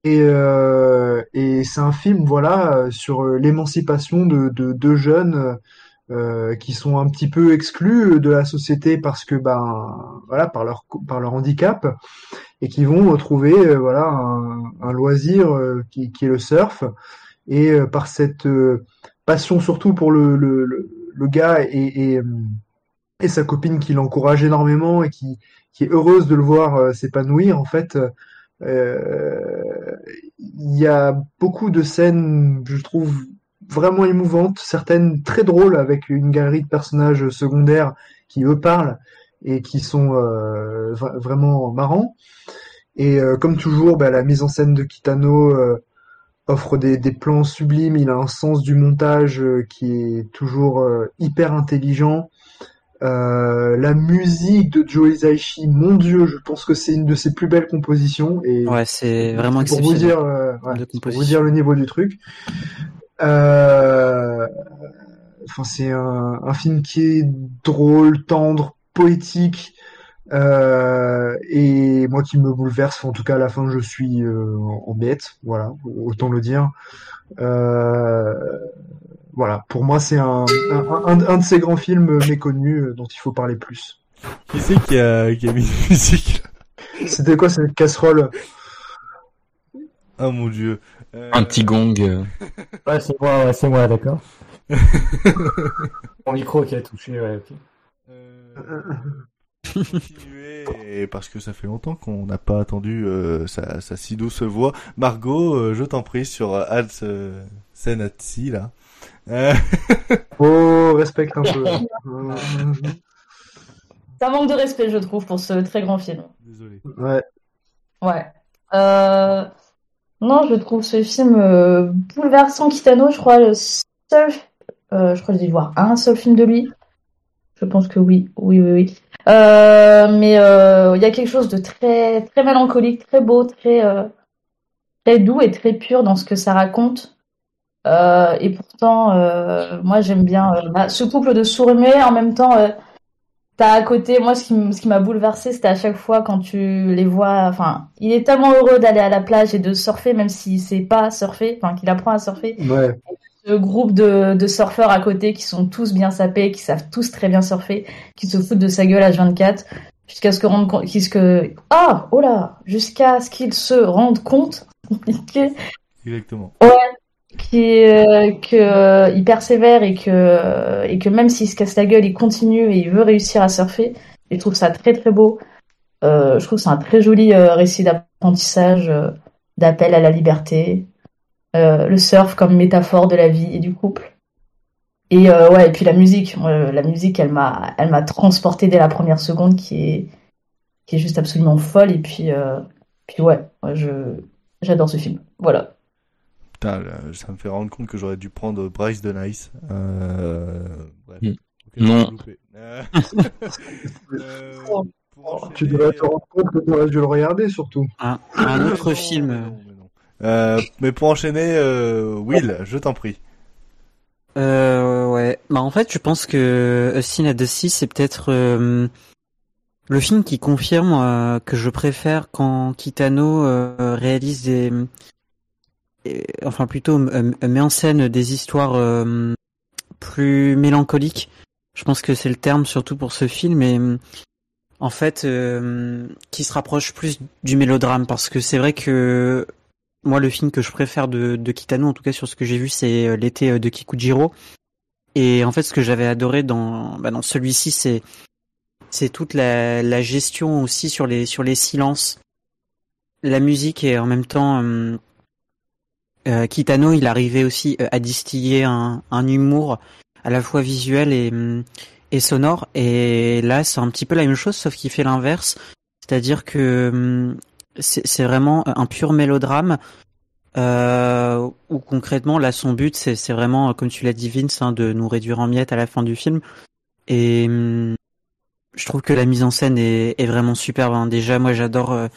Et, euh, et c'est un film, voilà, sur l'émancipation de deux de, jeunes euh, qui sont un petit peu exclus de la société parce que, ben, voilà, par leur par leur handicap, et qui vont trouver, euh, voilà, un, loisir euh, qui, est le surf, et euh, par cette passion surtout pour le le, le, gars et, et, sa copine qui l'encourage énormément et qui qui est heureuse de le voir s'épanouir, en fait euh, il y a beaucoup de scènes, je trouve, vraiment émouvantes, certaines très drôles avec une galerie de personnages secondaires qui eux parlent et qui sont euh, vraiment marrants. Et euh, comme toujours, bah, la mise en scène de Kitano euh, offre des, plans sublimes. Il a un sens du montage euh, qui est toujours hyper intelligent. Euh, la musique de Joe Hisaishi, mon dieu, je pense que c'est une de ses plus belles compositions. Et ouais, c'est vraiment pour vous dire, euh, ouais, pour vous dire le niveau du truc. Euh, enfin, c'est un, un, film qui est drôle, tendre, poétique, Euh, et moi qui me bouleverse, en tout cas à la fin je suis euh, en bête, voilà, autant le dire. Euh, voilà, pour moi c'est un, un, un, un de ces grands films méconnus euh, dont il faut parler plus. Qui c'est qui a, qui a mis une musique là? C'était quoi cette casserole? Oh mon dieu. Euh, Un petit gong. euh. Ouais, c'est moi, ouais, c'est moi, d'accord. Mon micro qui a touché, ouais, ok. continuer, parce que ça fait longtemps qu'on n'a pas attendu euh, sa, sa si douce voix. Margot, euh, je t'en prie sur euh, euh, Senatsi là. Euh, *laughs* Oh, respecte un peu. *laughs* C'est un manque de respect, je trouve, pour ce très grand film. Désolé. ouais. Ouais. Euh... Non, je trouve ce film euh, bouleversant. Kitano, je crois, le seul. euh, je crois que j'ai dû voir un seul film de lui. Je pense que oui, oui, oui, oui. Euh, mais euh, il y a quelque chose de très, très mélancolique, très beau, très, euh, très doux et très pur dans ce que ça raconte. Euh, et pourtant, euh, moi, j'aime bien euh, bah, ce couple de sourds muets. En même temps, euh, t'as à côté, moi, ce qui, m- ce qui m'a bouleversé, c'était à chaque fois quand tu les vois. Enfin, il est tellement heureux d'aller à la plage et de surfer, même s'il sait pas surfer, enfin, qu'il apprend à surfer. Ouais. Ce groupe de, de surfeurs à côté qui sont tous bien sapés, qui savent tous très bien surfer, qui se foutent de sa gueule à 24, jusqu'à ce que compte, que, ah, oh là, jusqu'à ce qu'ils se rendent compte, *laughs* compliqué, Exactement. Ouais, qui euh, euh, persévère et que et que même s'il se casse la gueule, il continue et il veut réussir à surfer. Je trouve ça très très beau. Euh, je trouve c'est un très joli euh, récit d'apprentissage, euh, d'appel à la liberté. Euh, le surf comme métaphore de la vie et du couple. Et euh, ouais, et puis la musique, la musique, elle m'a elle m'a transporté dès la première seconde, qui est qui est juste absolument folle. Et puis euh, puis ouais, moi, je j'adore ce film. Voilà. Putain, là, ça me fait rendre compte que j'aurais dû prendre Bryce de Nice. Euh... Bref. Mm. J'ai Non. *laughs* Euh, *laughs* euh, Oh, Tu devrais te rendre compte que tu aurais dû le regarder surtout. Un, un autre Non, film. mais non, mais non. Euh, mais pour enchaîner, euh, Will, je t'en prie. Euh, ouais. Bah, en fait, je pense que A Sin at the Sea, c'est peut-être euh, le film qui confirme euh, que je préfère quand Kitano euh, réalise des, euh, enfin plutôt euh, met en scène des histoires euh, plus mélancoliques. Je pense que c'est le terme surtout pour ce film et euh, en fait euh, qui se rapproche plus du mélodrame parce que c'est vrai que moi le film que je préfère de, Kitano en tout cas sur ce que j'ai vu c'est euh, l'été euh, de Kikujiro et en fait ce que j'avais adoré dans bah, dans celui-ci c'est toute la, gestion aussi sur les sur les silences la musique et en même temps euh, euh, Kitano il arrivait aussi euh, à distiller un, humour à la fois visuel et hum, et sonore. Et là c'est un petit peu la même chose sauf qu'il fait l'inverse. C'est-à-dire que hum, c'est vraiment un pur mélodrame euh, concrètement là son but c'est vraiment comme tu l'as dit Vince hein, de nous réduire en miettes à la fin du film. Et hum, je trouve que la mise en scène est, est vraiment superbe hein. déjà moi j'adore euh,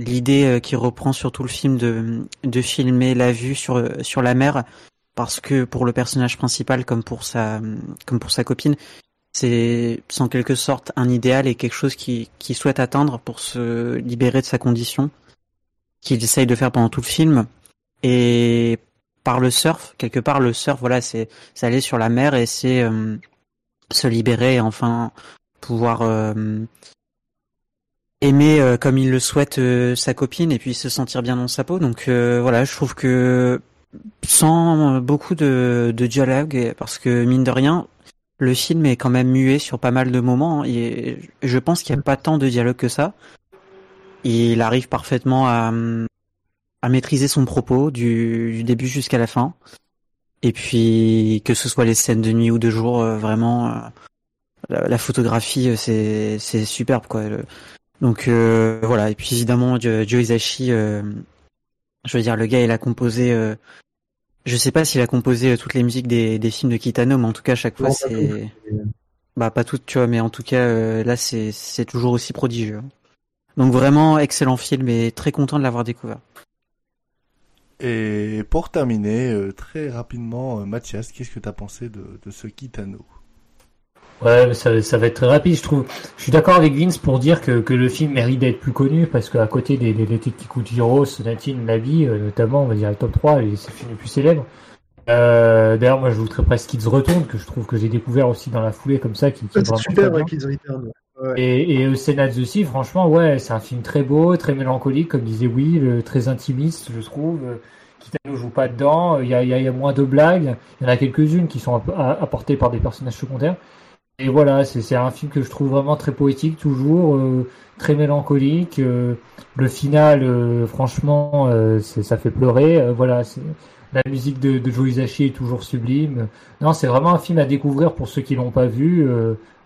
l'idée euh, qui reprend sur tout le film de de filmer la vue sur sur la mer parce que pour le personnage principal comme pour sa comme pour sa copine c'est en quelque sorte un idéal et quelque chose qui qui souhaite atteindre pour se libérer de sa condition qu'il essaye de faire pendant tout le film. Et par le surf quelque part le surf voilà c'est c'est aller sur la mer et c'est euh, se libérer et enfin pouvoir euh, aimer euh, comme il le souhaite euh, sa copine et puis se sentir bien dans sa peau. Donc euh, voilà je trouve que sans beaucoup de, de dialogue parce que mine de rien le film est quand même muet sur pas mal de moments et je pense qu'il n'y a pas tant de dialogue que ça. Il arrive parfaitement à, à maîtriser son propos du, du début jusqu'à la fin. Et puis que ce soit les scènes de nuit ou de jour euh, vraiment euh, la, photographie euh, c'est c'est superbe quoi donc euh, voilà. Et puis évidemment Jo- Joe Hisaishi euh, je veux dire le gars il a composé euh, je sais pas s'il a composé euh, toutes les musiques des, des films de Kitano mais en tout cas à chaque fois c'est bah pas toutes tu vois mais en tout cas euh, là c'est c'est toujours aussi prodigieux donc vraiment excellent film et très content de l'avoir découvert. Et pour terminer, euh, très rapidement, euh, Mathias, qu'est-ce que t'as pensé de, de ce Kitano? Ouais, mais ça, ça va être très rapide, je trouve. Je suis d'accord avec Vince pour dire que, que le film mérite d'être plus connu parce qu'à côté des, des, des Kikujiro, Sonatine, Navi, euh, notamment, on va dire le top 3, et c'est films les plus célèbres. Euh, D'ailleurs, moi, je voudrais presque Kids Return, que je trouve que j'ai découvert aussi dans la foulée comme ça, qui, qui est vraiment super, ouais. Kids Return. ouais. Et, et Eusène aussi, franchement, ouais, c'est un film très beau, très mélancolique, comme disait Will, euh, très intimiste, je trouve. Euh, Kitano joue pas dedans, il y a, il y a- il y a moins de blagues, il y en a quelques-unes qui sont apportées par des personnages secondaires. Et voilà, c'est un film que je trouve vraiment très poétique, toujours, euh, très mélancolique. euh, le final, euh, franchement, ça fait pleurer. voilà, la musique de, de Joe Hisaishi est toujours sublime. Non, c'est vraiment un film à découvrir pour ceux qui l'ont pas vu.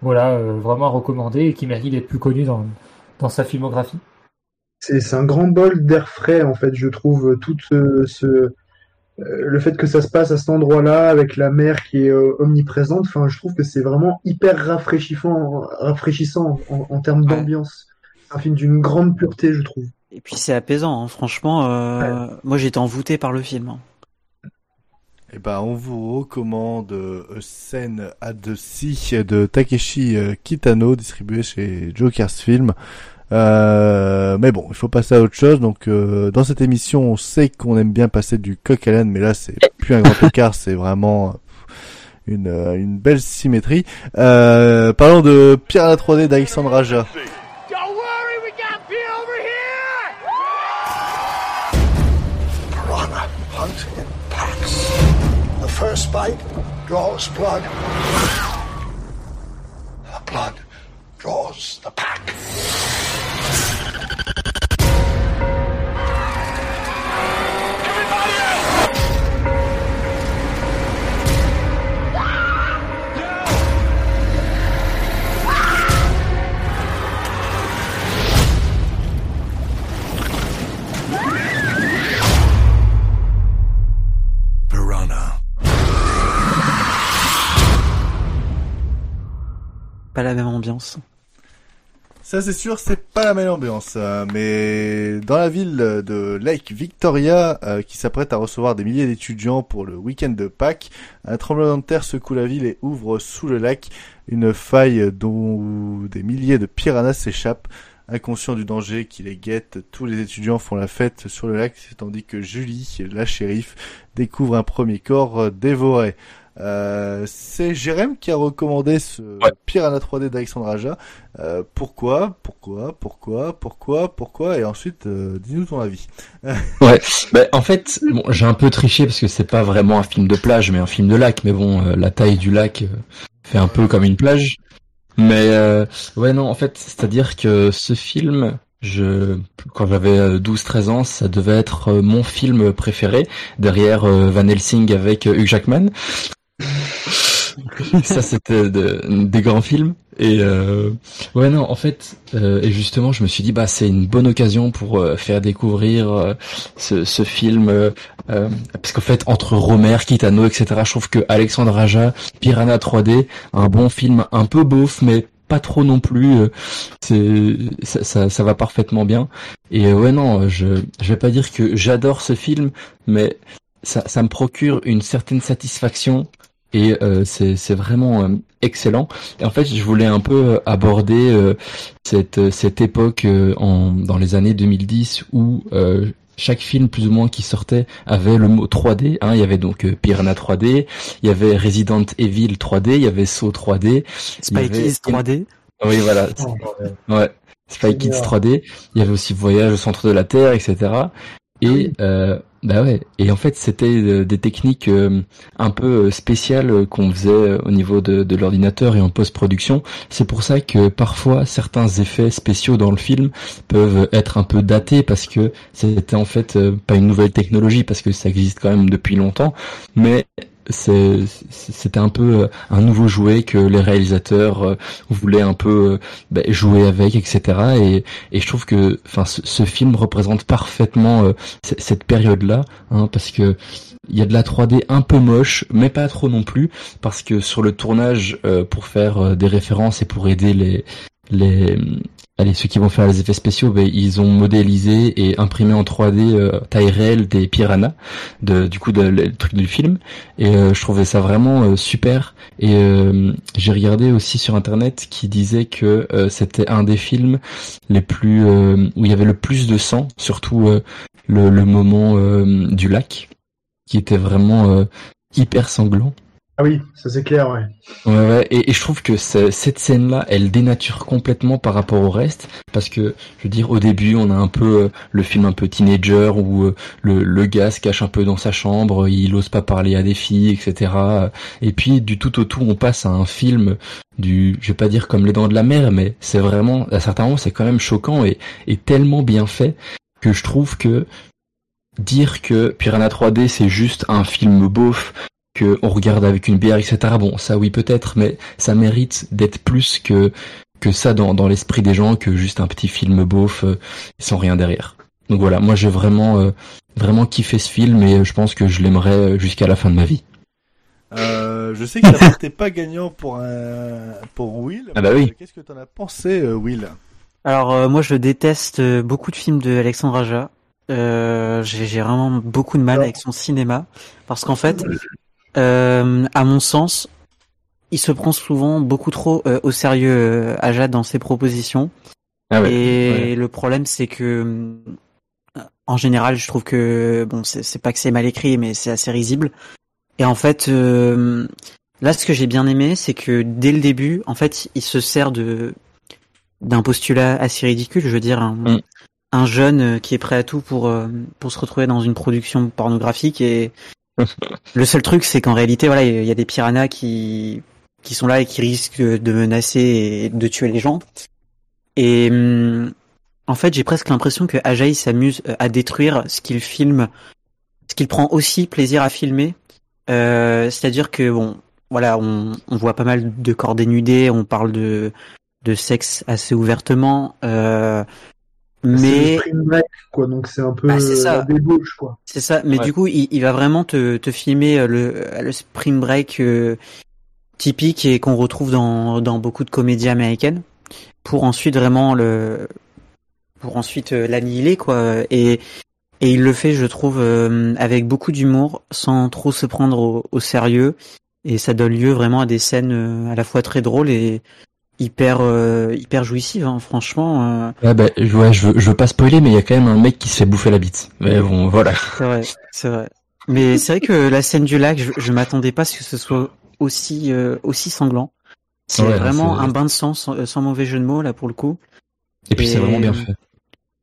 voilà, vraiment à recommander et qui mérite d'être plus connu dans, dans sa filmographie. C'est un grand bol d'air frais, en fait, je trouve, tout ce, le fait que ça se passe à cet endroit-là, avec la mer qui est euh, omniprésente, enfin, je trouve que c'est vraiment hyper rafraîchissant, rafraîchissant en, en termes d'ambiance. C'est un film d'une grande pureté, je trouve. Et puis c'est apaisant, hein. franchement. Euh, Moi j'étais envoûté par le film. hein. Eh ben, on vous recommande euh, Scène at the Sea de Takeshi euh, Kitano, distribué chez Jokers Film. Euh, mais bon, il faut passer à autre chose. Donc, euh, dans cette émission, on sait qu'on aime bien passer du coq à l'âne, mais là, c'est plus un grand écart, *laughs* c'est vraiment euh, une, euh, une belle symétrie. Euh, parlons de Pierre à la 3D d'Alexandre Raja. Piranha hunt in packs. The first bite draws blood. The blood draws the pack. Ça c'est sûr, c'est pas la même ambiance. euh, mais dans la ville de Lake Victoria, euh, qui s'apprête à recevoir des milliers d'étudiants pour le week-end de Pâques, un tremblement de terre secoue la ville et ouvre sous le lac une faille dont des milliers de piranhas s'échappent. Inconscients du danger qui les guette, tous les étudiants font la fête sur le lac, tandis que Julie, la shérif, découvre un premier corps dévoré. Euh, c'est Jérém qui a recommandé ce Piranha 3D d'Alexandre Aja. Euh, pourquoi, pourquoi, pourquoi, pourquoi, pourquoi, et ensuite, euh, dis-nous ton avis. *laughs* Ouais, bah, en fait, bon, j'ai un peu triché parce que c'est pas vraiment un film de plage, mais un film de lac. Mais bon, euh, la taille du lac euh, fait un peu comme une plage. Mais euh, ouais, non, en fait, c'est-à-dire que ce film, je, quand j'avais euh, 12-13 ans, ça devait être mon film préféré derrière Van Helsing avec Hugh Jackman. *laughs* ça, c'était de- des grands films. Et euh, ouais, non, en fait, euh, et justement, je me suis dit, bah, c'est une bonne occasion pour euh, faire découvrir euh, ce, ce film, euh, parce qu'en fait, entre Romer, Kitano, etc., je trouve que Alexandre Aja, Piranha 3D, un bon film, un peu beauf, mais pas trop non plus. c'est ça, ça, ça va parfaitement bien. Et ouais, non, je je vais pas dire que j'adore ce film, mais ça, ça me procure une certaine satisfaction et euh, c'est c'est vraiment euh, excellent. Et en fait, je voulais un peu euh, aborder euh, cette euh, cette époque euh, en dans les années 2010 où euh, chaque film plus ou moins qui sortait avait le mot 3D. Hein. Il y avait donc euh, Piranha 3D, il y avait Resident Evil 3D, il y avait Saw 3D, Spy avait- Kids 3D. Oui, voilà. *laughs* Ouais. Spy Kids 3D. Il y avait aussi Voyage au centre de la Terre, etc. Et euh, bah ouais. Et en fait, c'était euh, des techniques euh, un peu euh, spéciales qu'on faisait au niveau de, de l'ordinateur et en post-production. C'est pour ça que parfois certains effets spéciaux dans le film peuvent être un peu datés parce que c'était en fait pas une nouvelle technologie parce que ça existe quand même depuis longtemps, mais c'était un peu euh, un nouveau jouet que les réalisateurs euh, voulaient un peu euh, bah, jouer avec etc et et je trouve que enfin ce, ce film représente parfaitement euh, cette période là hein, parce que il y a de la 3D un peu moche, mais pas trop non plus, parce que sur le tournage, euh, pour faire des références et pour aider les les allez ceux qui vont faire les effets spéciaux ben, ils ont modélisé et imprimé en 3D euh, taille réelle des piranhas de du coup de, le truc du film. Et euh, je trouvais ça vraiment euh, super. Et euh, j'ai regardé aussi sur internet qui disait que c'était un des films les plus où il y avait le plus de sang surtout le, le moment du lac qui était vraiment hyper sanglant Ah oui, ça c'est clair, ouais. Ouais, ouais, et, je trouve que ce- cette scène-là, elle dénature complètement par rapport au reste, parce que, je veux dire, au début, on a un peu euh, le film un peu teenager, où euh, le, le gars se cache un peu dans sa chambre, il ose pas parler à des filles, etc. Et puis, du tout au tout, on passe à un film du, je vais pas dire comme les dents de la mer, mais c'est vraiment, à certains moments, c'est quand même choquant et, et tellement bien fait, que je trouve que dire que Piranha 3D, c'est juste un film beauf, que on regarde avec une bière, etc. Bon, ça oui peut-être, mais ça mérite d'être plus que que ça dans, dans l'esprit des gens que juste un petit film beauf euh, sans rien derrière. Donc voilà, moi j'ai vraiment euh, vraiment kiffé ce film et je pense que je l'aimerais euh, jusqu'à la fin de ma vie. Euh, je sais que ça n'était pas gagnant pour un pour Will. Ah bah oui. Qu'est-ce que t'en as pensé, Will? Alors euh, moi je déteste beaucoup de films de Alexandre Aja. Euh, j'ai j'ai vraiment beaucoup de mal avec son cinéma parce qu'en fait, euh, à mon sens, il se prend souvent beaucoup trop euh, au sérieux euh, Aja dans ses propositions. Ah ouais, Et ouais. le problème c'est que euh, en général, je trouve que bon, c'est pas que c'est mal écrit, mais c'est assez risible. Et en fait, euh, là, ce que j'ai bien aimé, c'est que dès le début, en fait, il se sert de d'un postulat assez ridicule. Je veux dire, un, Mm. un jeune qui est prêt à tout pour euh, pour se retrouver dans une production pornographique. Et le seul truc, c'est qu'en réalité, voilà, il y a des piranhas qui qui sont là et qui risquent de menacer et de tuer les gens. Et hum, en fait, j'ai presque l'impression que Ajaï s'amuse euh, à détruire ce qu'il filme, ce qu'il prend aussi plaisir à filmer. Euh, C'est-à-dire que bon, voilà, on, voit pas mal de corps dénudés, on parle de de sexe assez ouvertement, euh, mais break, quoi, donc c'est un peu Bah, c'est euh, ça. la débauche, quoi. c'est ça. Mais Ouais. du coup, il, il va vraiment te, te filmer euh, le, le spring break euh, typique et qu'on retrouve dans, dans beaucoup de comédies américaines, pour ensuite vraiment le, pour ensuite euh, l'annihiler quoi. Et et il le fait, je trouve, euh, avec beaucoup d'humour, sans trop se prendre au, au sérieux. Et ça donne lieu vraiment à des scènes euh, à la fois très drôles et hyper euh, hyper jouissives. hein. Franchement, euh, Ouais, bah, je- ouais, je veux, je veux pas spoiler, mais il y a quand même un mec qui se fait bouffer la bite. Mais bon, voilà. C'est vrai, c'est vrai. Mais c'est vrai que la scène du lac, je, je m'attendais pas à ce que ce soit aussi euh, aussi sanglant. C'est Ouais, vraiment un bain de sang sans, sans mauvais jeu de mots là pour le coup. Et puis c'est vraiment bien fait.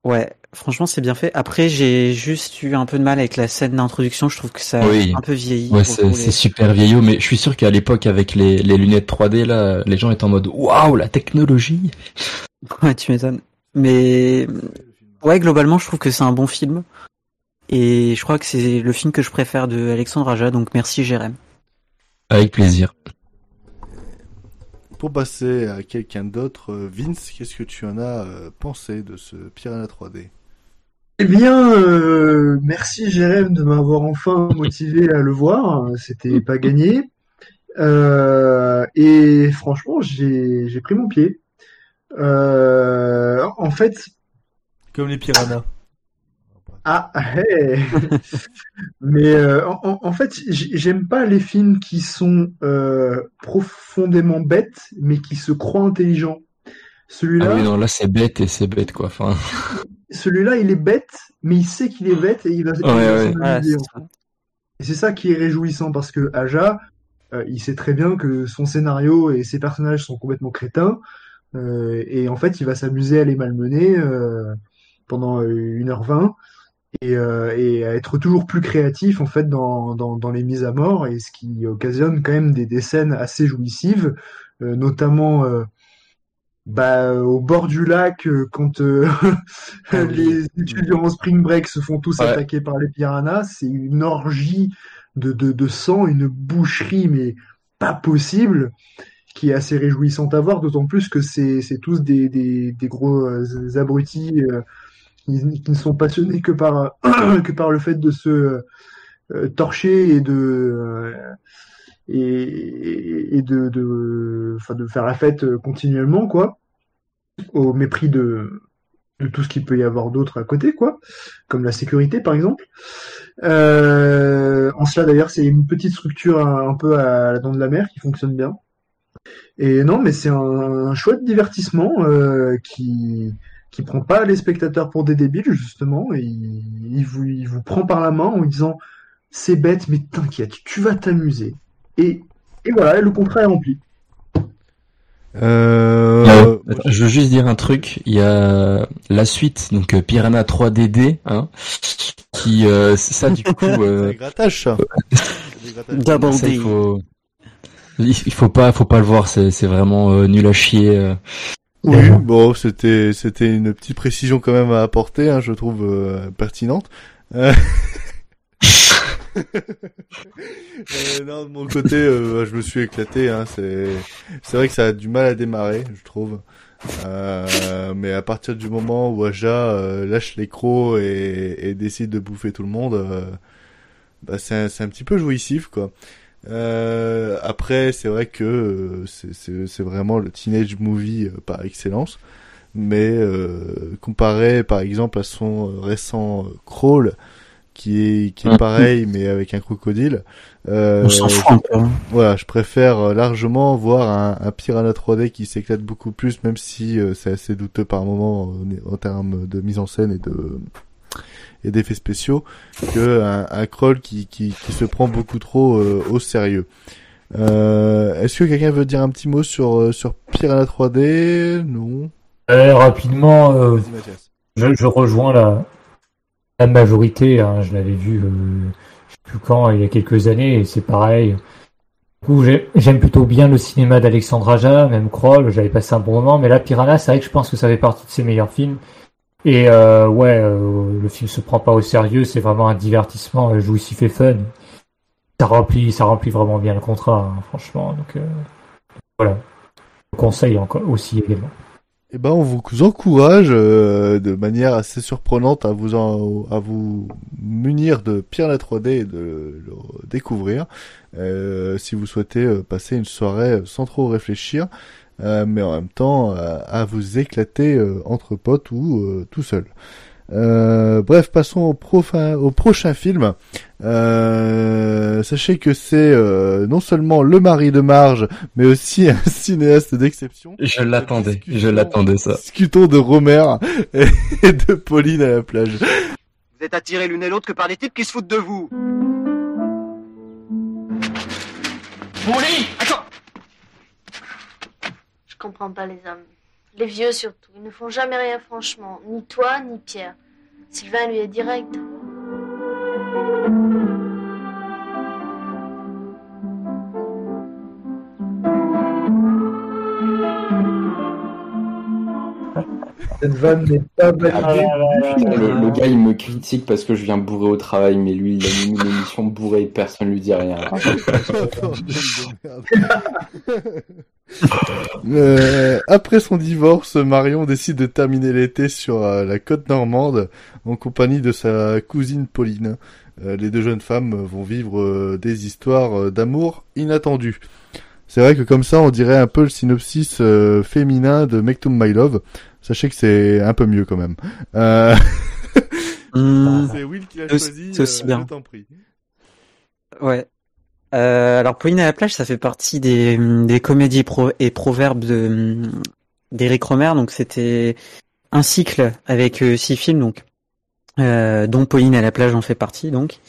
Ouais, franchement c'est bien fait. Après j'ai juste eu un peu de mal avec la scène d'introduction. Je trouve que ça Oui. a un peu vieilli. Ouais, c'est coup, c'est les- super vieillot, mais je suis sûr qu'à l'époque, avec les, les lunettes 3D, là, les gens étaient en mode waouh, la technologie. *laughs* Ouais, tu m'étonnes. Mais ouais, globalement, je trouve que c'est un bon film. Et je crois que c'est le film que je préfère de Alexandre Aja, donc merci Jérém. Avec plaisir. Pour passer à quelqu'un d'autre, euh, Vince, qu'est-ce que tu en as euh, pensé de ce Piranha 3D Eh bien, euh, merci Jérém de m'avoir enfin motivé à le voir. C'était pas gagné. Euh, et franchement, j'ai j'ai pris mon pied. Euh, en fait, Comme les piranhas. Ah, hey. *laughs* mais euh, en, en- en fait, j- j'aime pas les films qui sont euh, profondément bêtes, mais qui se croient intelligents. Celui-là, Ah oui, non, là c'est bête et c'est bête quoi. Enfin, *laughs* celui-là, il est bête, mais il sait qu'il est bête et il va, ouais. en fait. Et c'est ça qui est réjouissant parce que Aja, euh, il sait très bien que son scénario et ses personnages sont complètement crétins. euh, et en fait, il va s'amuser à les malmener euh, pendant 1h20 et, euh, et à être toujours plus créatif en fait dans, dans, dans les mises à mort et ce qui occasionne quand même des, des scènes assez jouissives, euh, notamment euh, bah, au bord du lac euh, quand euh, *laughs* les étudiants en spring break se font tous Ouais. attaquer par les piranhas, c'est une orgie de, de, de sang, une boucherie mais pas possible qui est assez réjouissante à voir, d'autant plus que c'est tous des, des, des gros abrutis qui, ne sont passionnés que par *clears throat* que par le fait de se euh, torcher et de euh, et, de de, faire la fête euh, continuellement quoi. au mépris de, de tout ce qu'il peut y avoir d'autre à côté, quoi, comme la sécurité par exemple. Euh, en cela d'ailleurs, c'est une petite structure un, peu à la dent de la mer qui fonctionne bien. Et non, mais c'est un, un chouette divertissement euh, qui qui prend pas les spectateurs pour des débiles justement, et il, il vous il vous prend par la main en lui disant c'est bête, mais t'inquiète, tu vas t'amuser. Et et voilà, et le contrat est rempli. Euh... Euh, je veux juste dire un truc. Il y a la suite, donc euh, Piranha 3DD, hein, qui euh, ça du coup. *laughs* Euh, *laughs* Des grattages, ça. Double ça, D. il faut, il faut pas, faut pas le voir. C'est c'est vraiment euh, nul à chier. Oui, bon, c'était c'était une petite précision quand même à apporter, hein, je trouve euh, pertinente. Euh... *laughs* Euh, non, de mon côté, euh, je me suis éclaté. Hein, c'est c'est vrai que ça a du mal à démarrer, je trouve. Euh, mais à partir du moment où Aja lâche les crocs et, et décide de bouffer tout le monde, bah c'est un, c'est un petit peu jouissif, quoi. Euh, après, c'est vrai que euh, c'est- vraiment le teenage movie euh, par excellence. Mais euh, comparé par exemple à son euh, récent Crawl, qui est qui est Mhm. pareil mais avec un crocodile. Euh, On s'en fout un peu. hein. Voilà, je préfère largement voir un, un Piranha 3D qui s'éclate beaucoup plus, même si euh, c'est assez douteux par moment en, en termes de mise en scène et de et d'effets spéciaux, que un, un crawl qui, qui, qui se prend beaucoup trop euh, au sérieux. Euh, Est-ce que quelqu'un veut dire un petit mot sur euh, sur Piranha 3D Non. Euh, rapidement, je, je rejoins la, la majorité. hein. je l'avais vu, je sais plus quand, il y a quelques années, et c'est pareil. J'aime plutôt bien le cinéma d'Alexandre Aja, même Kroll, j'avais passé un bon moment, mais là, Piranha, c'est vrai que je pense que ça fait partie de ses meilleurs films. Et euh, ouais, euh, le film se prend pas au sérieux, c'est vraiment un divertissement euh, jouissif et fun. Ça remplit, ça remplit vraiment bien le contrat, hein, franchement. Donc euh, voilà, je conseille encore aussi également. Eh ben, on vous encourage euh, de manière assez surprenante à vous en, à vous munir de Piranha 3D et de le découvrir. Euh, si vous souhaitez passer une soirée sans trop réfléchir, mais en même temps euh, à vous éclater euh, entre potes ou euh, tout seul. Euh, bref, passons au, profin- au prochain film. Euh, sachez que c'est euh, non seulement le mari de Marge, mais aussi *laughs* un cinéaste d'exception. Je l'attendais, je l'attendais ça. Discutons de Romer et *laughs* et de Pauline à la plage. Vous êtes attirés l'une et l'autre que par des types qui se foutent de vous. Molly Attends comprends pas les hommes. Les vieux surtout. Ils ne font jamais rien franchement. Ni toi, ni Pierre. Sylvain lui est direct. Cette vanne n'est pas validée. Ah, Le, le gars il me critique parce que je viens bourré au travail, mais lui il a mis une émission bourrée, personne lui dit rien. *laughs* *laughs* Euh, après son divorce, Marion décide de terminer l'été sur euh, la côte normande en compagnie de sa cousine Pauline. Euh, les deux jeunes femmes vont vivre euh, des histoires euh, d'amour inattendues. C'est vrai que comme ça, on dirait un peu le synopsis euh, féminin de Make to My Love. Sachez que c'est un peu mieux quand même. Euh... *laughs* Hmm. c'est Will qui l'a choisi. c'est aussi euh, bien. je prie. Ouais. Euh, alors Pauline à la plage, ça fait partie des, comédies pro et proverbes de d'Éric Romer. Donc c'était un cycle avec euh, six films, donc euh, dont Pauline à la plage en fait partie. Donc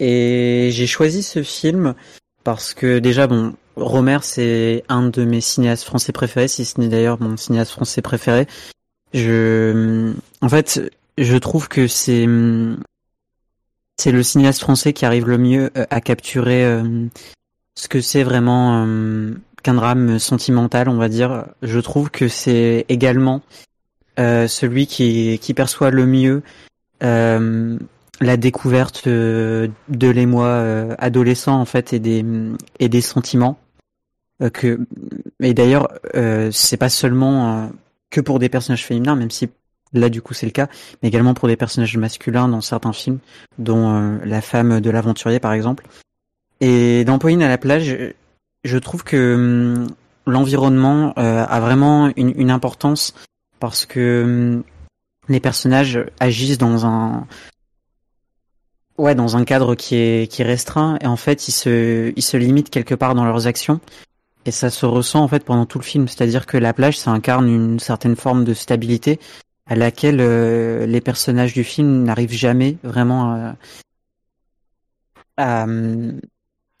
et j'ai choisi ce film parce que déjà bon, Romer c'est un de mes cinéastes français préférés, si ce n'est d'ailleurs mon cinéaste français préféré. Je, en fait, je trouve que c'est c'est le cinéaste français qui arrive le mieux euh, à capturer euh, ce que c'est vraiment euh, qu'un drame sentimental, on va dire. Je trouve que c'est également celui qui, perçoit le mieux la découverte de l'émoi adolescent en fait et des et sentiments et d'ailleurs c'est pas seulement que pour des personnages féminins même si là du coup c'est le cas mais également pour des personnages masculins dans certains films dont euh, la femme de l'aventurier par exemple. Et dans Pauline à la plage je, trouve que hum, l'environnement euh, a vraiment une, une importance parce que hum, les personnages agissent dans un ouais dans un cadre qui est qui est restreint et en fait ils se ils se limitent quelque part dans leurs actions. Et ça se ressent en fait pendant tout le film. C'est-à-dire que la plage ça incarne une certaine forme de stabilité à laquelle euh, les personnages du film n'arrivent jamais vraiment à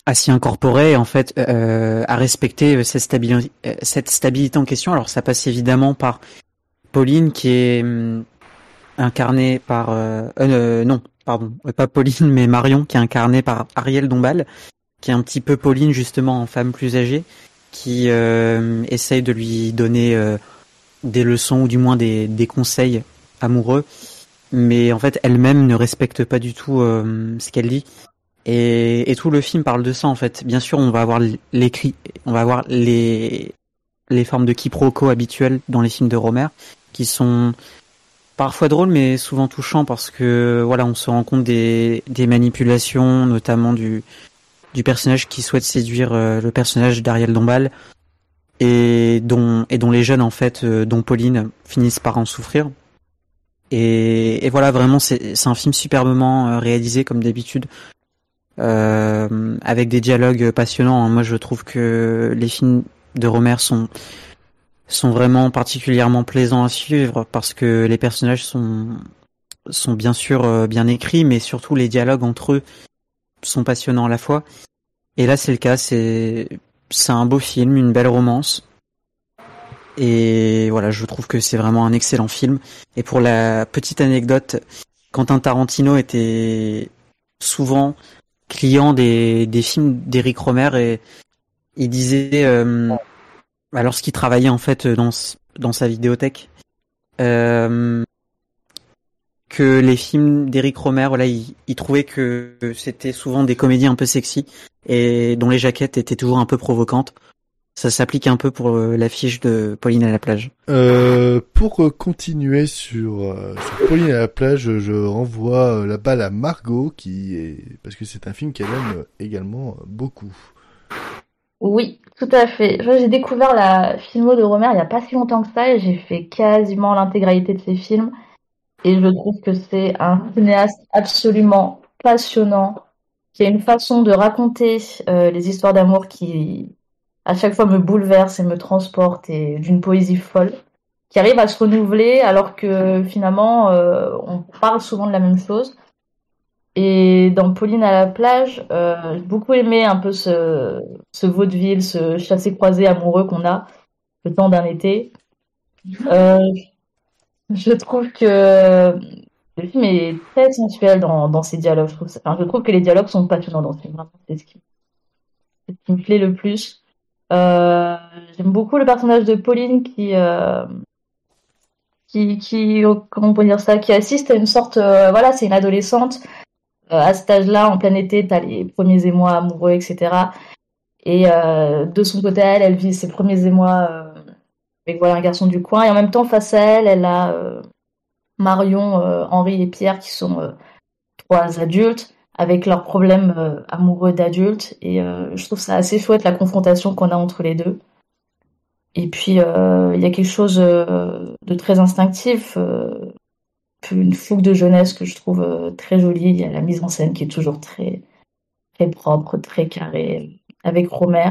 à, s'y incorporer en fait euh, à respecter cette stabilité en question. Alors ça passe évidemment par Pauline qui est hum, incarnée par euh, euh, non pardon pas Pauline *laughs* mais Marion qui est incarnée par Ariel Dombal qui est un petit peu Pauline justement en femme plus âgée qui euh, essaye de lui donner euh, des leçons ou du moins des, des conseils amoureux. Mais en fait elle-même ne respecte pas du tout euh, ce qu'elle dit. Et, et tout le film parle de ça en fait. Bien sûr on va avoir l'écrit on va avoir les les formes de quiproquos habituelles dans les films de Romer qui sont parfois drôles mais souvent touchants parce que voilà on se rend compte des, des manipulations notamment du du personnage qui souhaite séduire euh, le personnage d'Ariel Dombal et dont et dont les jeunes en fait euh, dont Pauline finissent par en souffrir et, et voilà vraiment c'est un film superbement euh, réalisé comme d'habitude euh, avec des dialogues passionnants hein. moi je trouve que les films de Romer sont sont vraiment particulièrement plaisants à suivre parce que les personnages sont sont bien sûr euh, bien écrits, mais surtout les dialogues entre eux sont passionnants à la fois. Et là, c'est le cas. C'est c'est un beau film, une belle romance. Et voilà, je trouve que c'est vraiment un excellent film. Et pour la petite anecdote, Quentin Tarantino était souvent client des, films d'Eric Romer et il disait euh, lorsqu'il travaillait en fait dans dans sa vidéothèque euh, que les films d'Eric Romer voilà il, il trouvait que c'était souvent des comédies un peu sexy et dont les jaquettes étaient toujours un peu provocantes ça s'applique un peu pour euh, l'affiche de Pauline à la plage. Euh, pour euh, continuer sur, sur Pauline à la plage, je renvoie la balle à Margot qui est parce que c'est un film qu'elle aime également beaucoup. Oui, tout à fait. J'ai découvert la filmo de Romer il n'y a pas si longtemps que ça et j'ai fait quasiment l'intégralité de ses films. Et je trouve que c'est un cinéaste absolument passionnant, qui a une façon de raconter euh, les histoires d'amour qui, à chaque fois, me bouleverse et me transporte et d'une poésie folle, qui arrive à se renouveler alors que finalement, euh, on parle souvent de la même chose. Et dans Pauline à la plage, euh, j'ai beaucoup aimé un peu ce, vaudeville, ce chassé-croisé amoureux qu'on a le temps d'un été. Trouve que le film est très sensuel dans, dans ses dialogues. Je trouve, enfin, je trouve que les dialogues sont passionnants dans ce film. C'est ce qui, c'est ce qui me plaît le plus. Euh, j'aime beaucoup le personnage de Pauline qui, euh, qui, qui, comment on peut dire ça, qui assiste à une sorte, euh, voilà, c'est une adolescente. Euh, à cet âge-là, en plein été, t'as les premiers émois amoureux, etc. Et euh, de son côté, elle, elle vit ses premiers émois avec voilà un garçon du coin. Et en même temps, face à elle, elle a euh, Marion, euh, Henri et Pierre qui sont euh, trois adultes avec leurs problèmes amoureux d'adultes. Et je trouve ça assez chouette la confrontation qu'on a entre les deux. Et puis il y a quelque chose de très instinctif, une fougue de jeunesse que je trouve très jolie. Il y a la mise en scène qui est toujours très très propre, très carrée, avec Romer.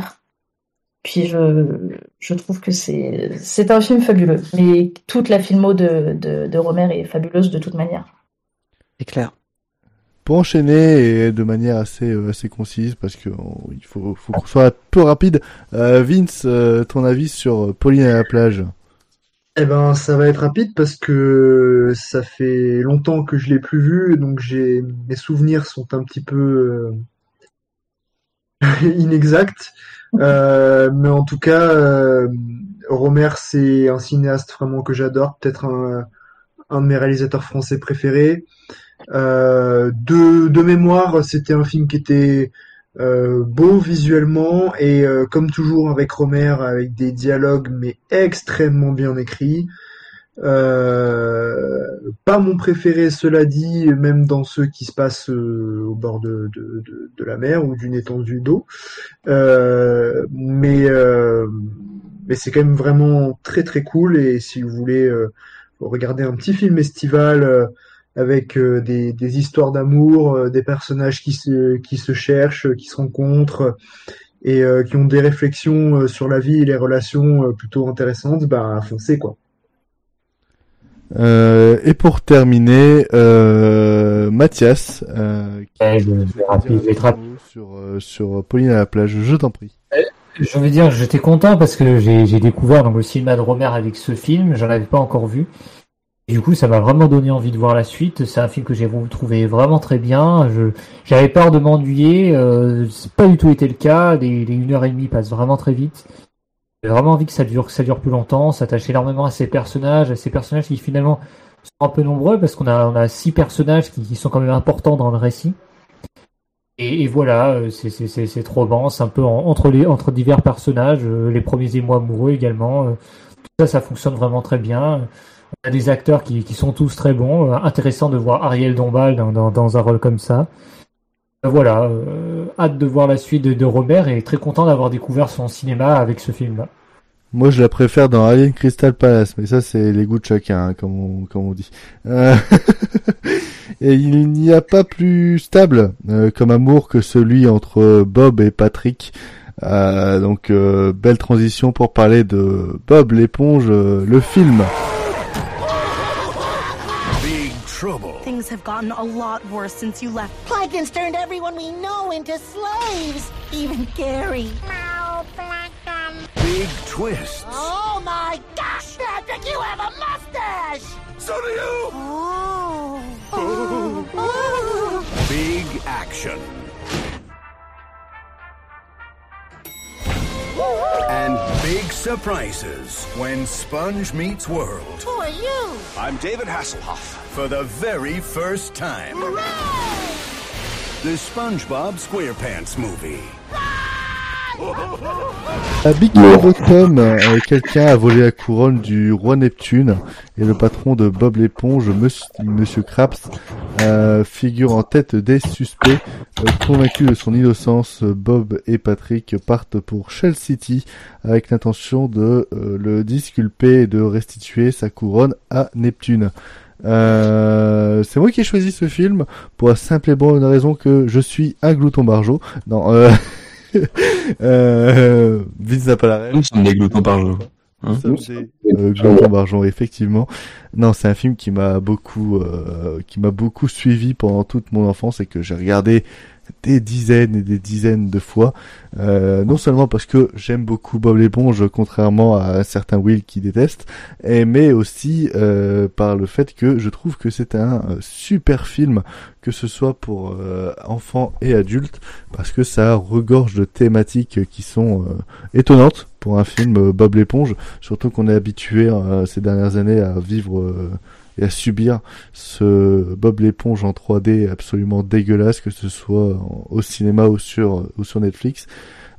Puis je, je trouve que c'est c'est un film fabuleux. Mais toute la filmo de, de, de Romer est fabuleuse de toute manière. C'est clair. Pour enchaîner et de manière assez euh, assez concise parce que on- il faut faut qu'on soit un peu rapide. Euh, Vince, euh, ton avis sur Pauline à la plage? Eh ben, ça va être rapide parce que ça fait longtemps que je l'ai plus vu, donc j'ai mes souvenirs sont un petit peu euh, *laughs* inexacts. Euh, mais en tout cas, euh, Romer, c'est un cinéaste vraiment que j'adore, peut-être un, de mes réalisateurs français préférés. Euh, de, de mémoire, c'était un film qui était euh, beau visuellement et comme toujours avec Romer, avec des dialogues mais extrêmement bien écrits. Euh, pas mon préféré, cela dit, même dans ceux qui se passent euh, au bord de, de, de, de la mer ou d'une étendue d'eau. Euh, mais euh, mais c'est quand même vraiment très très cool. Et si vous voulez regarder un petit film estival avec des, des histoires d'amour, des personnages qui se, qui se cherchent, qui se rencontrent et qui ont des réflexions sur la vie et les relations plutôt intéressantes, bah foncez quoi. Euh, et pour terminer, euh, Mathias, euh, qui Ouais, je vais rapide, je vais sur, sur Pauline à la plage, je t'en prie. Je veux dire, j'étais content parce que j'ai découvert donc le cinéma de Romer avec ce film, j'en avais pas encore vu. Et du coup, ça m'a vraiment donné envie de voir la suite. C'est un film que j'ai trouvé vraiment très bien. Je j'avais peur de m'ennuyer, euh, c'est pas du tout été le cas. Les, les une heure et demie passent vraiment très vite. J'ai vraiment envie que ça dure, que ça dure plus longtemps. S'attache énormément à ces personnages, à ces personnages qui finalement sont un peu nombreux parce qu'on a on a six personnages qui, sont quand même importants dans le récit. Et, voilà, euh, c'est trop. C'est un peu en- entre les entre divers personnages, euh, les premiers émois amoureux également. euh, tout ça, ça fonctionne vraiment très bien. On a des acteurs qui qui sont tous très bons. Intéressant de voir Ariel Dombal dans dans, dans un rôle comme ça. Euh, Voilà, euh, hâte de voir la suite de, Robert et très content d'avoir découvert son cinéma avec ce film-là. Moi, je la préfère dans Alien Crystal Palace, mais ça, c'est les goûts de chacun, hein, comme, on, dit. Euh, *laughs* et il n'y a pas plus stable comme amour que celui entre Bob et Patrick. Donc, belle transition pour parler de Bob l'éponge, le film. Things have gotten a lot worse since you left. Plagons turned everyone we know into slaves, even Gary. Big twists. Oh my gosh, Patrick, you have a mustache! So do you. Oh. *laughs* Big action. And big surprises when Sponge meets World. Who are you? I'm David Hasselhoff. For the very first time. The SpongeBob SquarePants movie. À Big Bottom, euh, quelqu'un a volé la couronne du roi Neptune et le patron de Bob l'éponge, Monsieur, Krabs, euh, figure en tête des suspects. Euh, convaincus de son innocence, Bob et Patrick partent pour Shell City avec l'intention de euh, le disculper et de restituer sa couronne à Neptune. Euh, c'est moi qui ai choisi ce film pour la simple et bonne raison que je suis un glouton barjot. Non, euh, *laughs* euh, Vince n'a pas la rêve. Nous sommes des gloutons par jour. Hein Nous sommes des euh, gloutons barjot, effectivement. Non, c'est un film qui m'a beaucoup, euh, qui m'a beaucoup suivi pendant toute mon enfance et que j'ai regardé des dizaines et des dizaines de fois. Euh, non seulement parce que j'aime beaucoup Bob l'éponge, contrairement à certains Will qui détestent, mais aussi euh, par le fait que je trouve que c'est un euh, super film, que ce soit pour euh, enfants et adultes, parce que ça regorge de thématiques qui sont étonnantes pour un film Bob l'éponge, surtout qu'on est habitué ces dernières années à vivre et à subir ce Bob l'éponge en 3D absolument dégueulasse, que ce soit au cinéma ou sur ou sur Netflix.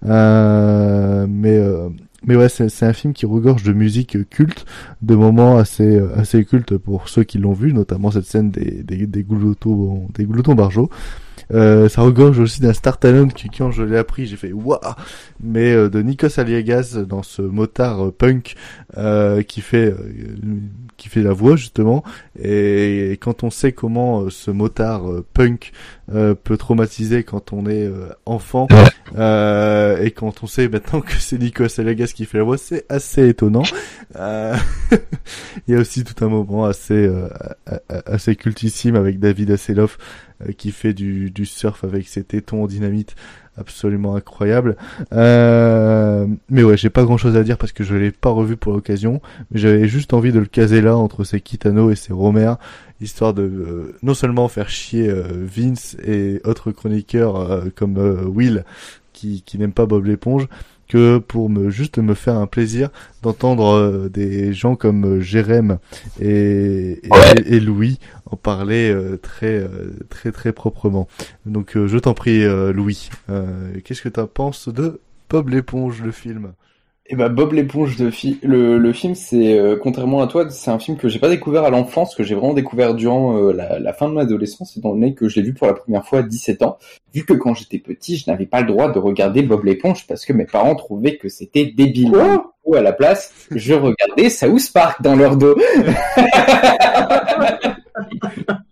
Euh, mais euh, mais ouais, c'est un film qui regorge de musique culte, de moments assez assez cultes pour ceux qui l'ont vu, notamment cette scène des des des gloutons des gloutons barjots. Euh, ça regorge aussi d'un Star Talent qui, quand je l'ai appris, j'ai fait waouh, mais euh, de Nikos Aliagas dans ce motard euh, punk euh, qui fait euh, qui fait la voix justement. Et, quand on sait comment euh, ce motard euh, punk euh, peut traumatiser quand on est euh, enfant, euh, et quand on sait maintenant que c'est Nikos Aliagas qui fait la voix, c'est assez étonnant. Euh, *laughs* Il y a aussi tout un moment assez euh, assez cultissime avec David Hasselhoff euh, qui fait du, surf avec ses tétons en dynamite absolument incroyable. Euh, mais ouais, j'ai pas grand chose à dire parce que je l'ai pas revu pour l'occasion, mais j'avais juste envie de le caser là entre ses Kitano et ses Romer, histoire de euh, non seulement faire chier euh, Vince et autres chroniqueurs comme Will qui, qui n'aiment pas Bob l'éponge, que pour me juste me faire un plaisir d'entendre euh, des gens comme euh, Jérém et, et, et Louis en parler euh, très très très proprement. Donc euh, je t'en prie euh, Louis, euh, qu'est-ce que tu penses de Bob l'éponge le film? Et bah Bob l'éponge de fi- le, le film c'est euh, contrairement à toi c'est un film que j'ai pas découvert à l'enfance que j'ai vraiment découvert durant euh, la, la fin de mon adolescence étant donné que je l'ai vu pour la première fois à 17 ans vu que quand j'étais petit je n'avais pas le droit de regarder Bob l'éponge parce que mes parents trouvaient que c'était débile. infos à la place, je regardais South Park dans leur dos. *laughs*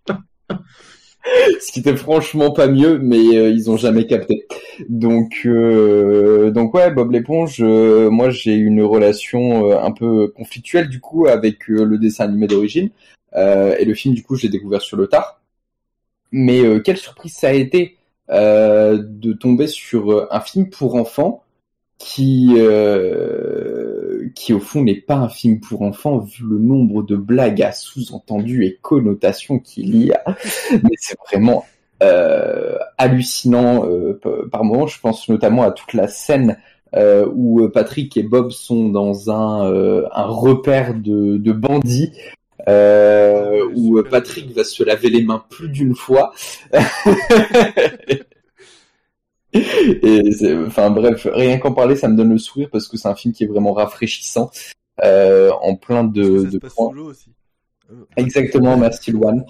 *laughs* Ce qui était franchement pas mieux, mais euh, ils ont jamais capté. Donc, euh, donc ouais, Bob l'éponge. euh, moi, j'ai une relation euh, un peu conflictuelle du coup avec le dessin animé d'origine et le film. Du coup, j'ai découvert sur le tard. Mais quelle surprise ça a été de tomber sur un film pour enfants qui, qui au fond n'est pas un film pour enfants vu le nombre de blagues à sous-entendus et connotations qu'il y a. Mais c'est vraiment euh, hallucinant euh, par moments. Je pense notamment à toute la scène euh, où euh, Patrick et Bob sont dans un, euh, un repère de, de bandits. Euh, où euh, Patrick va se laver les mains plus d'une fois. *laughs* Et enfin bref, rien qu'en parler, ça me donne le sourire parce que c'est un film qui est vraiment rafraîchissant, euh, en plein de, de points. Exactement, merci Luan.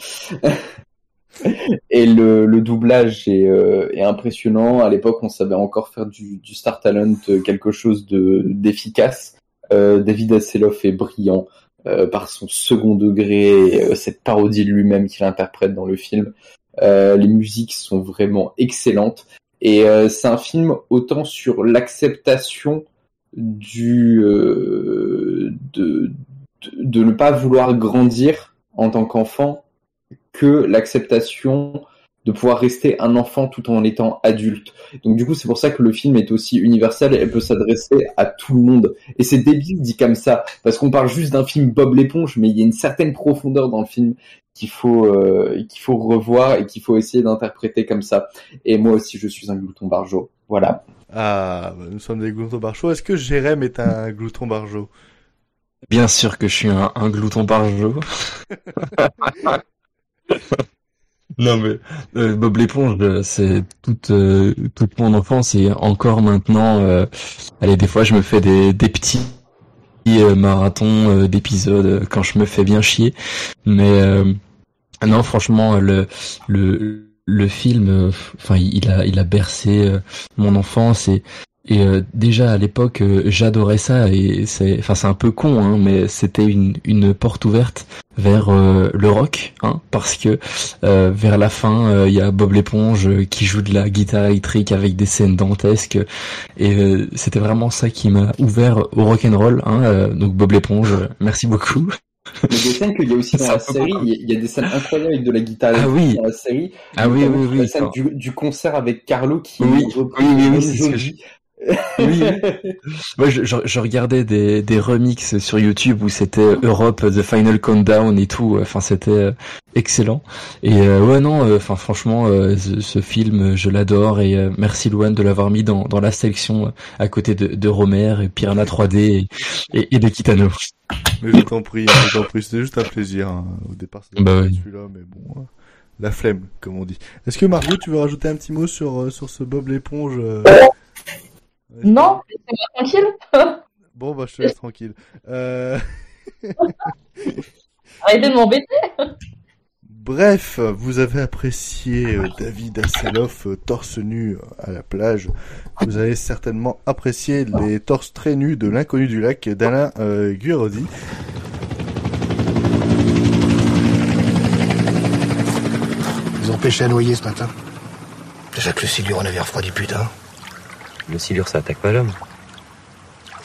Et le, le doublage est, euh, est impressionnant. À l'époque, on savait encore faire du, du Star Talent euh, quelque chose de d'efficace. Euh, David Hasselhoff est brillant euh, par son second degré, et, euh, cette parodie de lui-même qu'il interprète dans le film. Euh, les musiques sont vraiment excellentes. Et euh, c'est un film autant sur l'acceptation euh, de ne pas vouloir grandir en tant qu'enfant que l'acceptation de pouvoir rester un enfant tout en étant adulte. Donc du coup, c'est pour ça que le film est aussi universel et elle peut s'adresser à tout le monde. Et c'est débile dit comme ça, parce qu'on parle juste d'un film Bob l'éponge, mais il y a une certaine profondeur dans le film qu'il faut euh, qu'il faut revoir et qu'il faut essayer d'interpréter comme ça. Et moi aussi, je suis un glouton barjo. Voilà. Ah, bah, nous sommes des gloutons barjots. Est-ce que Jérém est un glouton barjot Bien sûr que je suis un, un glouton par jour. *laughs* Non mais euh, Bob l'éponge, euh, c'est toute euh, toute mon enfance et encore maintenant. euh, allez, des fois je me fais des des petits euh, marathons euh, d'épisodes quand je me fais bien chier. Mais non, franchement, le le le film, enfin, il a il a bercé mon enfance et et euh, déjà à l'époque, euh, j'adorais ça et c'est, enfin c'est un peu con, hein, mais c'était une une porte ouverte vers euh, le rock, hein, parce que euh, vers la fin, euh, il y a Bob l'éponge euh, qui joue de la guitare électrique avec des scènes dantesques et euh, c'était vraiment ça qui m'a ouvert au rock and roll. Hein, euh, donc Bob l'éponge, merci beaucoup. Mais des scènes qu'il y a aussi *laughs* dans la série, il y a- des scènes incroyables avec de la guitare Ah oui. dans la série. Ah oui, oui, oui, La scène du, du concert avec Carlo qui Oui, reprit oui, oui, oui, Bon Oui, oui. Moi, je, je, je regardais des, des remixes sur YouTube où c'était Europe, The Final Countdown et tout. Enfin, c'était euh, excellent. Et euh, ouais, non, euh, enfin, franchement, euh, ce, ce film, je l'adore et euh, merci Luan de l'avoir mis dans, dans la sélection à côté de, de Romer et Piranha 3D et, et, et de Kitano. Mais je t'en prie, je t'en prie, c'était juste un plaisir. hein. Au départ, c'était Bah oui. celui-là, mais bon, hein. la flemme, comme on dit. Est-ce que Margot, tu veux rajouter un petit mot sur sur ce Bob l'éponge euh Non, laissez-moi tranquille. *laughs* Bon, bah, je te laisse tranquille. Euh... *laughs* Arrêtez de m'embêter. Bref, vous avez apprécié euh, David Hasselhoff euh, torse nu euh, à la plage. Vous avez certainement apprécié les torses très nus de l'inconnu du lac d'Alain euh, Guiraudy. Ils ont pêché à noyer ce matin. Déjà que le silure en avait refroidi putain. Le silure, ça attaque pas l'homme.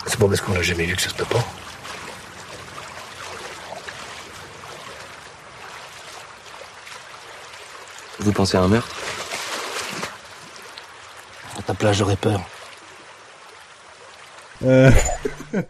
C'est pas parce qu'on l'a jamais vu que ça se peut pas. Vous pensez à un meurtre? À ta plage, j'aurais peur. Euh... *laughs*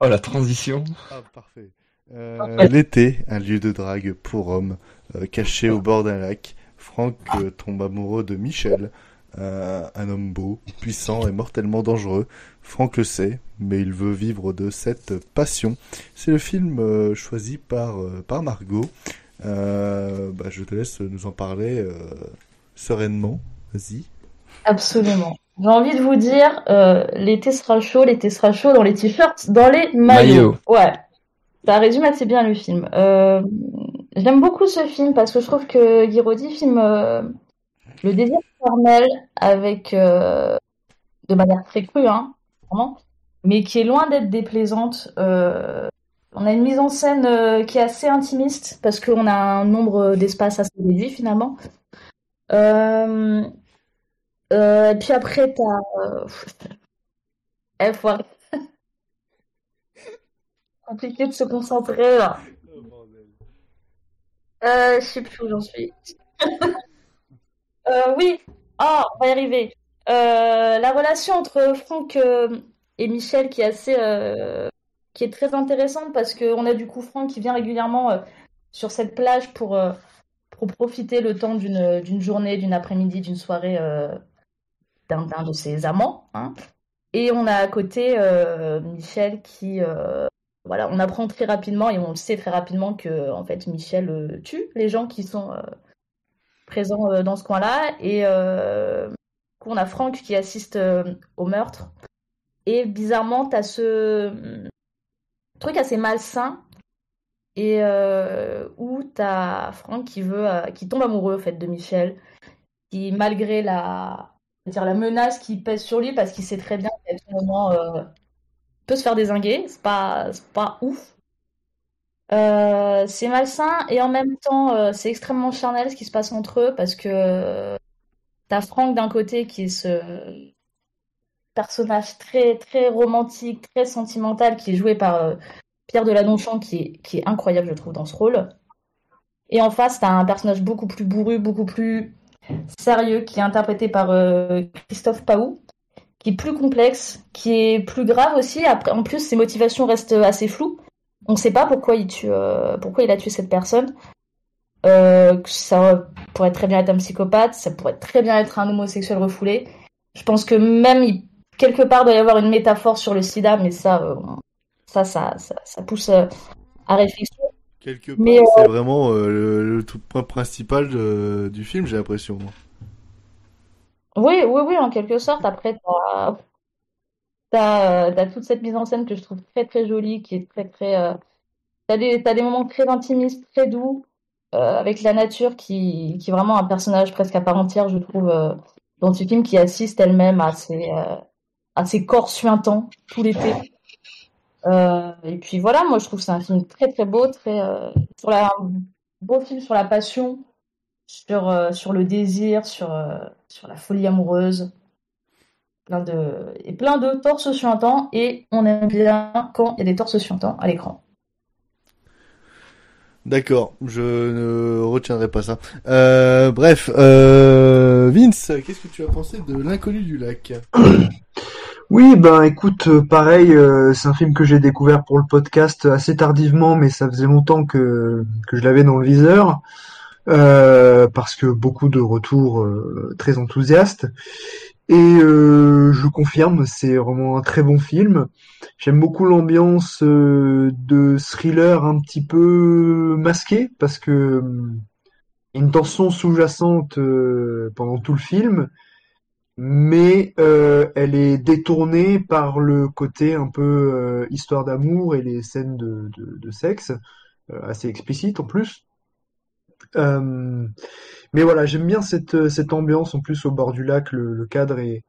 oh, la transition. Ah, parfait. Euh, L'été, un lieu de drague pour hommes, euh, caché au bord d'un lac. Franck euh, tombe amoureux de Michel, euh, un homme beau, puissant et mortellement dangereux. Franck le sait, mais il veut vivre de cette passion. C'est le film euh, choisi par, euh, par Margot. Euh, bah, je te laisse nous en parler euh, sereinement. Vas-y. Absolument. J'ai envie de vous dire, euh, l'été sera chaud, l'été sera chaud dans les t-shirts, dans les maillots. Maillots. Ouais. Ça résume assez bien le film. Euh, j'aime beaucoup ce film parce que je trouve que Guiraudy filme euh, le désir formel avec euh, de manière très crue, hein, vraiment. mais qui est loin d'être déplaisante. Euh, on a une mise en scène euh, qui est assez intimiste parce qu'on a un nombre d'espaces assez réduit finalement. Et puis après, t'as. Arrêter. *laughs* Compliqué de se concentrer là. Euh, je sais plus où j'en suis. *laughs* euh, oui, ah, on va y arriver. Euh, la relation entre Franck euh, et Michel qui est assez, qui est très intéressante parce qu'on a du coup Franck qui vient régulièrement sur cette plage pour, pour profiter le temps d'une journée, d'une après-midi, d'une soirée d'un de ses amants. hein. Et on a à côté Michel qui, voilà, on apprend très rapidement et on le sait très rapidement que en fait Michel tue les gens qui sont présents euh, dans ce coin-là. Et euh, on a Franck qui assiste euh, au meurtre. Et bizarrement, t'as ce truc assez malsain et euh, où t'as Franck qui veut, qui tombe amoureux en fait de Michel, qui malgré la, dire la menace qui pèse sur lui, parce qu'il sait très bien qu'à tout moment peut se faire désinguer, c'est pas, c'est pas ouf. Euh, c'est malsain et en même temps euh, c'est extrêmement charnel ce qui se passe entre eux parce que euh, t'as Franck d'un côté qui est ce personnage très très romantique, très sentimental qui est joué par Pierre Deladonchamp qui est, qui est incroyable je trouve dans ce rôle. Et en face t'as un personnage beaucoup plus bourru, beaucoup plus sérieux qui est interprété par Christophe Paou qui est plus complexe, qui est plus grave aussi. Après, en plus, ses motivations restent assez floues. On ne sait pas pourquoi il tue, euh, pourquoi il a tué cette personne. Euh, ça pourrait très bien être un psychopathe, ça pourrait très bien être un homosexuel refoulé. Je pense que même il- quelque part doit y avoir une métaphore sur le sida, mais ça, euh, ça, ça, ça, ça pousse à réflexion. Quelque part, c'est vraiment le, le tout point principal de- du film, j'ai l'impression. Oui, oui, oui, en quelque sorte. Après, t'as, t'as, euh, t'as toute cette mise en scène que je trouve très, très jolie, qui est très, très. euh, T'as des, des moments très intimistes, très doux, euh, avec la nature qui, qui est vraiment un personnage presque à part entière, je trouve, dans ce film, qui assiste elle-même à ses, à ses corps suintants tout l'été. Et puis voilà, moi je trouve que c'est un film très, très beau, très, un beau film sur la passion, sur, sur le désir, sur, sur la folie amoureuse, plein de, et plein de torses et on aime bien quand il y a des torses suintants à l'écran. D'accord, je ne retiendrai pas ça. Euh, bref, euh, Vince, qu'est-ce que tu as pensé de L'inconnu du lac? *coughs* Oui, ben écoute, euh, pareil, euh, c'est un film que j'ai découvert pour le podcast assez tardivement, mais ça faisait longtemps que, que je l'avais dans le viseur, euh, parce que beaucoup de retours euh, très enthousiastes. Et euh, je confirme, c'est vraiment un très bon film. J'aime beaucoup l'ambiance euh, de thriller un petit peu masqué, parce que a une tension sous-jacente euh, pendant tout le film mais euh, elle est détournée par le côté un peu euh, histoire d'amour et les scènes de, de, sexe, euh, assez explicites en plus. Euh, mais voilà, j'aime bien cette, cette ambiance en plus au bord du lac, le, cadre est,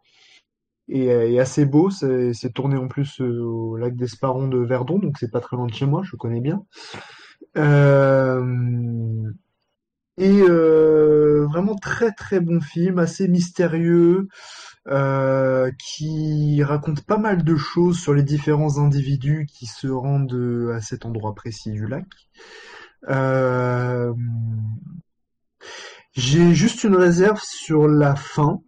assez beau, c'est tourné en plus euh, au lac d'Esparon de Verdon, donc c'est pas très loin de chez moi, je connais bien. Euh, et euh, vraiment très très bon film, assez mystérieux, euh, qui raconte pas mal de choses sur les différents individus qui se rendent euh, à cet endroit précis du lac. Euh, j'ai juste une réserve sur la fin,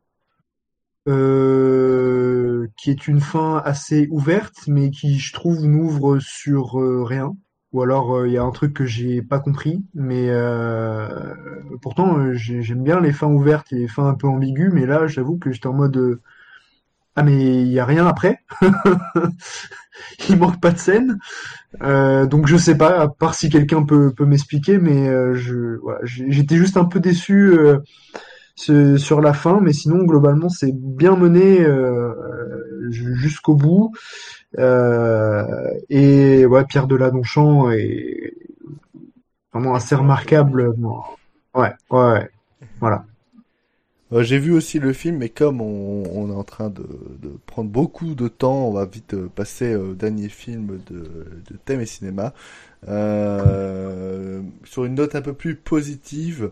euh, qui est une fin assez ouverte, mais qui, je trouve, n'ouvre sur euh, rien. Ou alors euh, il y a un truc que j'ai pas compris, mais euh, pourtant j'ai- j'aime bien les fins ouvertes et les fins un peu ambiguës, mais là j'avoue que j'étais en mode ah mais il y a rien après, *laughs* il manque pas de scène, Euh, donc je sais pas, à part si quelqu'un peut peut m'expliquer, mais euh, je j'étais juste un peu déçu euh, sur la fin, mais sinon globalement c'est bien mené jusqu'au bout. Et ouais, Pierre Deladonchamp est vraiment assez remarquable. Ouais, ouais. voilà. Euh, J'ai vu aussi le film, mais comme on, on est en train de, de prendre beaucoup de temps, on va vite euh, passer au dernier film de, de thème et cinéma. Euh, sur une note un peu plus positive,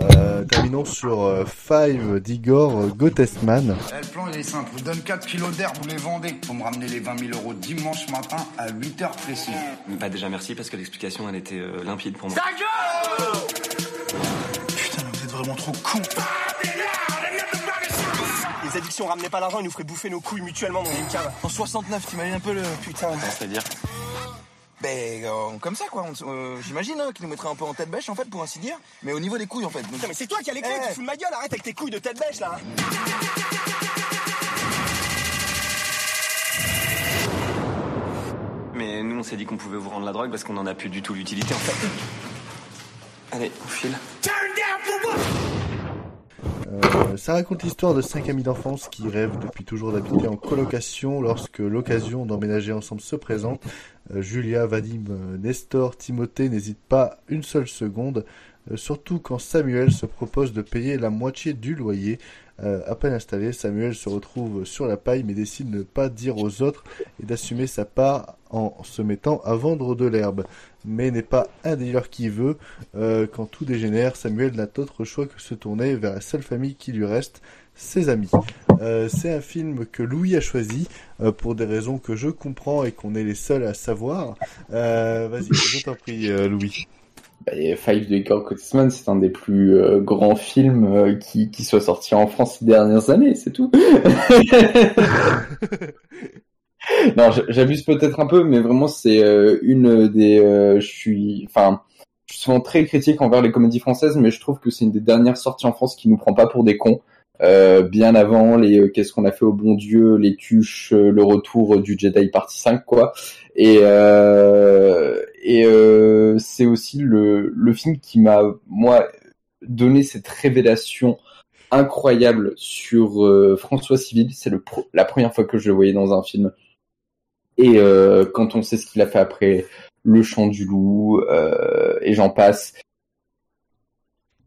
euh, terminons sur euh, Five d'Igor Gottesman. Le plan il est simple, je vous donne 4 kilos d'herbe, vous les vendez. Faut me ramener les 20 000 euros dimanche matin à 8 heures précises. Bah déjà merci parce que l'explication elle était euh, limpide pour moi. Putain, mais vous êtes vraiment trop cons. Les addictions ramenaient pas l'argent, ils nous feraient bouffer nos couilles mutuellement dans une cave. En 69, t'imagines un peu le putain. C'est-à-dire Ben, euh, comme ça quoi, On- euh, j'imagine hein, qu'ils nous mettraient un peu en tête bêche en fait, pour ainsi dire. Mais au niveau des couilles en fait. Donc- Putain, mais c'est toi qui as les clés, Eh. tu fous de ma gueule, arrête avec tes couilles de tête bêche là. Mais nous on s'est dit qu'on pouvait vous rendre la drogue parce qu'on en a plus du tout l'utilité en fait. Allez, on file. Euh, ça raconte l'histoire de cinq amis d'enfance qui rêvent depuis toujours d'habiter en colocation lorsque l'occasion d'emménager ensemble se présente. Euh, Julia, Vadim, euh, Nestor, Timothée n'hésitent pas une seule seconde, surtout quand Samuel se propose de payer la moitié du loyer. À peine installé, Samuel se retrouve sur la paille mais décide de ne pas dire aux autres et d'assumer sa part en se mettant à vendre de l'herbe. Mais n'est pas un dealer qui veut. Euh, quand tout dégénère, Samuel n'a d'autre choix que se tourner vers la seule famille qui lui reste, ses amis. Euh, c'est un film que Louis a choisi euh, pour des raisons que je comprends et qu'on est les seuls à savoir. Euh, Vas-y, je t'en prie, euh, Louis. Et Five de Igor Kotisman, c'est un des plus euh, grands films euh, qui, qui soit sorti en France ces dernières années, c'est tout. *laughs* *laughs* *laughs* non, j'abuse peut-être un peu, mais vraiment c'est euh, une des. euh, je suis, enfin, je suis souvent très critique envers les comédies françaises, mais je trouve que c'est une des dernières sorties en France qui nous prend pas pour des cons. Euh, bien avant les euh, qu'est-ce qu'on a fait au bon Dieu, les tuches, euh, le retour du Jedi partie 5 quoi. Et et c'est aussi le le film qui m'a moi donné cette révélation incroyable sur François Civil. C'est le la première fois que je le voyais dans un film. Et euh, quand on sait ce qu'il a fait après Le Chant du Loup euh, et j'en passe,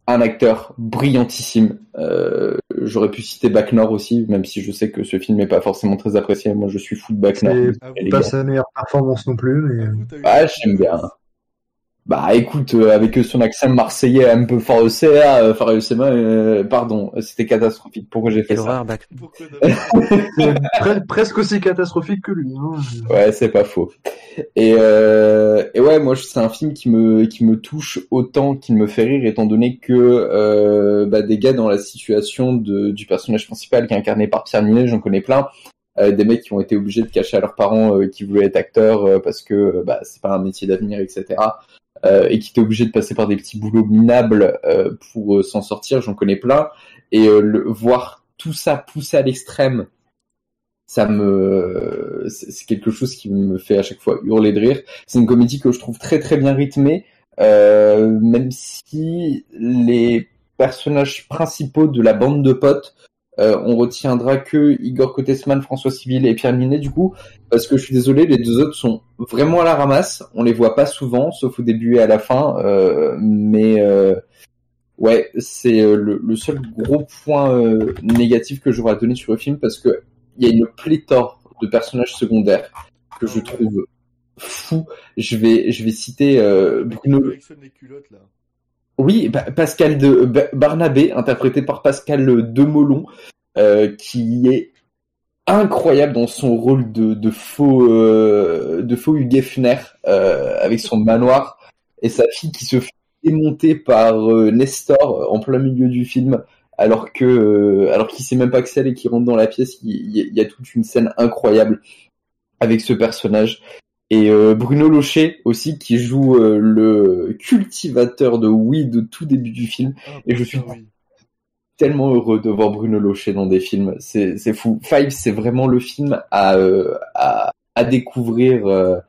un acteur brillantissime. Euh, J'aurais pu citer Bac Nord aussi, même si je sais que ce film n'est pas forcément très apprécié. Moi, je suis fou de Bac Nord. C'est pas sa meilleure performance non plus, mais. Ah, j'aime bien. Bah écoute, euh, avec son accent marseillais un peu euh, farcé, euh, pardon, c'était catastrophique. Pourquoi j'ai fait ça Pre- *laughs* presque aussi catastrophique que lui. hein. Ouais, c'est pas faux. Et, euh, et ouais, moi, c'est un film qui me qui me touche autant qu'il me fait rire, étant donné que euh, bah, des gars dans la situation de, du personnage principal qui est incarné par Pierre Ninet, j'en connais plein. Euh, des mecs qui ont été obligés de cacher à leurs parents euh, qui voulaient être acteurs euh, parce que euh, bah, c'est pas un métier d'avenir, etc. Euh, et qui étaient obligés de passer par des petits boulots minables euh, pour euh, s'en sortir, j'en connais plein. Et le, voir tout ça poussé à l'extrême ça me c'est quelque chose qui me fait à chaque fois hurler de rire. C'est une comédie que je trouve très très bien rythmée, même si les personnages principaux de la bande de potes, euh, on retiendra que Igor Kotesman, François Civil et Pierre Ninet du coup, parce que je suis désolé, les deux autres sont vraiment à la ramasse. On les voit pas souvent, sauf au début et à la fin, euh, mais euh, ouais, c'est euh, le, seul gros point négatif que j'aurais à donner sur le film parce que il y a une pléthore de personnages secondaires que je trouve fou. Je vais, je vais citer Bruno. Oui, Pa- Pascal de Ba- Barnabé, interprété par Pascal Demolon, euh, qui est incroyable dans son rôle de, faux, euh, de faux Hugh Hefner, euh, avec son manoir et sa fille qui se fait démonter par euh, Nestor en plein milieu du film alors que euh, alors qu'il sait même pas que c'est elle et qu'il rentre dans la pièce. Il y a toute une scène incroyable avec ce personnage et euh, Bruno Locher aussi qui joue euh, le cultivateur de weed de tout début du film. Et je suis tellement heureux de voir Bruno Locher dans des films. C'est c'est fou. Five c'est vraiment le film à euh, à, à découvrir euh,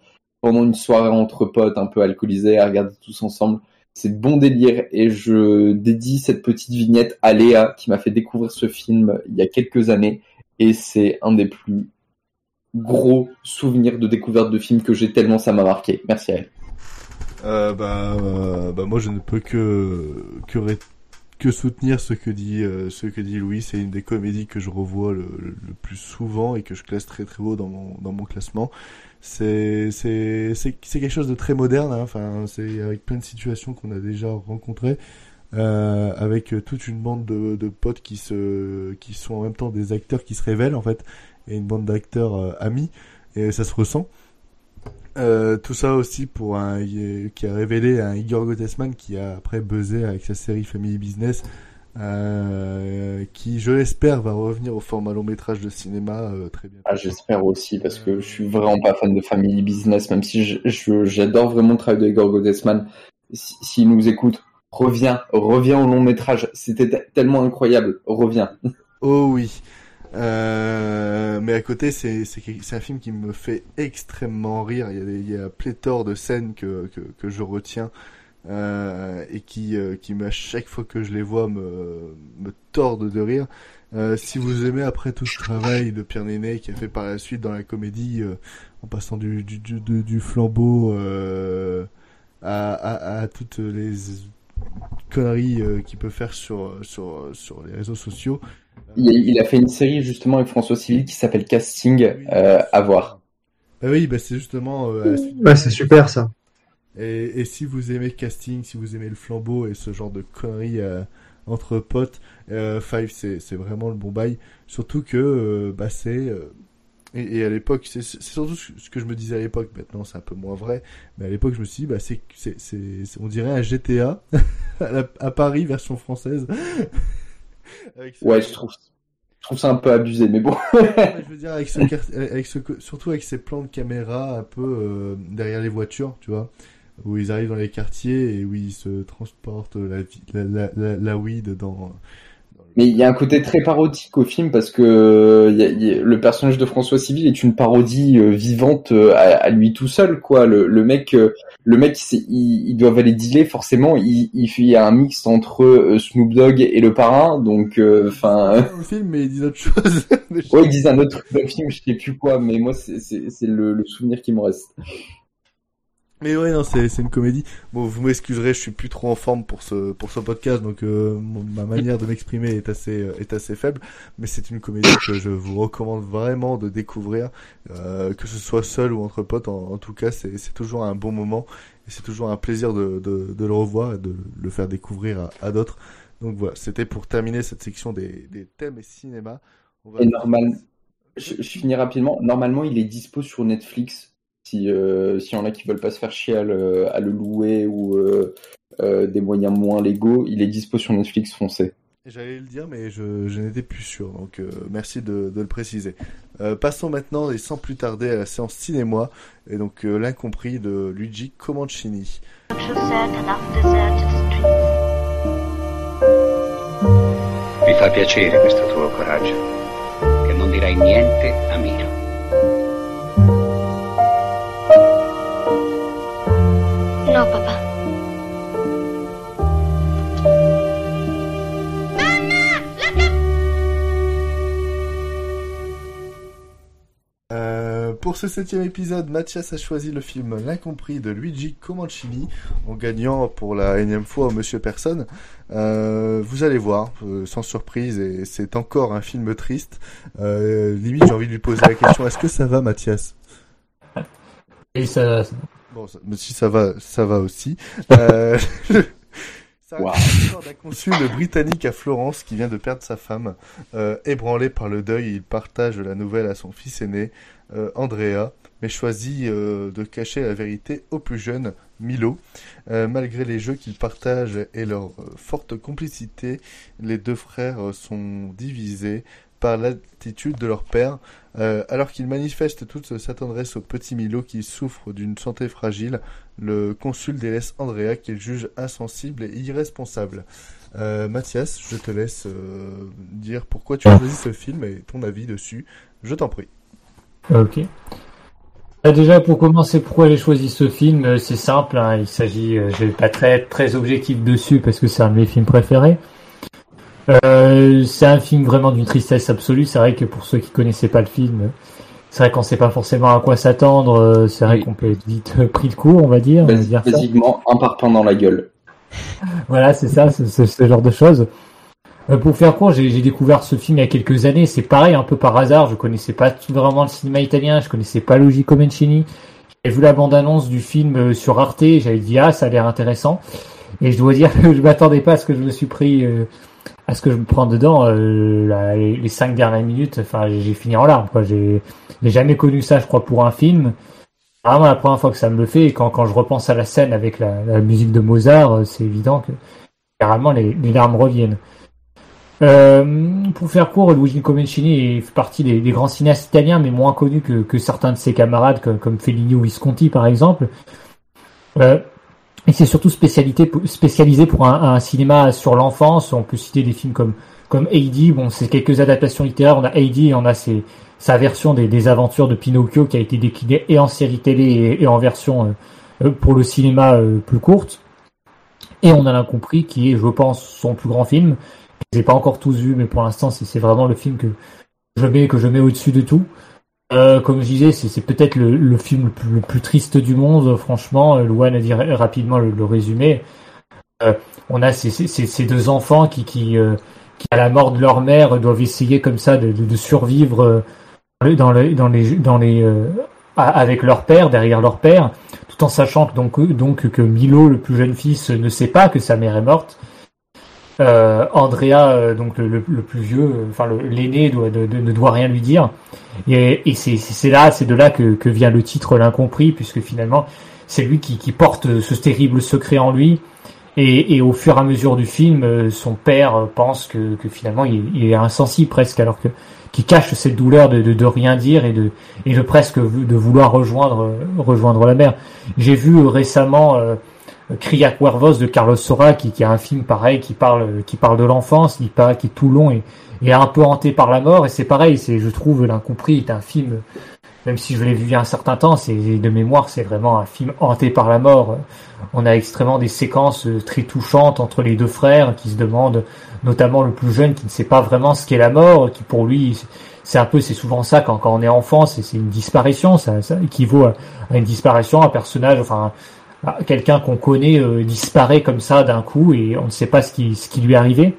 pendant une soirée entre potes un peu alcoolisés à regarder tous ensemble. C'est bon délire. Et je dédie cette petite vignette à Léa qui m'a fait découvrir ce film il y a quelques années. Et c'est un des plus gros souvenirs de découverte de film que j'ai tellement ça m'a marqué. Merci à elle. Euh, bah, euh, bah, moi, je ne peux que, que, que soutenir ce que dit euh, ce que dit Louis. C'est une des comédies que je revois le, le, plus souvent et que je classe très très haut dans mon dans mon classement. C'est c'est c'est quelque chose de très moderne. hein. Enfin, c'est avec plein de situations qu'on a déjà rencontrées. Euh, avec toute une bande de, de potes qui se qui sont en même temps des acteurs qui se révèlent en fait et une bande d'acteurs euh, amis et ça se ressent. Euh, tout ça aussi pour un qui a révélé un Igor Gottesman qui a après buzzé avec sa série Family Business euh, qui je l'espère va revenir au format long métrage de cinéma euh, très bien. Ah, j'espère aussi parce que je suis vraiment pas fan de Family Business même si j'adore vraiment le travail de Igor Gottesman. Si- s'il nous écoute reviens reviens au long métrage. C'était te- tellement incroyable. Reviens. Oh oui. Euh, mais à côté, c'est un film qui me fait extrêmement rire. Il y a, il y a pléthore de scènes que, que, que je retiens euh, et qui, euh, qui à chaque fois que je les vois me, me tordent de rire. Euh, si vous aimez après tout ce travail de Pierre Nénet qui a fait par la suite dans la comédie, euh, en passant du, du, du, du- flambeau à, à, à toutes les conneries qu'il peut faire sur, sur, sur les réseaux sociaux, il, il a fait une série justement avec François Civil qui s'appelle Casting euh, à voir Bah oui, bah c'est justement. euh, Bah, c'est super, ça. Et, et si vous aimez casting, si vous aimez le flambeau et ce genre de conneries euh, entre potes, euh, Five c'est c'est vraiment le bon bail. Surtout que euh, bah c'est euh, et, et à l'époque c'est c'est surtout ce que je me disais à l'époque. Maintenant c'est un peu moins vrai, mais à l'époque je me suis dit bah c'est c'est c'est c'est- on dirait un GTA *laughs* à, la- à Paris version française. *laughs* Avec ouais je trouve je trouve ça un peu abusé mais bon Ouais, *laughs* je veux dire avec ce, avec ce surtout avec ces plans de caméra un peu euh, derrière les voitures, tu vois, où ils arrivent dans les quartiers et où ils se transportent la, la, la, la weed dans. Mais il y a un côté très parodique au film parce que euh, il y a- il y a- le personnage de François Civil est une parodie euh, vivante euh, à, à lui tout seul quoi. Le, le mec, euh, le mec, il, doivent aller dealer forcément. Il, il fait il y a un mix entre Snoop Dogg et le parrain, donc enfin. *laughs* Le film, mais ils disent autre chose. *laughs* ouais, ils disent un autre truc dans le film, je sais plus quoi, mais moi c'est c'est c'est le, le souvenir qui me reste. Mais ouais, non, c'est une comédie. Bon, vous m'excuserez, je suis plus trop en forme pour ce pour ce podcast, donc euh, ma manière de m'exprimer est assez euh, est assez faible. Mais c'est une comédie que je vous recommande vraiment de découvrir, euh, que ce soit seul ou entre potes. En, tout cas, c'est c'est toujours un bon moment et c'est toujours un plaisir de de, de le revoir et de le faire découvrir à, à d'autres. Donc voilà, c'était pour terminer cette section des des thèmes et cinéma. On Et normal, je, je finis rapidement. Normalement, il est dispo sur Netflix. Si euh, y en a qui veulent pas se faire chier à le, à le louer ou euh, euh, des moyens moins légaux, il est dispo sur Netflix foncé. J'allais le dire, mais je, je n'étais plus sûr, donc euh, merci de, de le préciser. Euh, passons maintenant, et sans plus tarder, à la séance cinéma, et donc euh, l'incompris de Luigi Comancini. Mi fa piacere questo tuo coraggio, che non dirai niente a Mino. No, papà. Euh, pour ce septième épisode, Mathias a choisi le film L'incompris de Luigi Comancini, en gagnant pour la énième fois au Monsieur Personne. Euh, vous allez voir, euh, sans surprise, et c'est encore un film triste. Euh, limite, j'ai envie de lui poser la question, est-ce que ça va Mathias? Et ça, Bon, ça- mais si ça va, ça va aussi. *laughs* Euh, *laughs* ça l'histoire d'un consul britannique à Florence qui vient de perdre sa femme. Euh, ébranlé par le deuil, il partage la nouvelle à son fils aîné, euh, Andrea, mais choisit euh, de cacher la vérité au plus jeune, Milo. Malgré les jeux qu'ils partagent et leur forte complicité, les deux frères sont divisés par l'attitude de leur père, euh, alors qu'il manifeste toute sa tendresse au petit Milo qui souffre d'une santé fragile, le consul délaisse Andrea qu'il juge insensible et irresponsable. Euh, Mathias, je te laisse euh, dire pourquoi tu as ce film et ton avis dessus. Je t'en prie. Ok. Euh, Déjà pour commencer, pourquoi j'ai choisi ce film Euh, C'est simple, hein, il s'agit, je vais pas très très objectif dessus parce que c'est un de mes films préférés. Euh, c'est un film vraiment d'une tristesse absolue. C'est vrai que pour ceux qui connaissaient pas le film, c'est vrai qu'on sait pas forcément à quoi s'attendre. euh, C'est vrai qu'on peut être vite euh, pris de court, on va dire. on va dire ça. Basiquement, un parpaing dans la gueule. *laughs* voilà, c'est ça, c'est c'est ce genre de choses. Euh, pour faire court, j'ai j'ai découvert ce film il y a quelques années. C'est pareil, un peu par hasard. Je connaissais pas tout vraiment le cinéma italien. Je connaissais pas Luigi Comencini. J'ai vu la bande-annonce du film sur Arte. J'avais dit ah, ça a l'air intéressant. Et je dois dire *laughs* que je m'attendais pas à ce que je me suis pris, euh, à ce que je me prends dedans. euh, les, cinq dernières minutes, enfin, j'ai fini en larmes. Quoi. J'ai jamais connu ça, je crois, pour un film. Vraiment la première fois que ça me le fait. Et quand quand je repense à la scène avec la, musique de Mozart, euh, c'est évident que carrément les, larmes reviennent. Euh, pour faire court, Luigi Comencini fait partie des, grands cinéastes italiens, mais moins connus que, que certains de ses camarades, comme, comme Fellini ou Visconti par exemple. Et c'est surtout spécialité, spécialisé pour un, cinéma sur l'enfance. On peut citer des films comme comme Heidi. Bon, c'est quelques adaptations littéraires. On a Heidi et on a sa version des, aventures de Pinocchio qui a été déclinée et en série télé et, en version euh, euh, pour le cinéma euh, plus courte. Et on a l'incompris qui est, je pense, son plus grand film. Je les ai pas encore tous vus, mais pour l'instant, c'est c'est vraiment le film que je mets que je mets au-dessus de tout. Euh, comme je disais, c'est peut-être le, film le plus, triste du monde. Franchement, euh, Louane a dit ra- rapidement le, résumé. Euh, on a ces, ces, deux enfants qui, à la mort de leur mère, doivent essayer comme ça de, survivre avec leur père, derrière leur père, tout en sachant donc que Milo, le plus jeune fils, ne sait pas que sa mère est morte. Euh, Andrea, euh, donc le, le- plus vieux, euh, enfin l'aîné, doit- de- de- ne doit rien lui dire. Et, et c'est là, c'est de là que, que vient le titre l'incompris, puisque finalement c'est lui qui, qui porte ce terrible secret en lui. Et, et au fur et à mesure du film, euh, son père pense que, que finalement il, il est insensible presque, alors que qui cache cette douleur de, de, rien dire et de et de presque de vouloir rejoindre rejoindre la mère. J'ai vu récemment Cria Cuervos de Carlos Sora qui, qui a un film pareil qui parle qui parle de l'enfance, qui qui est tout long et, et un peu hanté par la mort et c'est pareil, c'est je trouve l'incompris est un film même si je l'ai vu il y a un certain temps, c'est de mémoire, c'est vraiment un film hanté par la mort. On a extrêmement des séquences euh, très touchantes entre les deux frères qui se demandent, notamment le plus jeune qui ne sait pas vraiment ce qu'est la mort, qui pour lui, c'est un peu, c'est souvent ça quand, quand on est enfant, c'est une disparition, ça, ça équivaut à une disparition, un personnage, enfin, à quelqu'un qu'on connaît euh, disparaît comme ça d'un coup et on ne sait pas ce qui, ce qui lui est arrivé.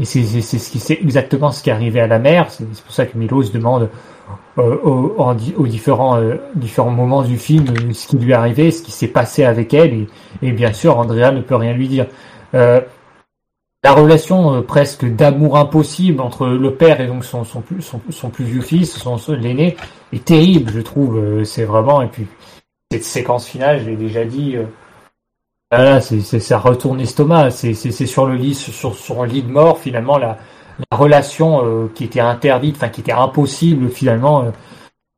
Et c'est ce exactement ce qui est arrivé à la mère. C'est pour ça que Milo se demande euh, aux, en di- aux différents euh, différents moments du film ce qui lui est arrivé, ce qui s'est passé avec elle. Et, bien sûr, Andrea ne peut rien lui dire. La relation presque d'amour impossible entre le père et donc son son plus son, plus vieux fils, son, l'aîné, est terrible, je trouve. C'est vraiment et puis cette séquence finale, je l'ai déjà dit. euh, c'est, ça retourne l'estomac. C'est, sur le lit, sur, un lit de mort, finalement, la, la relation euh, qui était interdite, enfin qui était impossible, finalement, euh,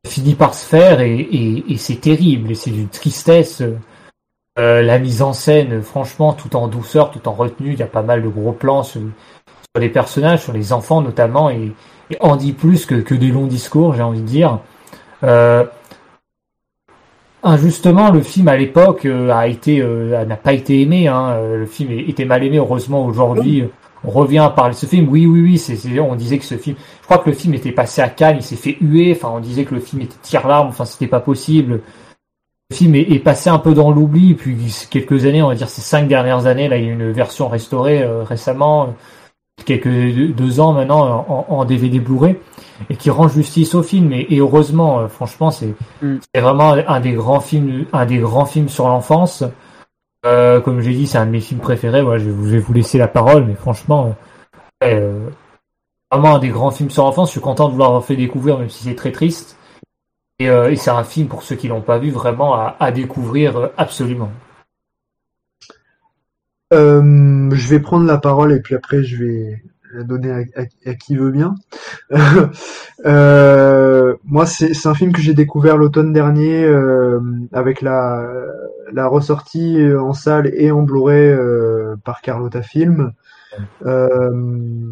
finit par se faire et, c'est terrible. Et c'est d'une tristesse. la mise en scène, franchement, tout en douceur, tout en retenue. Il y a pas mal de gros plans sur, les personnages, sur les enfants notamment, et, et en dit plus que, des longs discours, j'ai envie de dire. Injustement, le film à l'époque euh, a été euh, n'a pas été aimé. Hein. Euh, Le film était mal aimé. Heureusement, aujourd'hui, on revient à parler de ce film. Oui, oui, oui. C'est, c'est- on disait que ce film. Je crois que le film était passé à Cannes. Il s'est fait huer. Enfin, on disait que le film était tire-larme. Enfin, c'était pas possible. Le film est, est passé un peu dans l'oubli. Puis quelques années, on va dire ces cinq dernières années, là, il y a une version restaurée euh, récemment, quelques deux, ans maintenant en, en DVD Blu-ray et qui rend justice au film. Et, et heureusement euh, franchement c'est c'est vraiment un des grands films un des grands films sur l'enfance. Euh, comme j'ai dit c'est un de mes films préférés. Je, vais vous- je vais vous laisser la parole mais franchement euh, vraiment un des grands films sur l'enfance. Je suis content de vous l'avoir fait découvrir même si c'est très triste. Et, euh, et c'est un film pour ceux qui l'ont pas vu vraiment à, à découvrir absolument Euh, je vais prendre la parole et puis après je vais la donner à, à- à qui veut bien. *laughs* Euh, moi, c'est c'est un film que j'ai découvert l'automne dernier euh, avec la, la ressortie en salle et en Blu-ray euh, par Carlotta Film. Euh,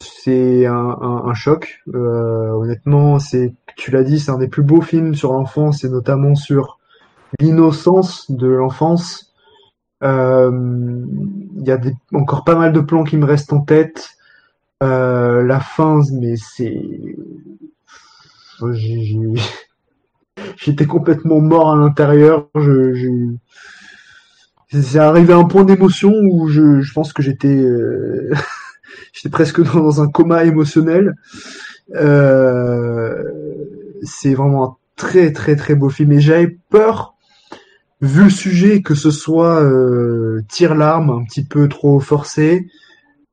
c'est un, un, un choc. Euh, honnêtement, c'est, tu l'as dit, c'est un des plus beaux films sur l'enfance et notamment sur l'innocence de l'enfance. Euh, Il y a des, encore pas mal de plans qui me restent en tête. Euh, la fin, mais c'est, *laughs* j'étais complètement mort à l'intérieur. Je, c'est arrivé à un point d'émotion où je, je pense que j'étais euh, *laughs* j'étais presque dans, dans un coma émotionnel. Euh, c'est vraiment un très très très beau film et j'avais peur vu le sujet que ce soit euh, tire l'arme un petit peu trop forcé.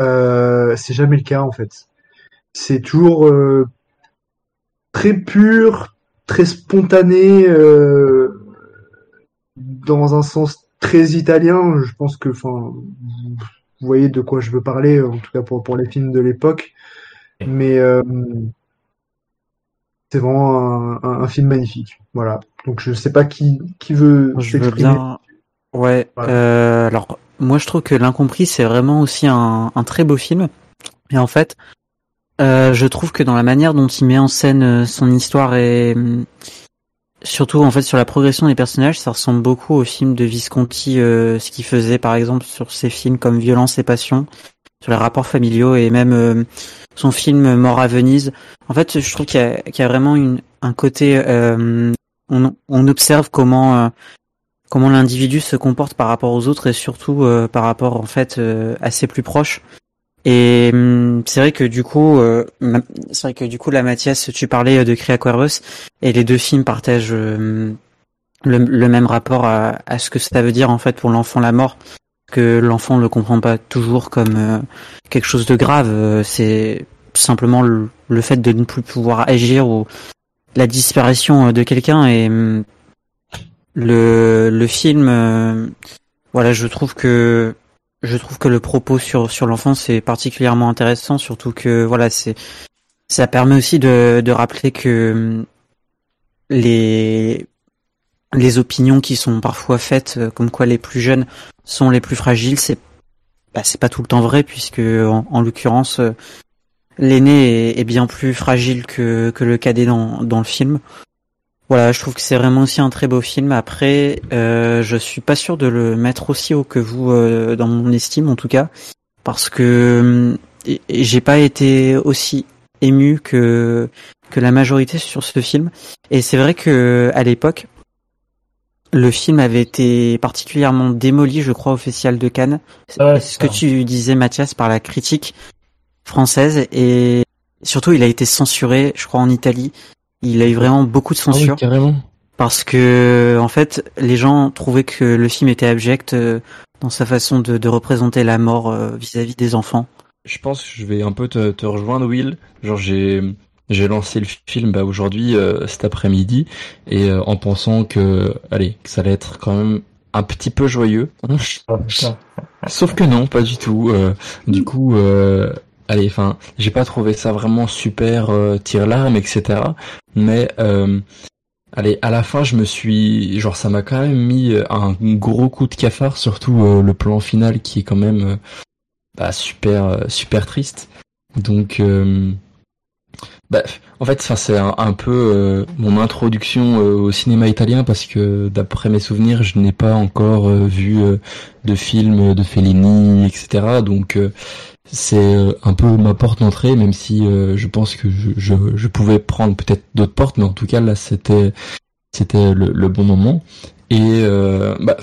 Euh, c'est jamais le cas en fait. C'est toujours euh, très pur, très spontané, euh, dans un sens très italien. Je pense que, enfin, vous voyez de quoi je veux parler, en tout cas pour, pour les films de l'époque. Mais euh, c'est vraiment un, un- un film magnifique. Voilà. Donc je sais pas qui, qui veut Je veux bien. Ouais. Voilà. euh, alors, moi, je trouve que L'Incompris, c'est vraiment aussi un, un très beau film. Et en fait, euh, je trouve que dans la manière dont il met en scène euh, son histoire et hum, surtout en fait sur la progression des personnages, ça ressemble beaucoup au film de Visconti, euh, ce qu'il faisait par exemple sur ses films comme Violence et Passion, sur les rapports familiaux et même euh, son film Mort à Venise. En fait, je trouve qu'il y a, qu'il y a vraiment une, un côté, euh, on, on observe comment euh, comment l'individu se comporte par rapport aux autres et surtout euh, par rapport en fait euh, à ses plus proches. Et hum, c'est vrai que du coup, euh, c'est vrai que du coup, la Mathias, tu parlais euh, de Cria Cuervos et les deux films partagent euh, le, le même rapport à, à ce que ça veut dire en fait pour l'enfant la mort, que l'enfant ne le comprend pas toujours comme euh, quelque chose de grave. c'est simplement le, le fait de ne plus pouvoir agir ou la disparition euh, de quelqu'un et hum, le, le film, euh, voilà, je trouve que je trouve que le propos sur sur l'enfance est particulièrement intéressant, surtout que voilà, c'est ça permet aussi de de rappeler que hum, les les opinions qui sont parfois faites, euh, comme quoi les plus jeunes sont les plus fragiles, c'est bah, c'est pas tout le temps vrai puisque en, en l'occurrence l'aîné est, est bien plus fragile que que le cadet dans dans le film. Voilà, je trouve que c'est vraiment aussi un très beau film. Après, euh, je suis pas sûr de le mettre aussi haut que vous euh, dans mon estime, en tout cas, parce que et j'ai pas été aussi ému que que la majorité sur ce film. Et c'est vrai que à l'époque, le film avait été particulièrement démoli, je crois, au Festival de Cannes. Ouais, ce c'est que tu disais, Mathias, par la critique française et surtout il a été censuré, je crois, en Italie. Il a eu vraiment beaucoup de Ah oui, censure carrément. parce que en fait les gens trouvaient que le film était abject euh, dans sa façon de, de représenter la mort euh, vis-à-vis des enfants. Je pense que je vais un peu te, te rejoindre, Will. Genre, j'ai j'ai lancé le film bah, aujourd'hui, euh, cet après-midi, et euh, en pensant que, allez, que ça allait être quand même un petit peu joyeux. *laughs* Sauf que non, pas du tout. Euh, du coup, euh, allez, enfin, j'ai pas trouvé ça vraiment super euh, tire-larme, etc. Mais euh, allez, à la fin, je me suis, genre, ça m'a quand même mis euh, un gros coup de cafard, surtout euh, le plan final qui est quand même bah, super, super triste. Donc, bah, en fait, enfin, c'est un, peu euh, mon introduction euh, au cinéma italien parce que d'après mes souvenirs, je n'ai pas encore euh, vu euh, de films de Fellini, etc. Donc, euh, c'est euh, un peu ma porte d'entrée, même si je pense que je, je, je pouvais prendre peut-être d'autres portes, mais en tout cas là, c'était c'était le, le bon moment. Et bah,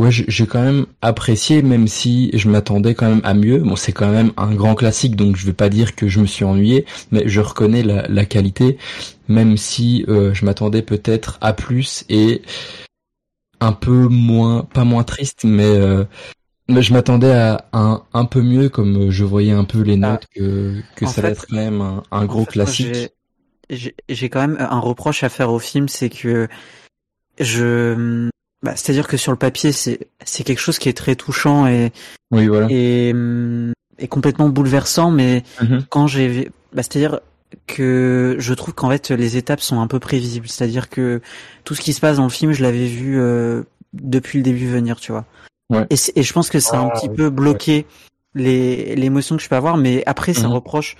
ouais, j'ai quand même apprécié, même si je m'attendais quand même à mieux. Bon, c'est quand même un grand classique, donc je vais pas dire que je me suis ennuyé, mais je reconnais la, la qualité, même si euh, je m'attendais peut-être à plus et un peu moins, pas moins triste, mais, euh, mais je m'attendais à un, un peu mieux, comme je voyais un peu les notes que, que en ça fait- être quand même un, un gros fait, classique. j'ai quand même un reproche à faire au film, c'est que je, bah, c'est-à-dire que sur le papier, c'est c'est quelque chose qui est très touchant et Oui, voilà. et, hum, et complètement bouleversant, mais Mhm. quand j'ai, bah, c'est-à-dire que je trouve qu'en fait les étapes sont un peu prévisibles, c'est-à-dire que tout ce qui se passe dans le film, je l'avais vu euh, depuis le début venir, tu vois. Ouais. Et, je pense que ça a un Ah, petit oui, peu bloqué les l'émotion que je peux avoir, mais après c'est un Mhm. reproche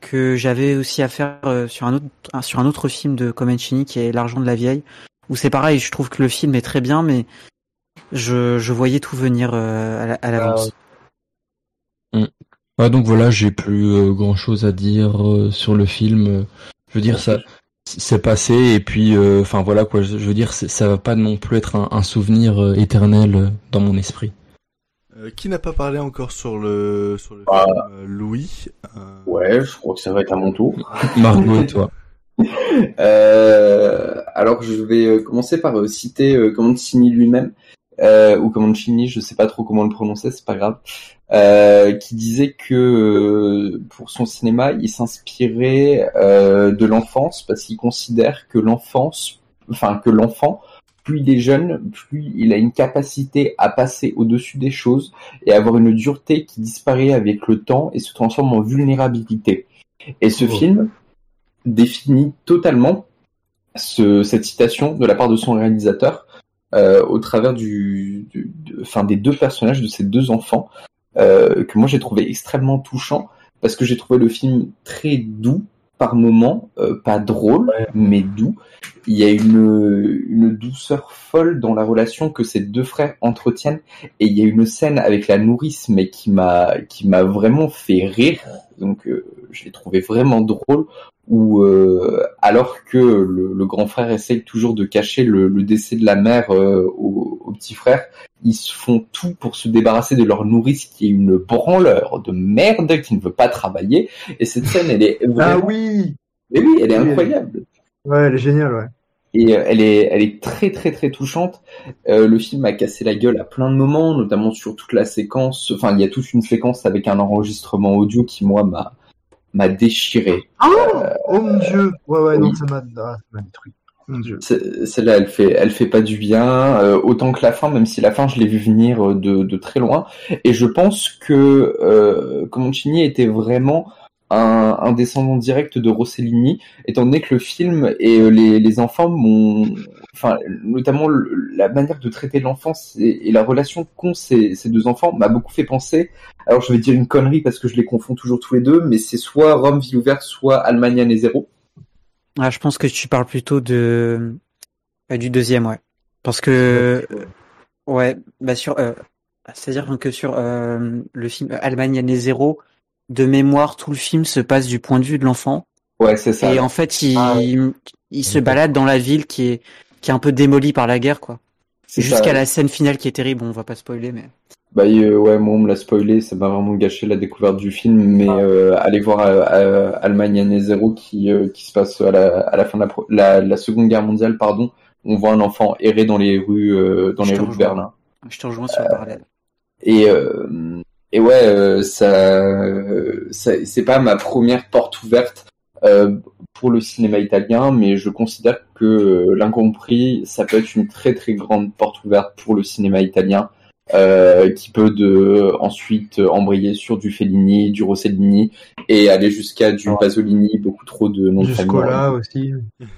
que j'avais aussi à faire euh, sur un autre sur un autre film de Comencini qui est L'argent de la vieille, où c'est pareil, je trouve que le film est très bien, mais je, je voyais tout venir euh, à la- à l'avance. Mm. Ouais, donc voilà, j'ai plus grand chose à dire euh, sur le film. Euh, Je veux dire, ça, c'est passé et puis euh, enfin voilà quoi je, je veux dire ça va pas non plus être un, un souvenir euh, éternel euh, dans mon esprit Euh, qui n'a pas parlé encore sur le sur le Ah. film euh, Louis Euh, Ouais, je crois que ça va être à mon tour. Margot et toi Euh, alors je vais euh, commencer par euh, citer euh, Comancini lui-même, euh, ou Comancini, je sais pas trop comment le prononcer, c'est pas grave, euh, qui disait que pour son cinéma, il s'inspirait de l'enfance parce qu'il considère que l'enfance, enfin que l'enfant, plus il est jeune, plus il a une capacité à passer au-dessus des choses et avoir une dureté qui disparaît avec le temps et se transforme en vulnérabilité. Et ce Oh. film définit totalement ce, cette citation de la part de son réalisateur euh, au travers du, du de- enfin, des deux personnages de ces deux enfants euh, que moi j'ai trouvé extrêmement touchant parce que j'ai trouvé le film très doux par moments, euh, pas drôle mais doux. Il y a une, une douceur folle dans la relation que ces deux frères entretiennent et il y a une scène avec la nourrice mais qui m'a qui m'a vraiment fait rire donc je l'ai trouvé vraiment drôle où euh, alors que le, le grand frère essaye toujours de cacher le, le décès de la mère euh, au, au petit frère, ils se font tout pour se débarrasser de leur nourrice qui est une branleur de merde qui ne veut pas travailler. Et cette scène, elle est Ah vraiment... oui Mais oui, elle est Oui, elle est- incroyable. Ouais, elle est géniale, ouais. Et euh, elle est, elle est très très très touchante. Euh, le film a cassé la gueule à plein de moments, notamment sur toute la séquence. Enfin, il y a toute une séquence avec un enregistrement audio qui moi m'a m'a déchiré. Oh, oh mon dieu Ouais, ouais, non, oui. ça m'a ah, ça m'a détruit. Mon dieu. C'est- Celle-là, elle fait, elle fait pas du bien, euh, autant que la fin, même si la fin, je l'ai vu venir euh, de, de très loin. Et je pense que euh, Comancini était vraiment un, un descendant direct de Rossellini, étant donné que le film et euh, les, les enfants m'ont, enfin, notamment le- la manière de traiter l'enfance et, et la relation qu'ont ces, ces deux enfants m'a beaucoup fait penser. Alors, je vais dire une connerie parce que je les confonds toujours tous les deux, mais c'est soit Rome ville ouverte, soit Allemagne année zéro. Ah, je pense que tu parles plutôt de euh, du deuxième, ouais. Parce que euh, ouais, bah sur, euh, c'est-à-dire que sur euh, le film Allemagne année zéro, de mémoire, tout le film se passe du point de vue de l'enfant. Ouais, c'est ça. Et en fait, il, Ah il se balade dans la ville qui est qui est un peu démolie par la guerre, quoi. Jusqu'à la scène finale qui est terrible. On va pas spoiler, mais Bah euh, ouais, moi on me l'a spoilé, ça m'a vraiment gâché la découverte du film, mais euh, allez voir euh, Allemagne année zéro qui euh, qui se passe à la, à la fin de la, la, la Seconde Guerre mondiale, pardon. On voit un enfant errer dans les rues dans Je les rues de. Berlin. je te rejoins sur le parallèle. Et et ouais, euh, ça, ça c'est pas ma première porte ouverte pour le cinéma italien, mais je considère que euh, l'incompris, ça peut être une très très grande porte ouverte pour le cinéma italien, euh, qui peut de ensuite embrayer sur du Fellini, du Rossellini et aller jusqu'à du Pasolini, beaucoup trop de noms de. Jusqu'au-là aussi.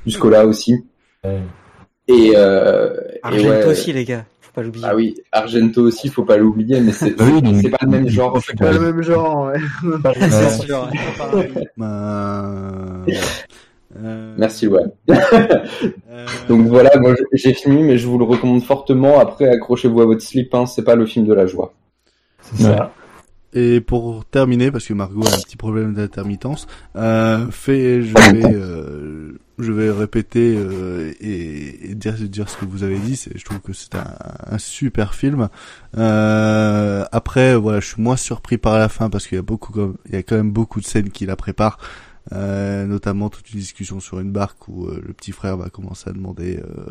Jusqu'au-là aussi. Et, euh, et Argento ouais, aussi, les gars. Faut pas l'oublier. ah oui, Argento aussi, faut pas l'oublier, mais c'est Bah oui, donc- c'est pas le même genre. *laughs* C'est pas le même genre, ouais. C'est sûr. Euh, *laughs* Merci, ouais. euh, Donc voilà, moi j'ai fini, mais je vous le recommande fortement. Après, accrochez-vous à votre slip, hein, c'est pas le film de la joie. C'est ça. Et pour terminer, parce que Margot a un petit problème d'intermittence, euh, fait, je vais, euh, je vais répéter euh, et, et dire, dire ce que vous avez dit. Je trouve que c'est un, un super film. Euh, après, voilà, je suis moins surpris par la fin parce qu'il y a beaucoup, comme- il y a quand même beaucoup de scènes qui la préparent. Euh, notamment toute une discussion sur une barque où euh, le petit frère va commencer à demander euh,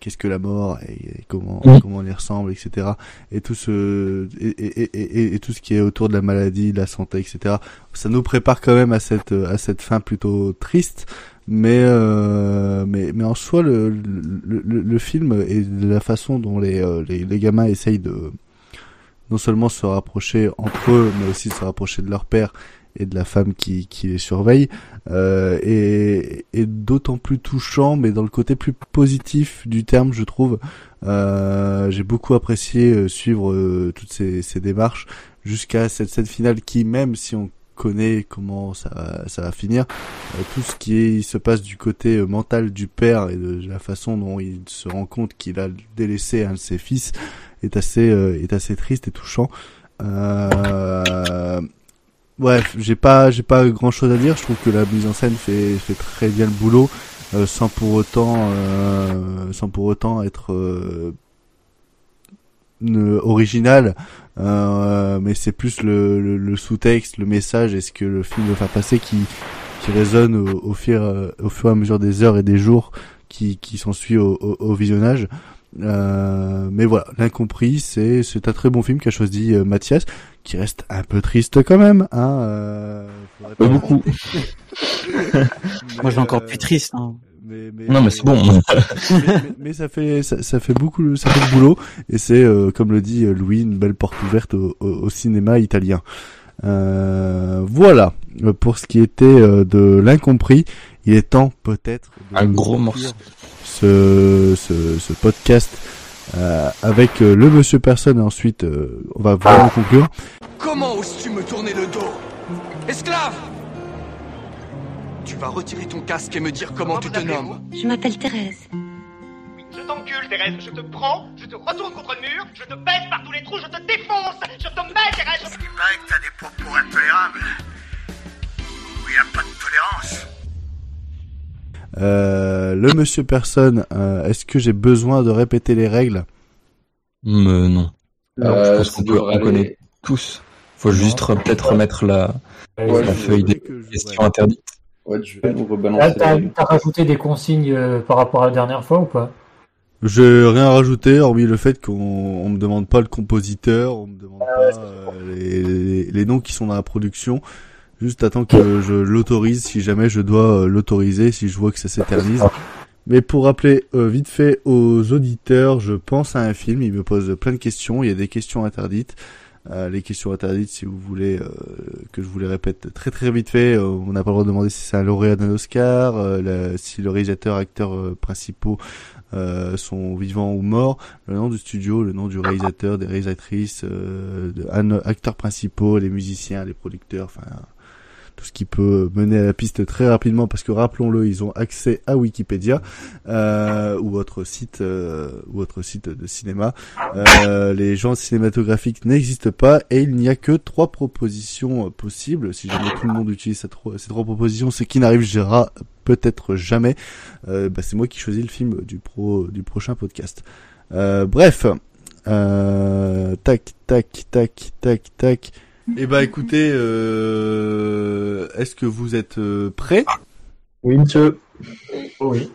qu'est-ce que la mort et, et comment Oui. comment on y ressemble, etc. Et tout ce et, et- et tout ce qui est autour de la maladie, de la santé, etc. Ça nous prépare quand même à cette à cette fin plutôt triste, mais euh, mais mais en soi le le, le, le film et la façon dont les euh, les, les gamins essayent de non seulement se rapprocher entre eux, mais aussi se rapprocher de leur père et de la femme qui, qui les surveille, euh, et, et d'autant plus touchant, mais dans le côté plus positif du terme, je trouve. Euh, J'ai beaucoup apprécié euh, suivre euh, toutes ces, ces démarches jusqu'à cette scène finale qui, même si on comment ça va, finir, euh, tout ce qui se passe du côté euh, mental du père et de la façon dont il se rend compte qu'il a délaissé un de ses fils est assez euh, est assez triste et touchant. Euh, Bref, j'ai pas j'ai pas grand chose à dire. Je trouve que la mise en scène fait fait très bien le boulot. sans pour autant, sans pour autant être original. Euh, mais c'est plus le, le, le sous-texte, le message, et ce que le film veut faire passer qui qui résonne au, au fur euh, au fur et à mesure des heures et des jours qui qui s'ensuit au, au, au visionnage. Euh, mais voilà, l'incompris, c'est c'est un très bon film qu'a choisi euh, Mathias, qui reste un peu triste quand même. Hein, euh, Pas beaucoup. *laughs* Moi, je suis encore plus triste. Hein. Non, mais c'est bon. mais, mais- mais ça fait ça, ça fait beaucoup le- ça fait le boulot et c'est euh, comme le dit euh, Louis une belle porte ouverte au, au- au cinéma italien. Euh, voilà Euh, pour ce qui était euh, de l'incompris. Il est temps peut-être de Un gros morceau. Ce, ce, ce podcast euh, avec euh, le Monsieur Personne et ensuite euh, on va vraiment conclure. Comment oses-tu me tourner le dos? Esclave Tu vas retirer ton casque et me dire comment tu te nommes. Je m'appelle Thérèse. Je t'encule, Thérèse, je te prends, je te retourne contre le mur, je te baisse par tous les trous, je te défonce, je te mets, Thérèse. Il paraît que t'as des propos intolérables. Où il n'y a pas de tolérance. Euh, le Monsieur Personne, euh, est-ce que j'ai besoin de répéter les règles? Mm, euh, non. Euh, je pense qu'on peut, connaît tous. Faut juste re- peut-être remettre la, Ouais, la je- feuille des questions interdites. Ouais, je vais nous Là, rebalancer. t'as les- t'as rajouté des consignes euh, par rapport à la dernière fois ou pas? J'ai rien rajouté, hormis le fait qu'on on me demande pas le compositeur, on me demande pas euh, les, les- les noms qui sont dans la production. Juste attends que je l'autorise si jamais je dois euh, l'autoriser, si je vois que ça s'éternise. Mais pour rappeler euh, vite fait aux auditeurs, je pense à un film, il me pose plein de questions, il y a des questions interdites. Euh, les questions interdites, si vous voulez euh, que je vous les répète très très vite fait, euh, on n'a pas le droit de demander si c'est un lauréat d'un Oscar, euh, si le réalisateur, acteur euh, principaux sont vivants ou morts, le nom du studio, le nom du réalisateur, des réalisatrices, de, acteurs principaux, les musiciens, les producteurs, enfin ce qui peut mener à la piste très rapidement parce que rappelons-le, ils ont accès à Wikipédia euh, ou autre site euh, ou autre site de cinéma. Euh, les genres cinématographiques n'existent pas et il n'y a que trois propositions euh, possibles. Si jamais tout le monde utilise ces trois, propositions, ce qui n'arrivera peut-être jamais. Euh, bah, c'est moi qui choisis le film du pro du prochain podcast. Euh, bref, tac tac tac tac tac. Eh bah écoutez, euh, est-ce que vous êtes euh, prêts? Oui, monsieur. Oui.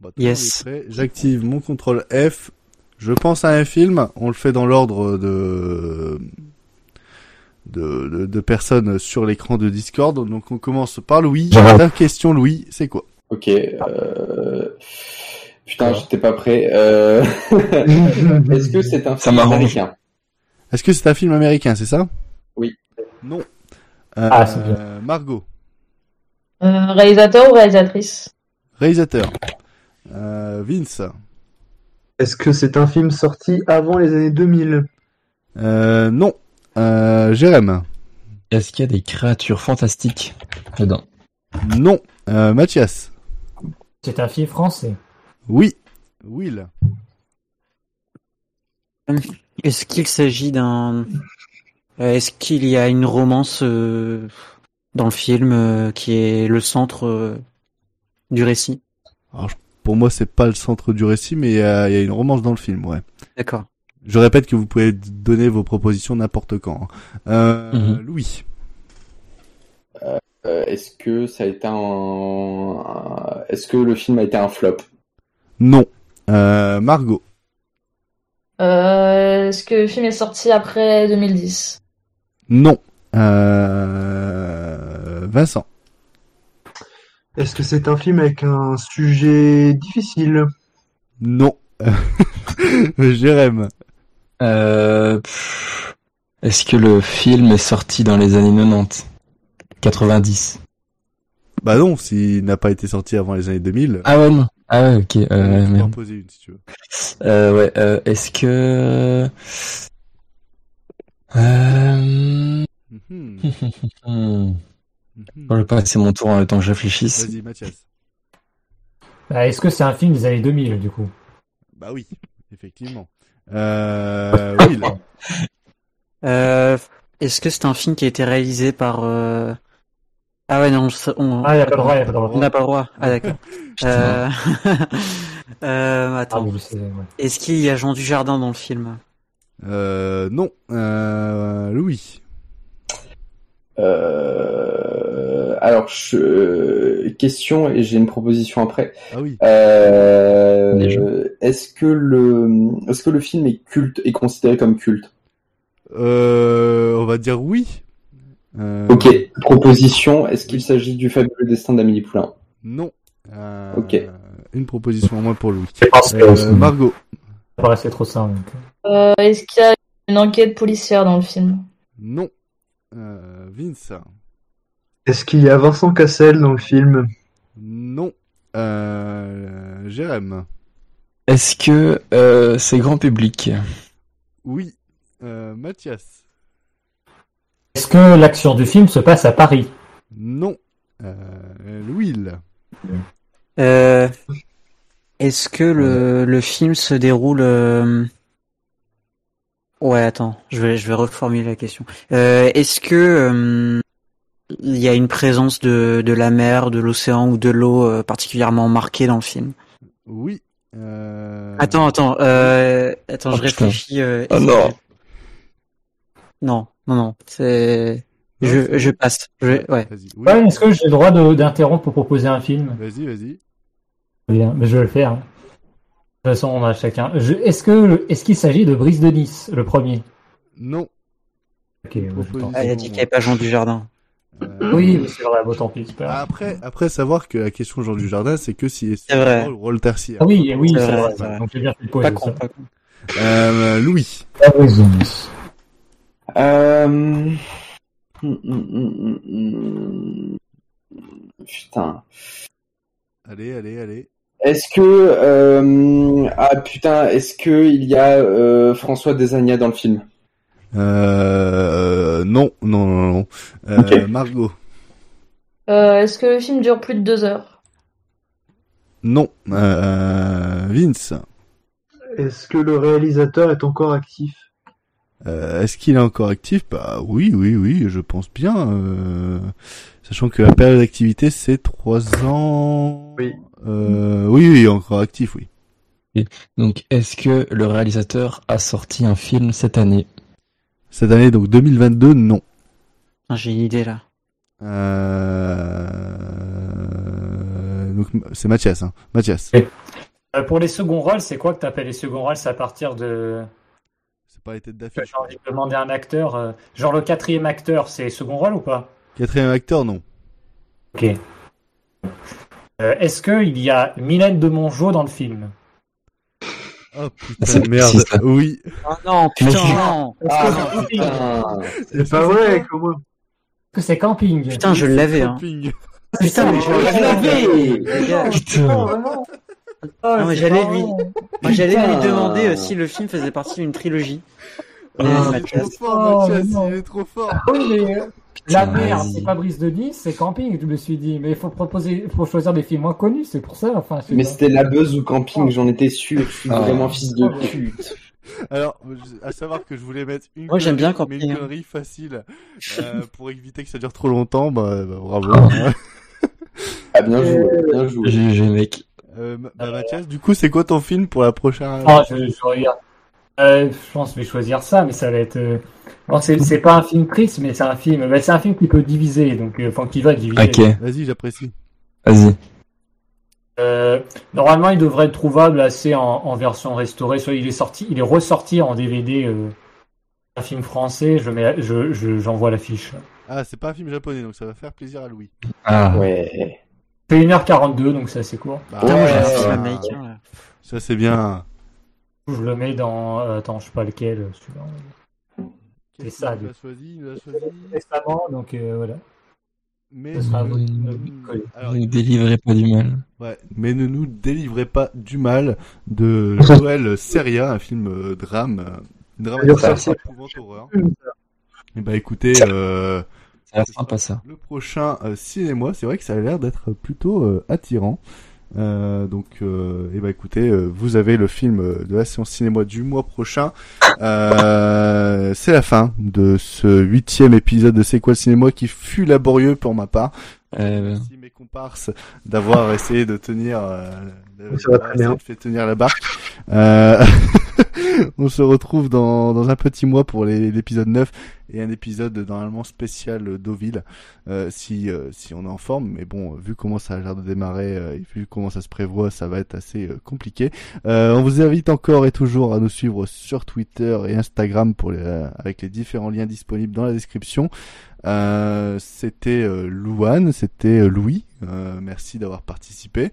Bah, Yes. J'active mon contrôle F. Je pense à un film. On le fait dans l'ordre de... De, de, de personnes sur l'écran de Discord. Donc on commence par Louis. Ta question Louis, c'est quoi? Ok. Euh... Putain, j'étais pas prêt. Euh... *laughs* Est-ce que c'est un Ça film américain? Est-ce que c'est un film américain, c'est ça? Oui. Non. Euh, Ah, c'est bien. Margot, Euh, réalisateur ou réalisatrice? Réalisateur. Euh, Vince, Est-ce que c'est un film sorti avant les années 2000 euh, non. Euh, Jérém, Est-ce qu'il y a des créatures fantastiques dedans non. Euh, Mathias, C'est un film français. oui. Will, Est-ce qu'il s'agit d'un... euh, Est-ce qu'il y a une romance euh, dans le film euh, qui est le centre euh, du récit? Alors, pour moi, c'est pas le centre du récit, mais il y, a il y a une romance dans le film, ouais. D'accord. Je répète que vous pouvez donner vos propositions n'importe quand. Mhm. Louis, Euh, Est-ce que ça a été un... un- Est-ce que le film a été un flop? Non. Euh, Margot, euh, Est-ce que le film est sorti après 2010 non. Euh, Vincent, Est-ce que c'est un film avec un sujet difficile? Non. *laughs* Jérém, euh, Est-ce que le film est sorti dans les années 90 90 bah non, s'il n'a pas été sorti avant les années 2000. Ah ouais, non. Ah ouais, ok. Euh, tu peux en poser une si tu veux. Euh, ouais, euh, est-ce que... Euh... Mhm. hmm. Je vais passer mon tour en le temps que je réfléchisse. Vas-y, Mathias. Bah, Est-ce que c'est un film des années 2000 du coup? Bah oui, effectivement. Euh, Will, Euh, Est-ce que c'est un film qui a été réalisé par euh, Ah ouais, non, on Ah, y a pas le droit, y a pas le droit. On n'a pas le droit. Ah d'accord. *laughs* euh... *laughs* euh, attends. Ah, ouais. Est-ce qu'il y a Jean Dujardin dans le film? Euh, non. Euh, Louis. Euh, alors, je... question et j'ai une proposition après. Ah oui. Euh, est-ce que le, est-ce que le film est culte, est considéré comme culte? Euh, on va dire oui. Euh, Ok. Proposition. Est-ce qu'il s'agit du fabuleux destin d'Amélie Poulain? Non. Euh, Ok. Une proposition en moins pour Louis. Euh. Margot. Ça paraissait trop simple. Euh, Est-ce qu'il y a une enquête policière dans le film? Non. Euh, Vince. Est-ce qu'il y a Vincent Cassel dans le film? Non. Euh, Jérém. Est-ce que euh, c'est grand public? Oui. Euh, Mathias. Est-ce que l'action du film se passe à Paris? Non. Euh, Louis. euh... Est-ce que le, le film se déroule euh, Ouais, attends, je vais je vais reformuler la question. Euh, Est-ce que euh, il y a une présence de de la mer, de l'océan ou de l'eau euh, particulièrement marquée dans le film? Oui. Euh... Attends, attends, euh, attends, Oh, je putain. réfléchis. euh, Oh non. Non, non, non, c'est. Je, je passe. Je vais- ouais. Vas-y. Oui. Ouais, est-ce que j'ai le droit de- d'interrompre pour proposer un film? Vas-y, vas-y. Bien, mais je vais le faire. hein. De toute façon, on a chacun. Je- Est-ce que est-ce qu'il s'agit de Brise de Nice, le premier? Non. Ok. Ah, il a dit qu'il n'y avait pas Jean Dujardin. Euh, Oui, mais c'est vrai, bon, tant pis, pas. Après, après savoir que la question Jean du Jardin, c'est que si C'est vrai. le rôle tertiaire. Ah oui, oui, C'est vrai, vrai. c'est vrai. Donc bien fait Pas con, ça. pas con. Euh, Louis. La Brise de Nice. Euh... hum, hum, hum. Putain. Allez, allez, allez. Est-ce que euh... ah putain, est-ce que il y a euh, François Desagna dans le film? Euh, non, non, non, non. Euh. Margot. Euh, Est-ce que le film dure plus de deux heures? Non. Euh, Vince. Est-ce que le réalisateur est encore actif? Euh, Est-ce qu'il est encore actif? Bah oui, oui, oui, je pense bien. euh, Sachant que la période d'activité c'est trois ans. Oui. Euh, oui, oui, encore actif, oui. Donc, est-ce que le réalisateur a sorti un film cette année? Cette année, donc 2022, non. Ah, J'ai une idée là. Euh... Donc c'est Mathias, hein. Mathias. Pour les seconds rôles, c'est quoi que t'appelles les seconds rôles? C'est à partir de. Pas J'ai d'affiche. envie de demander à un acteur. euh, Genre le quatrième acteur, c'est second rôle ou pas? Quatrième acteur, non. Ok. Euh, Est-ce qu'il y a Mylène de Mongeau dans le film? Oh C'est putain, merde. ça. Oui. Oh non, putain, non. Ah, que c'est putain. Pas vrai, comment? Est-ce que c'est camping? Putain, je l'avais. Hein. Camping. Putain, mais je l'avais. Les gars. Oh, Non, mais c'est j'allais lui, moi j'allais lui demander euh, si le film faisait partie d'une trilogie. Ah, Et il est trop fort, Oh, Mathias, il est trop fort. Oui, mais euh, la Putain, mer, vas-y. c'est pas Brise de Nice, c'est camping, je me suis dit. Mais il faut proposer, faut choisir des films moins connus, c'est pour ça. Enfin, Mais c'était la buzz ou camping, j'en étais sûr. Je suis Ah. vraiment fils de pute. Alors, à savoir que je voulais mettre une Moi, j'aime bien connerie, mais une connerie facile euh, *laughs* pour éviter que ça dure trop longtemps. Bah, bah, bravo. Ah bien joué, bien joué. GG, mec. Euh, bah, Mathias, du coup, c'est quoi ton film pour la prochaine Ah, je, je regarde. Euh, je pense que je vais choisir ça, mais ça va être. euh, bon, c'est c'est pas un film triste, mais c'est un film. bah, c'est un film qui peut diviser, donc euh, enfin qui va diviser. Ok, Vas-y, j'apprécie. vas-y. Euh, normalement, il devrait être trouvable assez en, en version restaurée. Soit il est sorti, il est ressorti en DVD. Euh, un film français. Je mets, je, je- j'envoie l'affiche. Ah, c'est pas un film japonais, donc ça va faire plaisir à Louis. Ah, Ouais. C'est 1h42, donc c'est assez court. Bah, Putain, moi j'ai un Ouais. film américain là. Ça, c'est bien. Je le mets dans. euh, attends, je sais pas lequel. euh, celui-là. C'est ça, qu'il lui. a choisi Il a choisi. Récemment, donc euh, voilà. Mais, Ce sera à votre- Mmh. euh, Alors, ne délivrez pas du mal. ouais, mais ne nous délivrez pas du mal de *laughs* Joël Seria, un film euh, drame, euh, drame épouvante horreur. Et bah écoutez, euh, Ça a l'air sympa ça. le prochain euh, cinéma, c'est vrai que ça a l'air d'être plutôt euh, attirant. Euh, donc, euh, eh ben, écoutez, euh, vous avez le film de la séance cinéma du mois prochain. Euh, c'est la fin de ce huitième épisode de C'est quoi le cinéma qui fut laborieux pour ma part. Merci mes comparses d'avoir essayé de tenir, Ça va très bien. faire tenir la barque. Euh, *laughs* on se retrouve dans, dans un petit mois pour l'épisode 9 et un épisode normalement spécial euh, Deauville euh, si euh, si on est en forme. Mais bon vu comment ça a l'air de démarrer euh, et vu comment ça se prévoit ça va être assez euh, compliqué. Euh, on vous invite encore et toujours à nous suivre sur Twitter et Instagram pour les, euh, avec les différents liens disponibles dans la description. Euh, c'était euh, Louane c'était euh, Louis. Euh, merci d'avoir participé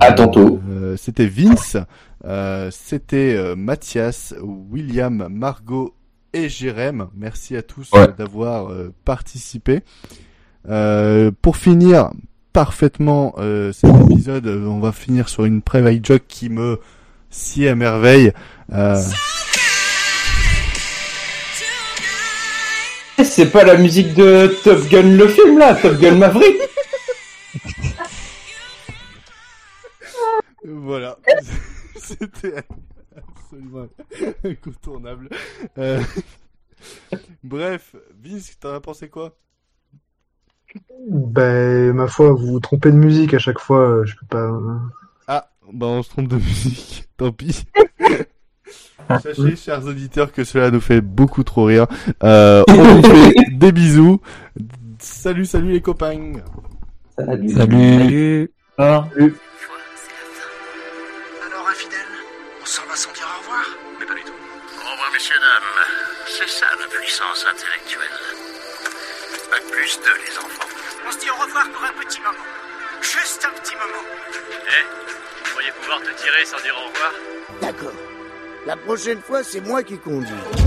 À tantôt. euh, c'était Vince, euh, c'était euh, Mathias, William, Margot et Jérém. Merci à tous Ouais. d'avoir euh, participé. Euh, pour finir parfaitement euh, cet épisode, on va finir sur une private joke qui me sied à merveille. Euh, C'est pas la musique de Top Gun le film là, Top Gun Maverick *laughs* voilà, *laughs* c'était absolument incontournable. Euh, Bref, Vince, t'en as pensé quoi? Ben, ma foi, vous vous trompez de musique à chaque fois, euh, je peux pas. euh. Ah, bah on se trompe de musique, *laughs* tant pis. *laughs* Sachez, chers auditeurs, que cela nous fait beaucoup trop rire. Euh, on vous fait des bisous. Salut, salut les copains. Salut. Salut. On s'en va sans dire au revoir Mais pas du tout. Au revoir, messieurs, dames. C'est ça la puissance intellectuelle. Pas de plus de les enfants. On se dit au revoir pour un petit moment. Juste un petit moment. Eh, vous pourriez pouvoir te tirer sans dire au revoir? D'accord. La prochaine fois, c'est moi qui conduis.